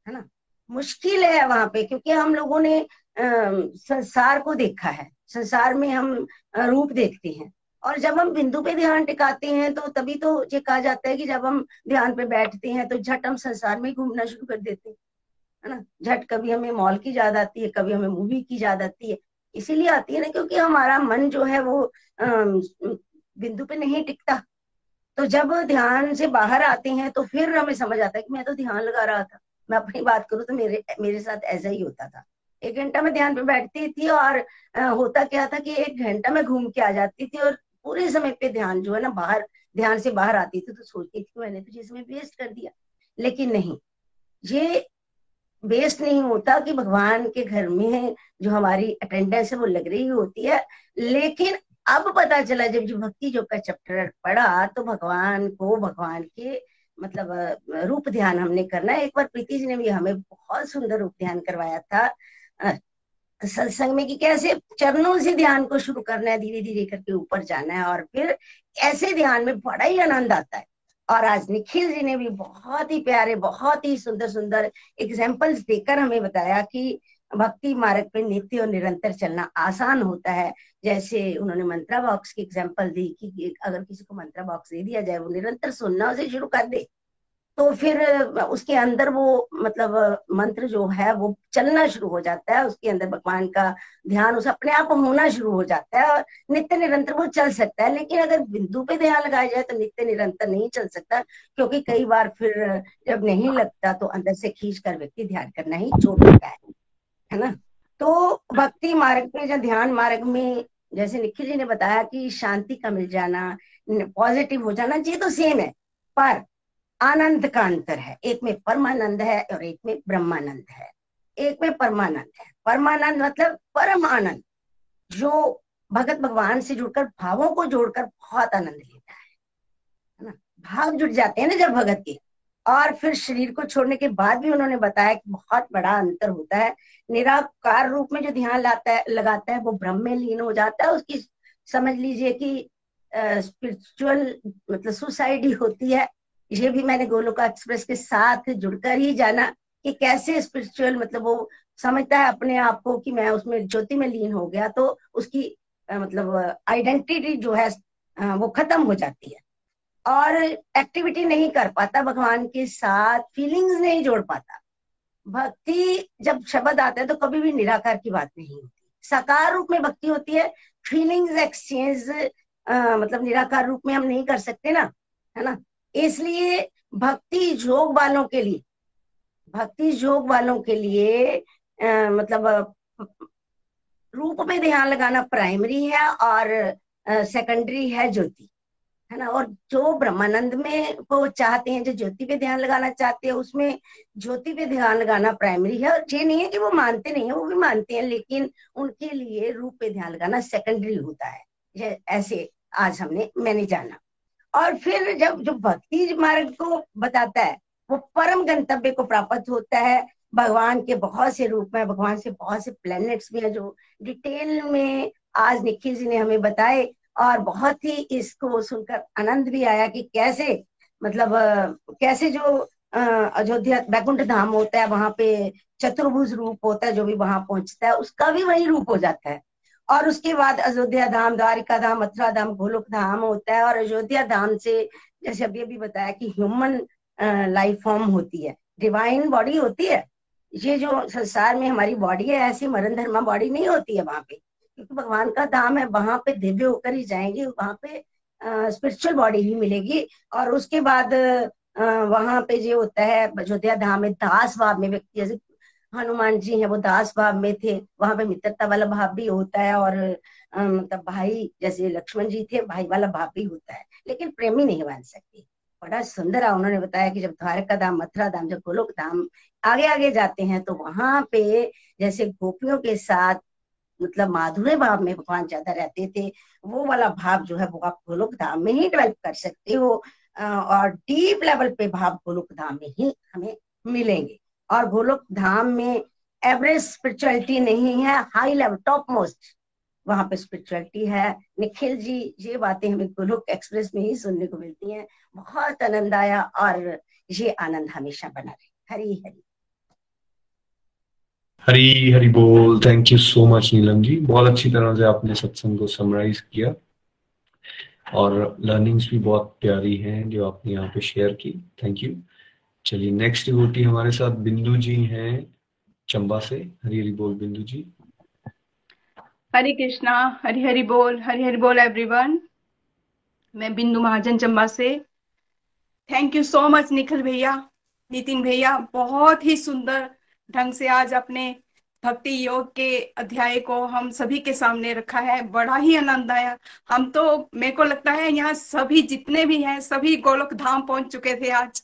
F: है ना? मुश्किल है वहाँ पे, क्योंकि हम लोगों ने संसार को देखा है। संसार में हम रूप देखते हैं। और जब हम बिंदु पे ध्यान टिकाते हैं तो तभी तो ये कहा जाता है कि जब हम ध्यान पे बैठते हैं तो झट हम संसार में घूमना शुरू कर देते हैं। है ना? झट कभी हमें मॉल की याद आती है, कभी हमें मूवी की याद आती है। इसीलिए आती है ना, क्योंकि हमारा मन जो है वो बिंदु पे नहीं टिकता। तो जब ध्यान से बाहर आते हैं तो फिर हमें समझ आता है कि मैं तो ध्यान लगा रहा था। मैं अपनी बात करूँ तो मेरे मेरे साथ ऐसा ही होता था। एक घंटा में ध्यान पे बैठती थी और होता क्या था कि एक घंटा में घूम के आ जाती थी और पूरे समय पे ध्यान जो है ना बाहर, ध्यान से बाहर आती थी तो सोचती थी मैंने तो जिसमें वेस्ट कर दिया। लेकिन नहीं, ये वेस्ट नहीं होता कि भगवान के घर में जो हमारी अटेंडेंस है वो लग रही होती है। लेकिन अब पता चला जब जो भक्ति जो का चैप्टर पढ़ा तो भगवान को, भगवान के मतलब रूप ध्यान हमने करना है। एक बार प्रीति जी ने भी हमें बहुत सुंदर रूप ध्यान करवाया था। सत्संग में कि कैसे चरणों से ध्यान को शुरू करना है धीरे धीरे करके ऊपर जाना है और फिर ऐसे ध्यान में बड़ा ही आनंद आता है। और आज निखिल जी ने भी बहुत ही प्यारे, बहुत ही सुंदर सुंदर एग्जाम्पल्स देकर हमें बताया कि भक्ति मार्ग पे नित्य और निरंतर चलना आसान होता है। जैसे उन्होंने मंत्रा बॉक्स की एग्ज़ाम्पल दी कि अगर किसी को मंत्रा बॉक्स दे दिया जाए, वो निरंतर सुनना उसे शुरू कर दे। तो फिर, उसके अंदर वो मतलब मंत्र जो है, वो चलना शुरू हो जाता है। उसके अंदर भगवान का ध्यान, उस अपने आप होना शुरू हो जाता है और नित्य निरंतर वो चल सकता है। लेकिन अगर बिंदु पे ध्यान लगाया जाए तो नित्य निरंतर नहीं चल सकता, क्योंकि कई बार फिर, जब नहीं लगता तो अंदर से खींच कर व्यक्ति ध्यान करना ही छोड़ देता है है ना? तो भक्ति मार्ग में या ध्यान मार्ग में, जैसे निखिल जी ने बताया कि शांति का मिल जाना पॉजिटिव हो जाना, ये तो सेम है, पर आनंद का अंतर है। एक में परमानंद है और एक में ब्रह्मानंद है। एक में परमानंद है। परमानंद मतलब परम आनंद जो भगत भगवान से जुड़कर, भावों को जोड़कर बहुत आनंद लेता है। ना? भाव जुड़ जाते हैं ना जब भगत के। और फिर शरीर को छोड़ने के बाद भी उन्होंने बताया कि बहुत बड़ा अंतर होता है। निराकार रूप में जो ध्यान लाता है, लगाता है, वो ब्रह्म में लीन हो जाता है। उसकी समझ लीजिए कि स्पिरिचुअल मतलब सुसाइड ही होती है। ये भी मैंने गोलोका एक्सप्रेस के साथ जुड़कर ही जाना कि कैसे स्पिरिचुअल मतलब वो समझता है अपने आप को कि मैं उसमें ज्योति में लीन हो गया तो उसकी मतलब आइडेंटिटी जो है वो खत्म हो जाती है। और एक्टिविटी नहीं कर पाता भगवान के साथ फीलिंग्स नहीं जोड़ पाता। भक्ति जब शब्द आता है तो कभी भी निराकार की बात नहीं होती। साकार रूप में भक्ति होती है फीलिंग्स एक्सचेंज मतलब निराकार रूप में हम नहीं कर सकते ना, है ना? इसलिए भक्ति योग वालों के लिए भक्ति योग वालों के लिए आ, मतलब रूप में ध्यान लगाना प्राइमरी है और सेकेंडरी है ज्योति है ना? और जो ब्रह्मानंद में को चाहते हैं जो ज्योति पे ध्यान लगाना चाहते हैं उसमें ज्योति पे ध्यान लगाना प्राइमरी है। और ये नहीं है कि वो मानते नहीं है वो भी मानते हैं लेकिन उनके लिए रूप पे ध्यान लगाना सेकेंडरी होता है। ऐसे आज हमने मैंने जाना। और फिर जब, जो भक्ति मार्ग को बताता है, वो परम गंतव्य को प्राप्त होता है। भगवान के बहुत से रूप में, भगवान से बहुत से प्लैनेट्स भी हैं जो डिटेल में आज निखिल जी ने हमें बताए, और बहुत ही इसको सुनकर आनंद भी आया कि कैसे मतलब कैसे जो अयोध्या बैकुंठ धाम होता है, वहाँ पे चतुर्भुज रूप होता है, जो भी वहाँ पहुँचता है, उसका भी वही रूप हो जाता है। और उसके बाद अयोध्या धाम, द्वारिका धाम, मथुरा धाम, गोलोक धाम होता है और अयोध्या धाम से, जैसे अभी अभी बताया कि ह्यूमन लाइफ फॉर्म होती है। डिवाइन बॉडी होती है। ये जो संसार में हमारी बॉडी है, ऐसी मरण धर्मा बॉडी नहीं होती है वहाँ पे। क्योंकि भगवान का धाम है, वहाँ पे दिव्य होकर ही जाएँगे, वहाँ पे स्पिरिचुअल बॉडी ही मिलेगी। और उसके बाद वहाँ पे जो होता है, अयोध्या धाम में दास भाव में व्यक्ति, जैसे हनुमान जी है, वो दास भाव में थे, वहाँ पे मित्रता वाला भाव भी होता है और मतलब भाई जैसे लक्ष्मण जी थे, भाई वाला भाव भी होता है, लेकिन प्रेमी नहीं बन सकती बड़ा सुंदर है, उन्होंने बताया कि जब द्वारका धाम मथुरा धाम जब गोलोक धाम आगे आगे जाते हैं तो वहाँ पे जैसे गोपियों के साथ मतलब माधुर्य भाव में भगवान ज़्यादा रहते थे, वो वाला भाव जो है, वो आप गोलोक धाम में ही डेवलप कर सकते हो और डीप लेवल पे भाव गोलोक धाम में ही हमें मिलेंगे। और गोलोक धाम में एवरेज स्पिरिचुअलिटी नहीं है, हाई लेवल टॉप मोस्ट वहाँ पे स्पिरिचुअलिटी है। निखिल जी, ये बातें हमें गोलोक एक्सप्रेस में ही सुनने को मिलती हैं। बहुत आनंद आया और ये आनंद हमेशा बना रहे। हरी हरी।
E: हरी हरी बोल। Thank you so much Neelam ji. बहुत अच्छी तरह से आपने सत्संग को समराइज किया। और लर्निंग्स भी बहुत प्यारी हैं जो आपने यहाँ पे शेयर की। थैंक यू चलिए नेक्स्ट डिवोटी हमारे साथ बिंदु जी हैं, चंबा से। हरी हरी बोल बिंदु जी।
G: हरे कृष्णा, हरी हरी बोल, हरी हरी बोल एवरीवन मैं बिंदु महाजन चंबा से। Thank you so much Nikhil भैया, नितिन भैया, बहुत ही सुंदर ढंग से आज अपने भक्ति योग के अध्याय को हम सभी के सामने रखा है। बड़ा ही आनंद आया। हम तो मेरे को लगता है यहाँ सभी जितने भी हैं, सभी गोलोक धाम पहुँच चुके थे आज।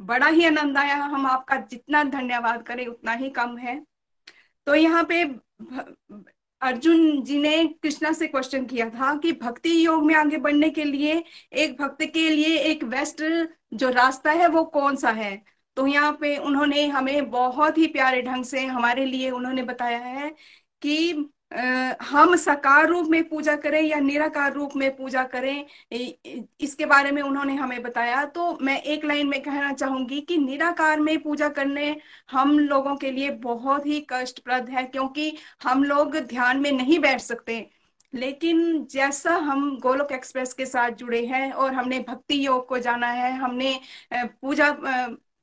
G: बड़ा ही आनंद आया। हम आपका जितना धन्यवाद करें, उतना ही कम है। तो यहाँ पे अर्जुन जी ने कृष्णा से क्वेश्चन किया था कि भक्ति योग में आगे बढ़ने के लिए, एक भक्त के लिए एक बेस्ट जो रास्ता है, वो कौन सा है? तो यहाँ पे उन्होंने हमें बहुत ही प्यारे ढंग से हमारे लिए उन्होंने बताया है कि हम साकार रूप में पूजा करें या निराकार रूप में पूजा करें इसके बारे में उन्होंने हमें बताया। तो मैं एक लाइन में कहना चाहूँगी कि निराकार में पूजा करने हम लोगों के लिए बहुत ही कष्टप्रद है, क्योंकि हम लोग ध्यान में नहीं बैठ सकते। लेकिन जैसा हम गोलोक एक्सप्रेस के साथ जुड़े हैं और हमने भक्ति योग को जाना है, हमने पूजा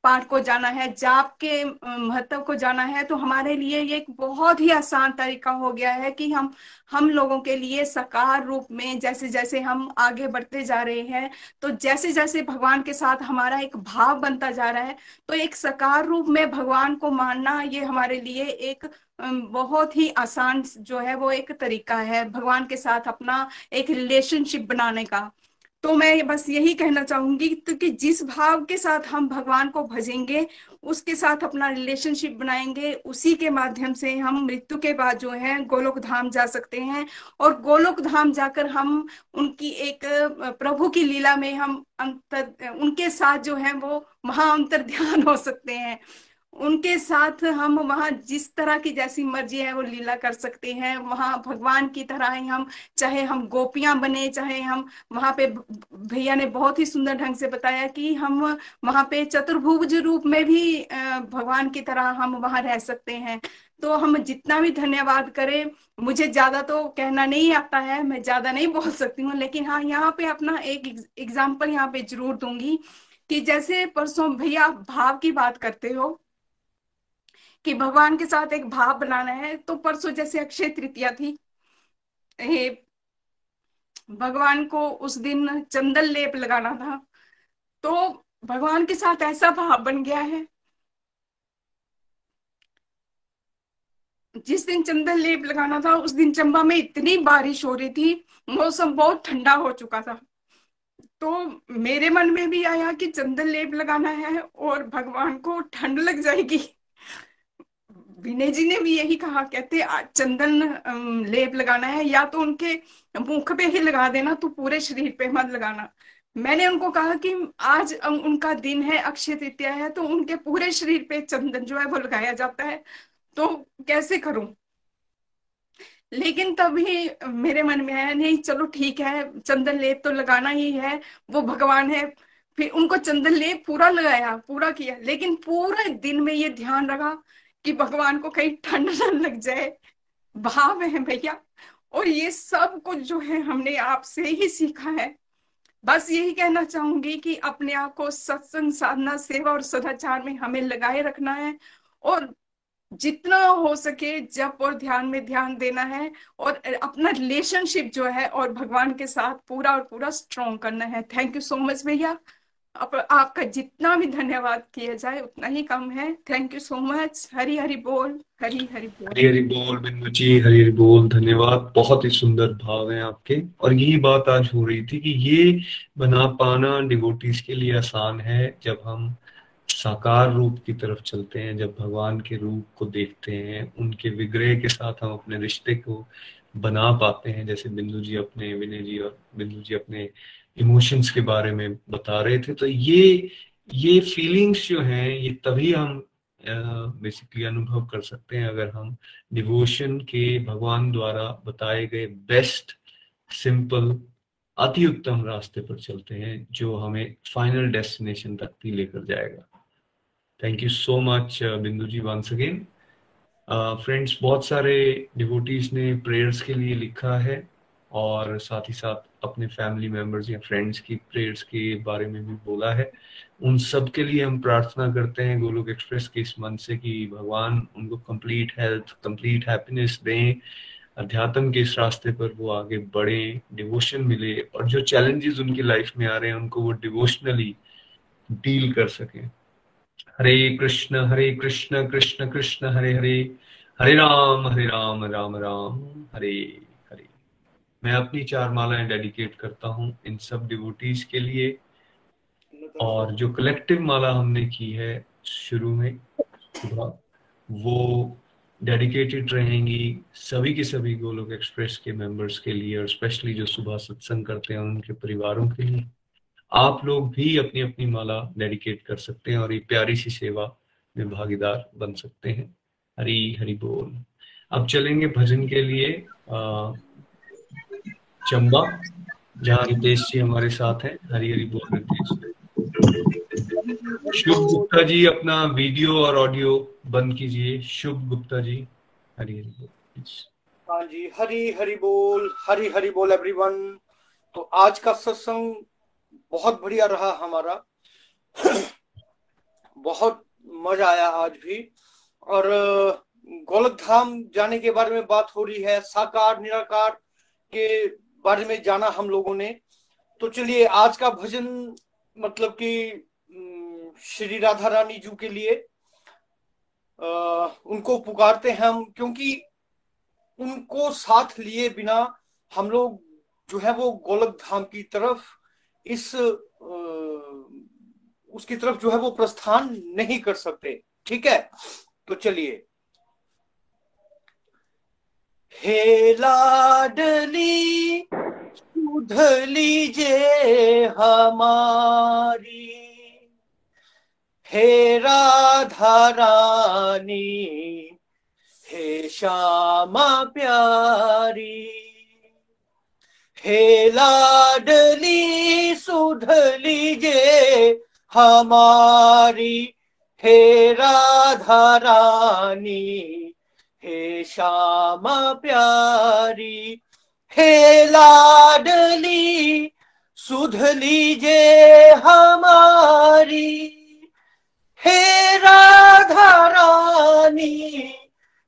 G: पाठ को जाना है, जाप के महत्व को जाना है तो हमारे लिए ये एक बहुत ही आसान तरीका हो गया है कि हम हम लोगों के लिए सकार रूप में जैसे जैसे हम आगे बढ़ते जा रहे हैं तो जैसे जैसे भगवान के साथ हमारा एक भाव बनता जा रहा है तो एक सकार रूप में भगवान को मानना ये हमारे लिए एक बहुत ही आसान जो है वो एक तरीका है, भगवान के साथ अपना एक रिलेशनशिप बनाने का। तो मैं बस यही कहना चाहूँगी तो कि जिस भाव के साथ हम भगवान को भजेंगे, उसके साथ अपना रिलेशनशिप बनाएँगे, उसी के माध्यम से हम मृत्यु के बाद जो है गोलोक धाम जा सकते हैं और गोलोक धाम जाकर हम उनकी एक प्रभु की लीला में हम अंतर, उनके साथ जो है वो महाअंतर ध्यान हो सकते हैं। उनके साथ हम वहाँ जिस तरह की जैसी मर्ज़ी है वो लीला कर सकते हैं। वहाँ भगवान की तरह ही हम, चाहे हम गोपियाँ बने, चाहे हम, वहाँ पे भैया ने बहुत ही सुंदर ढंग से बताया कि हम वहाँ पे चतुर्भुज रूप में भी भगवान की तरह हम वहाँ रह सकते हैं। तो हम जितना भी धन्यवाद करें, मुझे ज़्यादा तो कहना नहीं आता है, मैं ज़्यादा नहीं बोल सकती हूँ, लेकिन हाँ यहाँ पे अपना एक एग्ज़ाम्पल यहाँ पे ज़रूर दूँगी कि जैसे परसों भैया भाव की बात करते हो कि भगवान के साथ एक भाव बनाना है तो परसों जैसे अक्षय तृतीया थी ये भगवान को उस दिन चंदन लेप लगाना था तो भगवान के साथ ऐसा भाव बन गया है। जिस दिन चंदन लेप लगाना था, उस दिन चंबा में इतनी बारिश हो रही थी, मौसम बहुत ठंडा हो चुका था। तो मेरे मन में भी आया कि चंदन लेप लगाना है और भगवान को ठंड लग जाएगी। विनय जी ने भी यही कहा, कहते चंदन लेप लगाना है, या तो उनके मुख पे ही लगा देना तो पूरे शरीर पे मत लगाना। मैंने उनको कहा कि, आज उनका दिन है, अक्षय तृतीया है तो उनके पूरे शरीर पे चंदन जो है, वो लगाया जाता है तो कैसे करूँ? लेकिन तभी मेरे मन में आया, नहीं, चलो ठीक है, चंदन लेप तो लगाना ही है, वो भगवान है। फिर उनको चंदन लेप पूरा लगाया, पूरा किया, लेकिन पूरे दिन में ये ध्यान रखा कि भगवान को कहीं ठंड न लग जाए। भाव है भैया। और ये सब कुछ जो है हमने आपसे ही सीखा है। बस यही कहना चाहूँगी कि अपने आप को सत्संग, साधना, सेवा और सदाचार में हमें लगाए रखना है। और जितना हो सके जप और ध्यान में ध्यान देना है। और अपना रिलेशनशिप जो है और भगवान के साथ पूरा और पूरा स्ट्रॉन्ग करना है। थैंक यू सो मच भैया। आप, आपका जितना भी धन्यवाद किया जाए उतना ही कम है। Thank you so much Hari Hari बोल हरी हरी बोल।
E: हरी हरी बोल बिंदु जी हरी हरी बोल धन्यवाद। बहुत ही सुंदर भाव है आपके। और यही बात आज हो रही थी कि ये बना पाना डिवोटीज के लिए आसान है जब हम साकार रूप की तरफ़ चलते हैं जब भगवान के रूप को देखते हैं उनके विग्रह के साथ हम अपने रिश्ते को बना पाते हैं। जैसे बिंदु जी अपने विनय जी और बिंदु जी अपने इमोशंस के बारे में बता रहे थे। तो ये ये फीलिंग्स जो हैं, ये तभी हम बेसिकली अनुभव कर सकते हैं अगर हम डिवोशन के भगवान द्वारा बताए गए बेस्ट सिंपल अति उत्तम रास्ते पर चलते हैं, जो हमें फाइनल डेस्टिनेशन तक भी लेकर जाएगा। थैंक यू सो मच बिंदु जी वंस अगेन फ्रेंड्स बहुत सारे डिवोटीज ने प्रेयर्स के लिए लिखा है और साथ ही साथ अपने फैमिली मेंबर्स या फ्रेंड्स की प्रेयर्स के बारे में भी बोला है। उन सब के लिए हम प्रार्थना करते हैं गोलोक एक्सप्रेस के इस मन से कि भगवान उनको कंप्लीट हेल्थ कंप्लीट हैप्पीनेस दें, अध्यात्म के इस रास्ते पर वो आगे बढ़े डिवोशन मिले और जो चैलेंजेस उनकी लाइफ में आ रहे हैं, उनको वो डिवोशनली डील कर सकें। हरे कृष्ण हरे कृष्ण कृष्ण कृष्ण, हरे हरे हरे राम हरे राम राम राम हरे हरे। मैं अपनी चार मालाएँ डेडिकेट करता हूँ इन सब डिवोटीज के लिए। और जो कलेक्टिव माला हमने की है शुरू में, सुबह, वो डेडिकेटेड रहेंगी सभी के सभी गोलोक एक्सप्रेस के मेंबर्स के लिए और स्पेशली जो सुबह सत्संग करते हैं उनके परिवारों के लिए। आप लोग भी अपनी अपनी माला डेडिकेट कर सकते हैं और ये प्यारी सी सेवा में भागीदार बन सकते हैं। हरी हरी बोल। अब चलेंगे भजन के लिए। चंबा, जहाँ रितेश जी हमारे साथ हैं हरी हरी बोल रितेश शुभ गुप्ता जी, अपना वीडियो और ऑडियो बंद कीजिए। शुभ गुप्ता जी हरी हरी बोल
H: हाँ जी हरी हरी बोल हरी हरी बोल एवरीवन तो आज का सत्संग बहुत बढ़िया रहा हमारा। बहुत मज़ा आया आज भी। और गोलक धाम जाने के बारे में बात हो रही है। साकार, निराकार के बारे में जाना हम लोगों ने। तो चलिए आज का भजन मतलब कि श्री राधा रानी जू के लिए आ, उनको पुकारते हैं हम क्योंकि उनको साथ लिए बिना हम लोग जो है वो गोलक धाम की तरफ़ इस आ, उसकी तरफ़ जो है वो प्रस्थान नहीं कर सकते। ठीक है? तो चलिए। हे लाडली सुध लीजे हमारी। हे राधा रानी, हे श्यामा प्यारी। हे लाडली सुध लीजे हमारी। हे राधा रानी हे श्यामा प्यारी, हे लाडली, सुध लीजे हमारी। हे राधा रानी,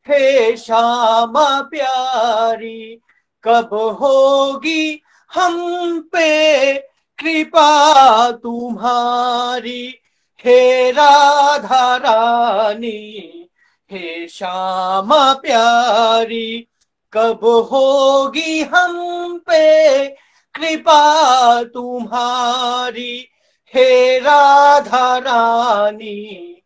H: हे श्यामा प्यारी, कब होगी हम पे कृपा तुम्हारी। हे राधा रानी हे श्यामा प्यारी, कब होगी हम पे कृपा तुम्हारी? हे राधा रानी,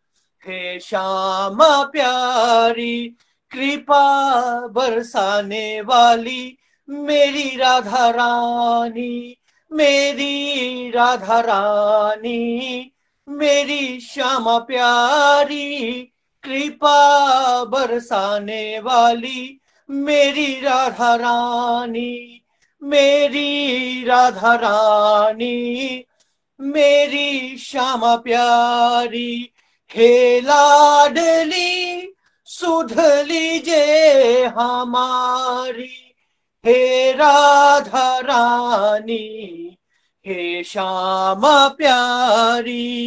H: हे श्यामा प्यारी, कृपा बरसाने वाली मेरी राधा रानी, मेरी राधा रानी, मेरी श्यामा प्यारी कृपा बरसाने वाली मेरी राधा रानी, मेरी राधा रानी, मेरी श्यामा प्यारी हे लाडली सुध लीजे हमारी। हे राधा रानी, हे श्यामा प्यारी।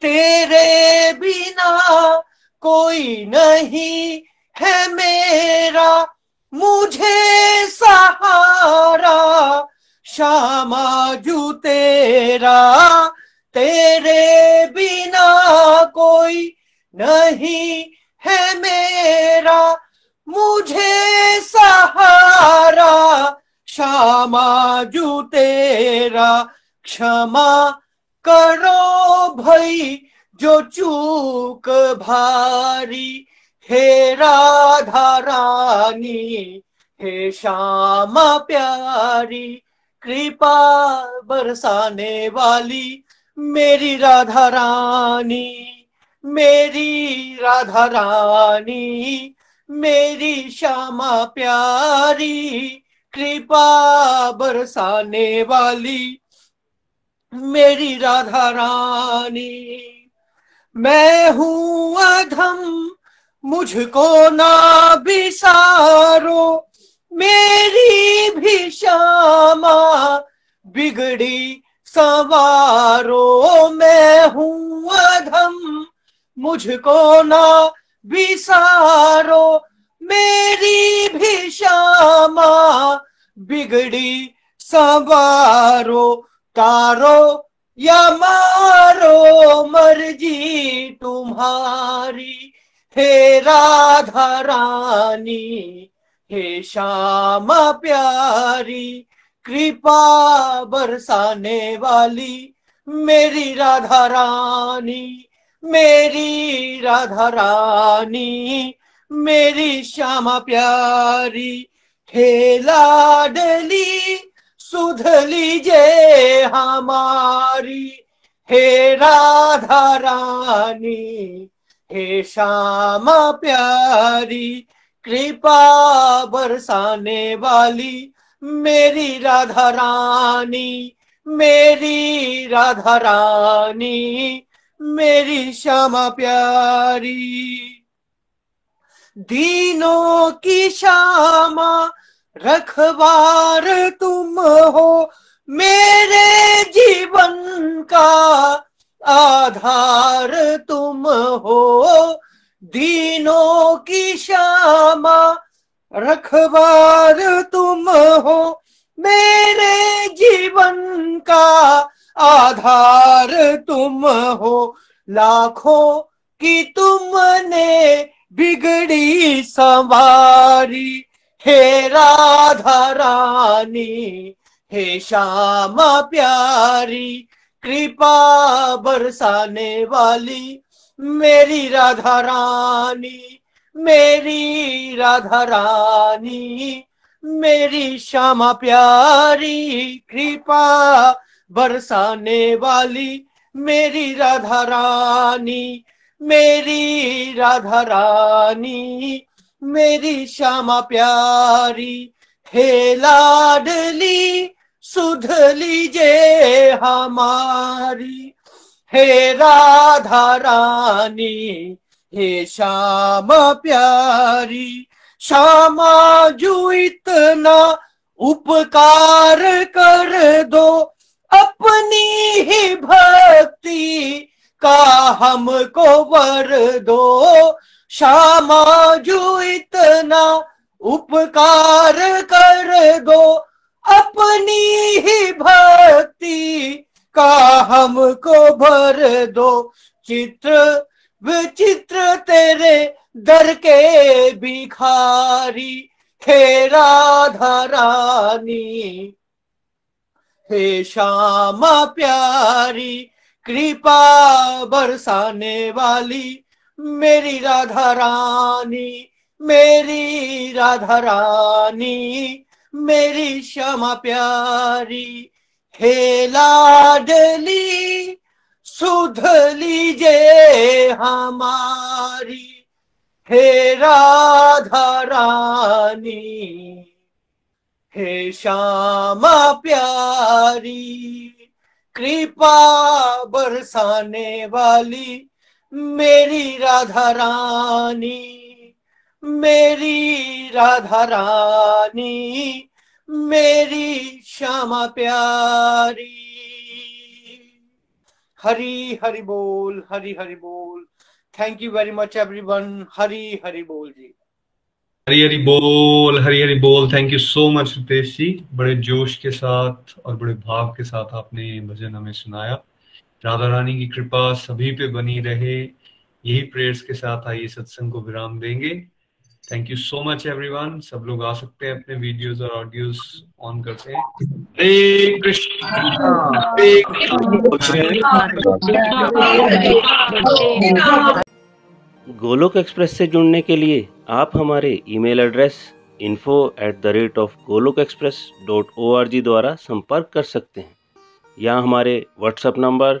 H: तेरे बिना कोई नहीं है मेरा। मुझे सहारा श्यामा जू तेरा। तेरे बिना कोई नहीं है मेरा। मुझे सहारा श्यामा जू तेरा। क्षमा करो भई जो चूक भारी। हे राधा रानी, हे श्यामा प्यारी, कृपा बरसाने वाली मेरी राधा रानी, मेरी राधा रानी, मेरी श्यामा प्यारी, कृपा बरसाने वाली मेरी राधा रानी, मैं हूँ अधम, मुझको ना बिसारो, मेरी भी श्यामा बिगड़ी सवारो, मैं हूँ अधम, मुझको ना बिसारो, मेरी भी श्यामा बिगड़ी सवारो तारो या मारो मर्ज़ी तुम्हारी। हे राधा रानी, हे श्याम प्यारी, कृपा बरसाने वाली मेरी राधा रानी, मेरी राधा रानी, मेरी श्यामा प्यारी हे लाडली सुध लीजे हमारी। हे राधा रानी, हे श्यामा प्यारी, कृपा बरसाने वाली मेरी राधा रानी, मेरी राधा रानी, मेरी श्यामा प्यारी। दीनों की श्यामा रखवार तुम हो मेरे जीवन का आधार तुम हो। दीनों की श्यामा रखवार तुम हो मेरे जीवन का आधार तुम हो। लाखों की तुमने बिगड़ी सवारी हे राधा रानी, हे श्यामा प्यारी, कृपा बरसाने वाली मेरी राधा रानी, मेरी राधा रानी, मेरी श्यामा प्यारी, कृपा बरसाने वाली मेरी राधा रानी, मेरी राधा रानी मेरी श्यामा प्यारी, हे लाडली सुध लीजे हमारी। हे राधा रानी, हे श्यामा प्यारी, श्यामा जो इतना उपकार कर दो, अपनी ही भक्ति का हमको वर दो। श्यामा जो इतना उपकार कर दो अपनी ही भक्ति का हमको भर दो। चित्र, विचित्र तेरे दर के भिखारी हे राधा रानी, हे श्यामा प्यारी, कृपा बरसाने वाली मेरी राधा रानी, मेरी राधा रानी, मेरी श्यामा प्यारी, हे लाडली, सुध लीजे हमारी, हे राधा रानी, हे श्यामा प्यारी, कृपा बरसाने वाली मेरी राधा रानी, मेरी राधा रानी, मेरी श्यामा प्यारी। हरी, हरि बोल, हरी, हरि बोल। Thank you very much everyone Hari, Hari बोल जी।
E: हरी हरी बोल, हरी हरी बोल। Thank you so much Ritesh ji. बड़े जोश के साथ और बड़े भाव के साथ आपने भजन हमें सुनाया। राधा रानी की कृपा सभी पे बनी रहे। यही प्रेयर्स के साथ आइए सत्संग को विराम देंगे। Thank you so much everyone सब लोग आ सकते हैं अपने वीडियोस और ऑडियोस ऑन करते हैं। हरे कृष्ण
I: गोलोक एक्सप्रेस से जुड़ने के लिए आप हमारे email address info at the rate of Golok express dot O R G द्वारा संपर्क कर सकते हैं। या हमारे व्हाट्सएप नंबर